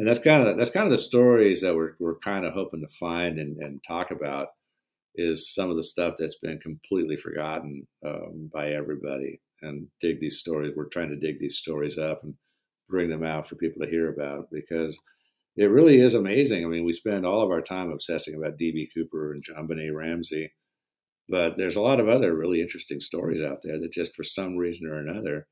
and that's kind of that's kind of the stories that we're we're kind of hoping to find and, and talk about is some of the stuff that's been completely forgotten um, by everybody and dig these stories. We're trying to dig these stories up and bring them out for people to hear about because it really is amazing. I mean, we spend all of our time obsessing about DB Cooper and JonBenét Ramsey, but there's a lot of other really interesting stories out there that just for some reason or another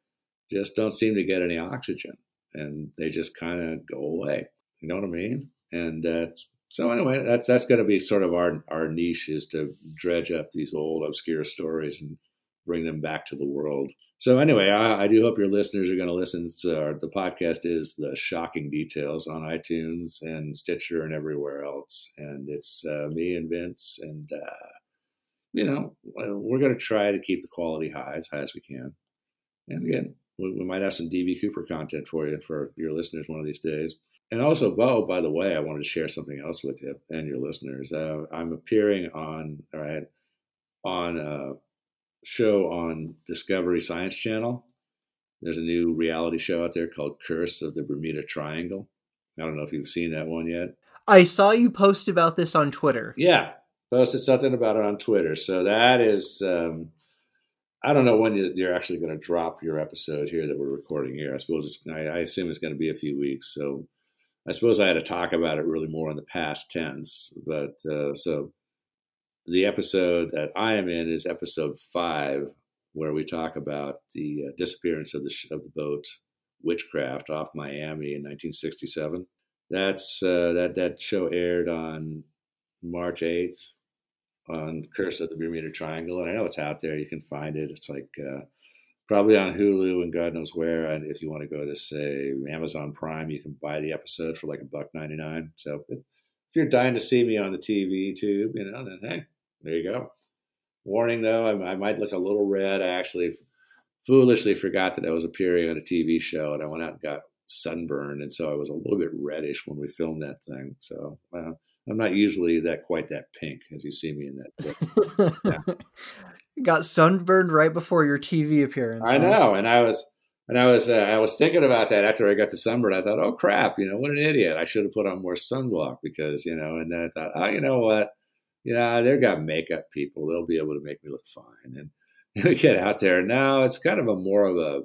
just don't seem to get any oxygen and they just kind of go away. You know what I mean? And uh, so anyway, that's that's going to be sort of our our niche is to dredge up these old obscure stories and bring them back to the world. So anyway, I, I do hope your listeners are going to listen. To our, the podcast is the shocking details on iTunes and Stitcher and everywhere else, and it's uh, me and Vince, and uh, you know we're going to try to keep the quality high as high as we can. And again, we, we might have some DB Cooper content for you for your listeners one of these days. And also, Bo, by the way, I wanted to share something else with you and your listeners. Uh, I'm appearing on, all right, on a show on Discovery Science Channel. There's a new reality show out there called Curse of the Bermuda Triangle. I don't know if you've seen that one yet. I saw you post about this on Twitter. Yeah, posted something about it on Twitter. So that is, um, I don't know when you're actually going to drop your episode here that we're recording here. I suppose I, I assume it's going to be a few weeks. So I suppose I had to talk about it really more in the past tense. But uh, so the episode that I am in is episode five, where we talk about the uh, disappearance of the of the boat Witchcraft off Miami in 1967. That's uh, that that show aired on March 8th on Curse of the Bermuda Triangle, and I know it's out there. You can find it. It's like uh, probably on Hulu and God knows where. And if you want to go to say Amazon Prime, you can buy the episode for like a buck ninety nine. So if you're dying to see me on the TV tube, you know, then hey, there you go. Warning though, I, I might look a little red. I actually foolishly forgot that I was appearing on a TV show, and I went out and got sunburned, and so I was a little bit reddish when we filmed that thing. So uh, I'm not usually that quite that pink as you see me in that. Yeah. Got sunburned right before your TV appearance. I huh? know, and I was. And I was uh, I was thinking about that after I got to sunburn. I thought, oh crap, you know, what an idiot! I should have put on more sunblock because you know. And then I thought, oh, you know what? Know, they've got makeup people; they'll be able to make me look fine. And, we get out there now. It's kind of a more of a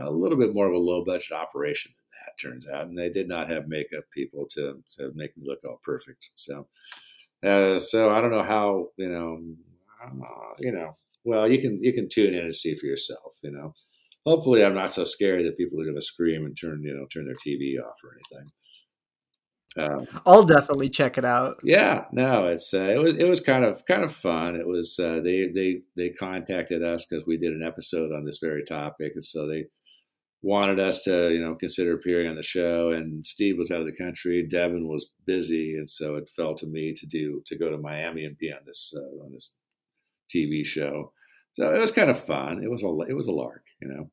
a little bit more of a low budget operation turns out. And they did not have makeup people to to make me look all perfect. So, uh, so I don't know how you know, uh, you know. Well, you can you can tune in and see for yourself. You know, hopefully, I'm not so scary that people are going to scream and turn you know turn their TV off or anything. Um, I'll definitely check it out. Yeah, no, it's uh, it was it was kind of kind of fun. It was uh, they they they contacted us because we did an episode on this very topic, and so they wanted us to you know consider appearing on the show. And Steve was out of the country, Devin was busy, and so it fell to me to do to go to Miami and be on this uh, on this TV show. So it was kind of fun. It was a it was a lark, you know.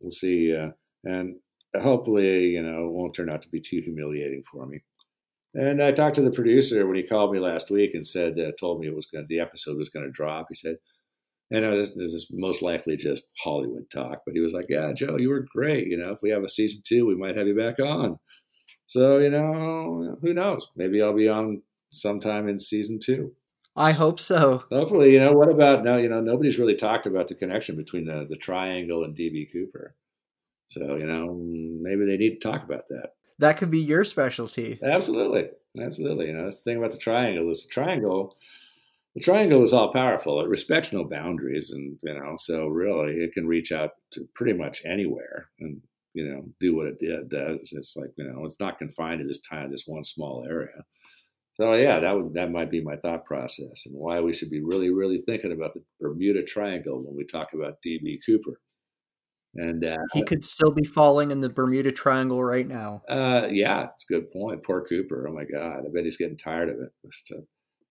We'll see, uh, and hopefully, you know, it won't turn out to be too humiliating for me. And I talked to the producer when he called me last week and said, uh, told me it was going the episode was going to drop. He said, "I know this, this, is most likely just Hollywood talk, but he was like, yeah, Joe, you were great. You know, if we have a season two, we might have you back on. So, you know, who knows? Maybe I'll be on sometime in season two. I hope so. Hopefully, you know, what about now? You know, nobody's really talked about the connection between the, the triangle and DB Cooper. So, you know, maybe they need to talk about that. That could be your specialty. Absolutely. Absolutely. You know, that's the thing about the triangle is the triangle the triangle is all powerful. It respects no boundaries and you know, so really it can reach out to pretty much anywhere and you know, do what it did, does. It's like, you know, it's not confined to this time, this one small area. So yeah, that would that might be my thought process and why we should be really, really thinking about the Bermuda Triangle when we talk about DB Cooper. And uh, he could still be falling in the Bermuda Triangle right now. Uh, yeah, it's a good point. Poor Cooper. Oh my God, I bet he's getting tired of it. But, uh,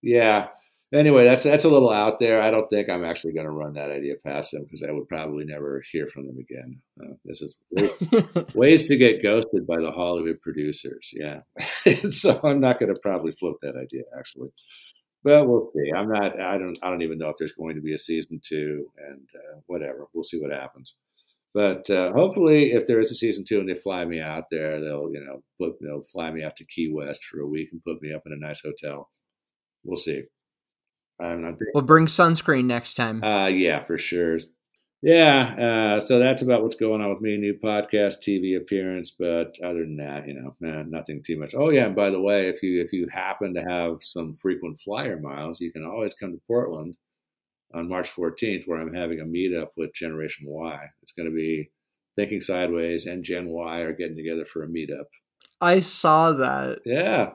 yeah. Anyway, that's that's a little out there. I don't think I'm actually going to run that idea past them because I would probably never hear from them again. Uh, this is ways to get ghosted by the Hollywood producers. Yeah, so I'm not going to probably float that idea actually, but we'll see. I'm not. I don't. I don't even know if there's going to be a season two, and uh, whatever. We'll see what happens. But uh, hopefully, if there is a season two and they fly me out there, they'll you know put, they'll fly me out to Key West for a week and put me up in a nice hotel. We'll see. I'm not. We'll bring sunscreen next time. Uh, yeah, for sure. Yeah, uh, so that's about what's going on with me. New podcast, TV appearance, but other than that, you know, man, nothing too much. Oh yeah, and by the way, if you if you happen to have some frequent flyer miles, you can always come to Portland on March 14th, where I'm having a meetup with Generation Why. It's going to be Thinking Sideways and Gen Y are getting together for a meetup. I saw that. Yeah.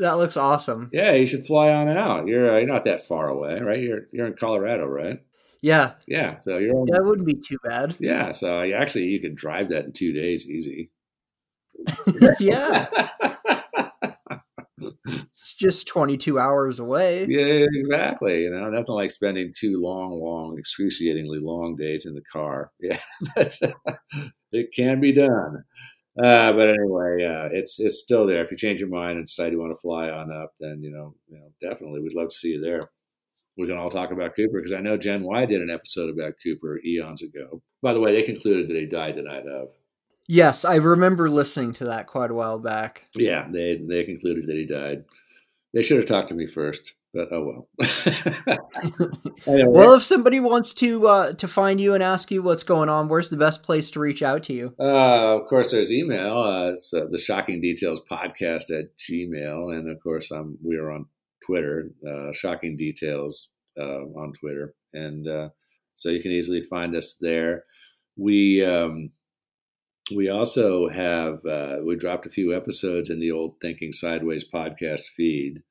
That looks awesome. Yeah, you should fly on out. You're uh, you're not that far away, right? You're you're in Colorado, right? Yeah. Yeah. So you're. That wouldn't be too bad. Yeah. So you actually, you could drive that in two days, easy. yeah. it's just 22 hours away. Yeah, exactly. You know, nothing like spending two long, long, excruciatingly long days in the car. Yeah, it can be done. Uh, but anyway, uh, it's it's still there. If you change your mind and decide you want to fly on up, then you know, you know, definitely, we'd love to see you there. We can all talk about Cooper because I know Gen Y did an episode about Cooper eons ago. By the way, they concluded that he died the night of. Yes, I remember listening to that quite a while back. Yeah, they they concluded that he died. They should have talked to me first, but oh well. anyway. Well, if somebody wants to uh, to find you and ask you what's going on, where's the best place to reach out to you? Uh, of course, there's email. Uh, it's uh, the Shocking Details Podcast at Gmail, and of course, I'm we are on Twitter, uh, Shocking Details uh, on Twitter, and so you can easily find us there. We um, we also have uh, we dropped a few episodes in the old Thinking Sideways podcast feed,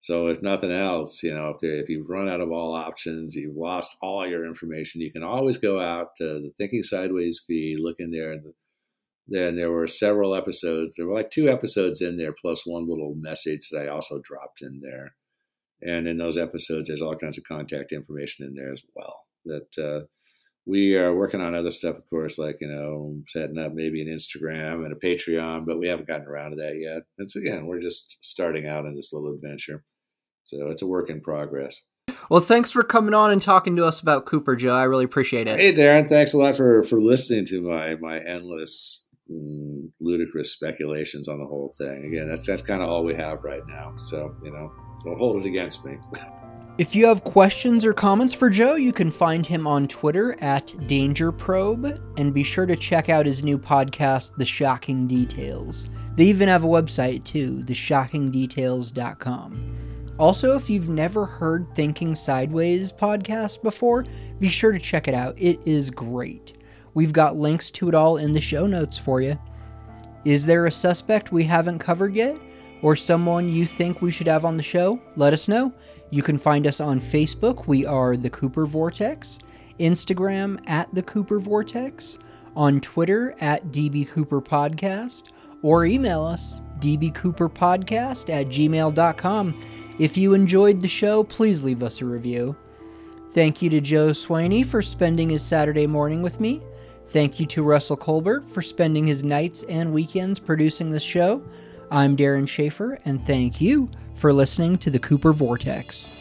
So if nothing else, you know, if, if you've run out of all options, you've lost all your information, you can always go out to the Thinking Sideways feed, look in there, and then there were several episodes. There were like two episodes in there, plus one little message that I also dropped in there. And in those episodes, there's all kinds of contact information in there as well. That uh, we are working on other stuff, of course, like you know, setting up maybe an Instagram and a Patreon, but we haven't gotten around to that yet. It's again, we're just starting out in this little adventure, so it's a work in progress. Well, thanks for coming on and talking to us about Cooper, Joe. I really appreciate it. Hey, Darren, thanks a lot for for listening to my my endless mm, ludicrous speculations on the whole thing. Again, that's that's kind of all we have right now. So you know, don't hold it against me. If you have questions or comments for Joe, you can find him on Twitter at Danger Probe, and be sure to check out his new podcast, The Shocking Details. They even have a website too, theshockingdetails.com. Also, if you've never heard Thinking Sideways podcast before, be sure to check it out. It is great. We've got links to it all in the show notes for you. Is there a suspect we haven't covered yet? Or someone you think we should have on the show? Let us know. You can find us on Facebook. We are The Cooper Vortex. Instagram at The Cooper Vortex. On Twitter at DB Cooper Podcast. Or email us dbcooperpodcast at gmail.com. If you enjoyed the show, please leave us a review. Thank you to Joe Swaney for spending his Saturday morning with me. Thank you to Russell Colbert for spending his nights and weekends producing this show. I'm Darren Schaefer, and thank you for listening to the Cooper Vortex.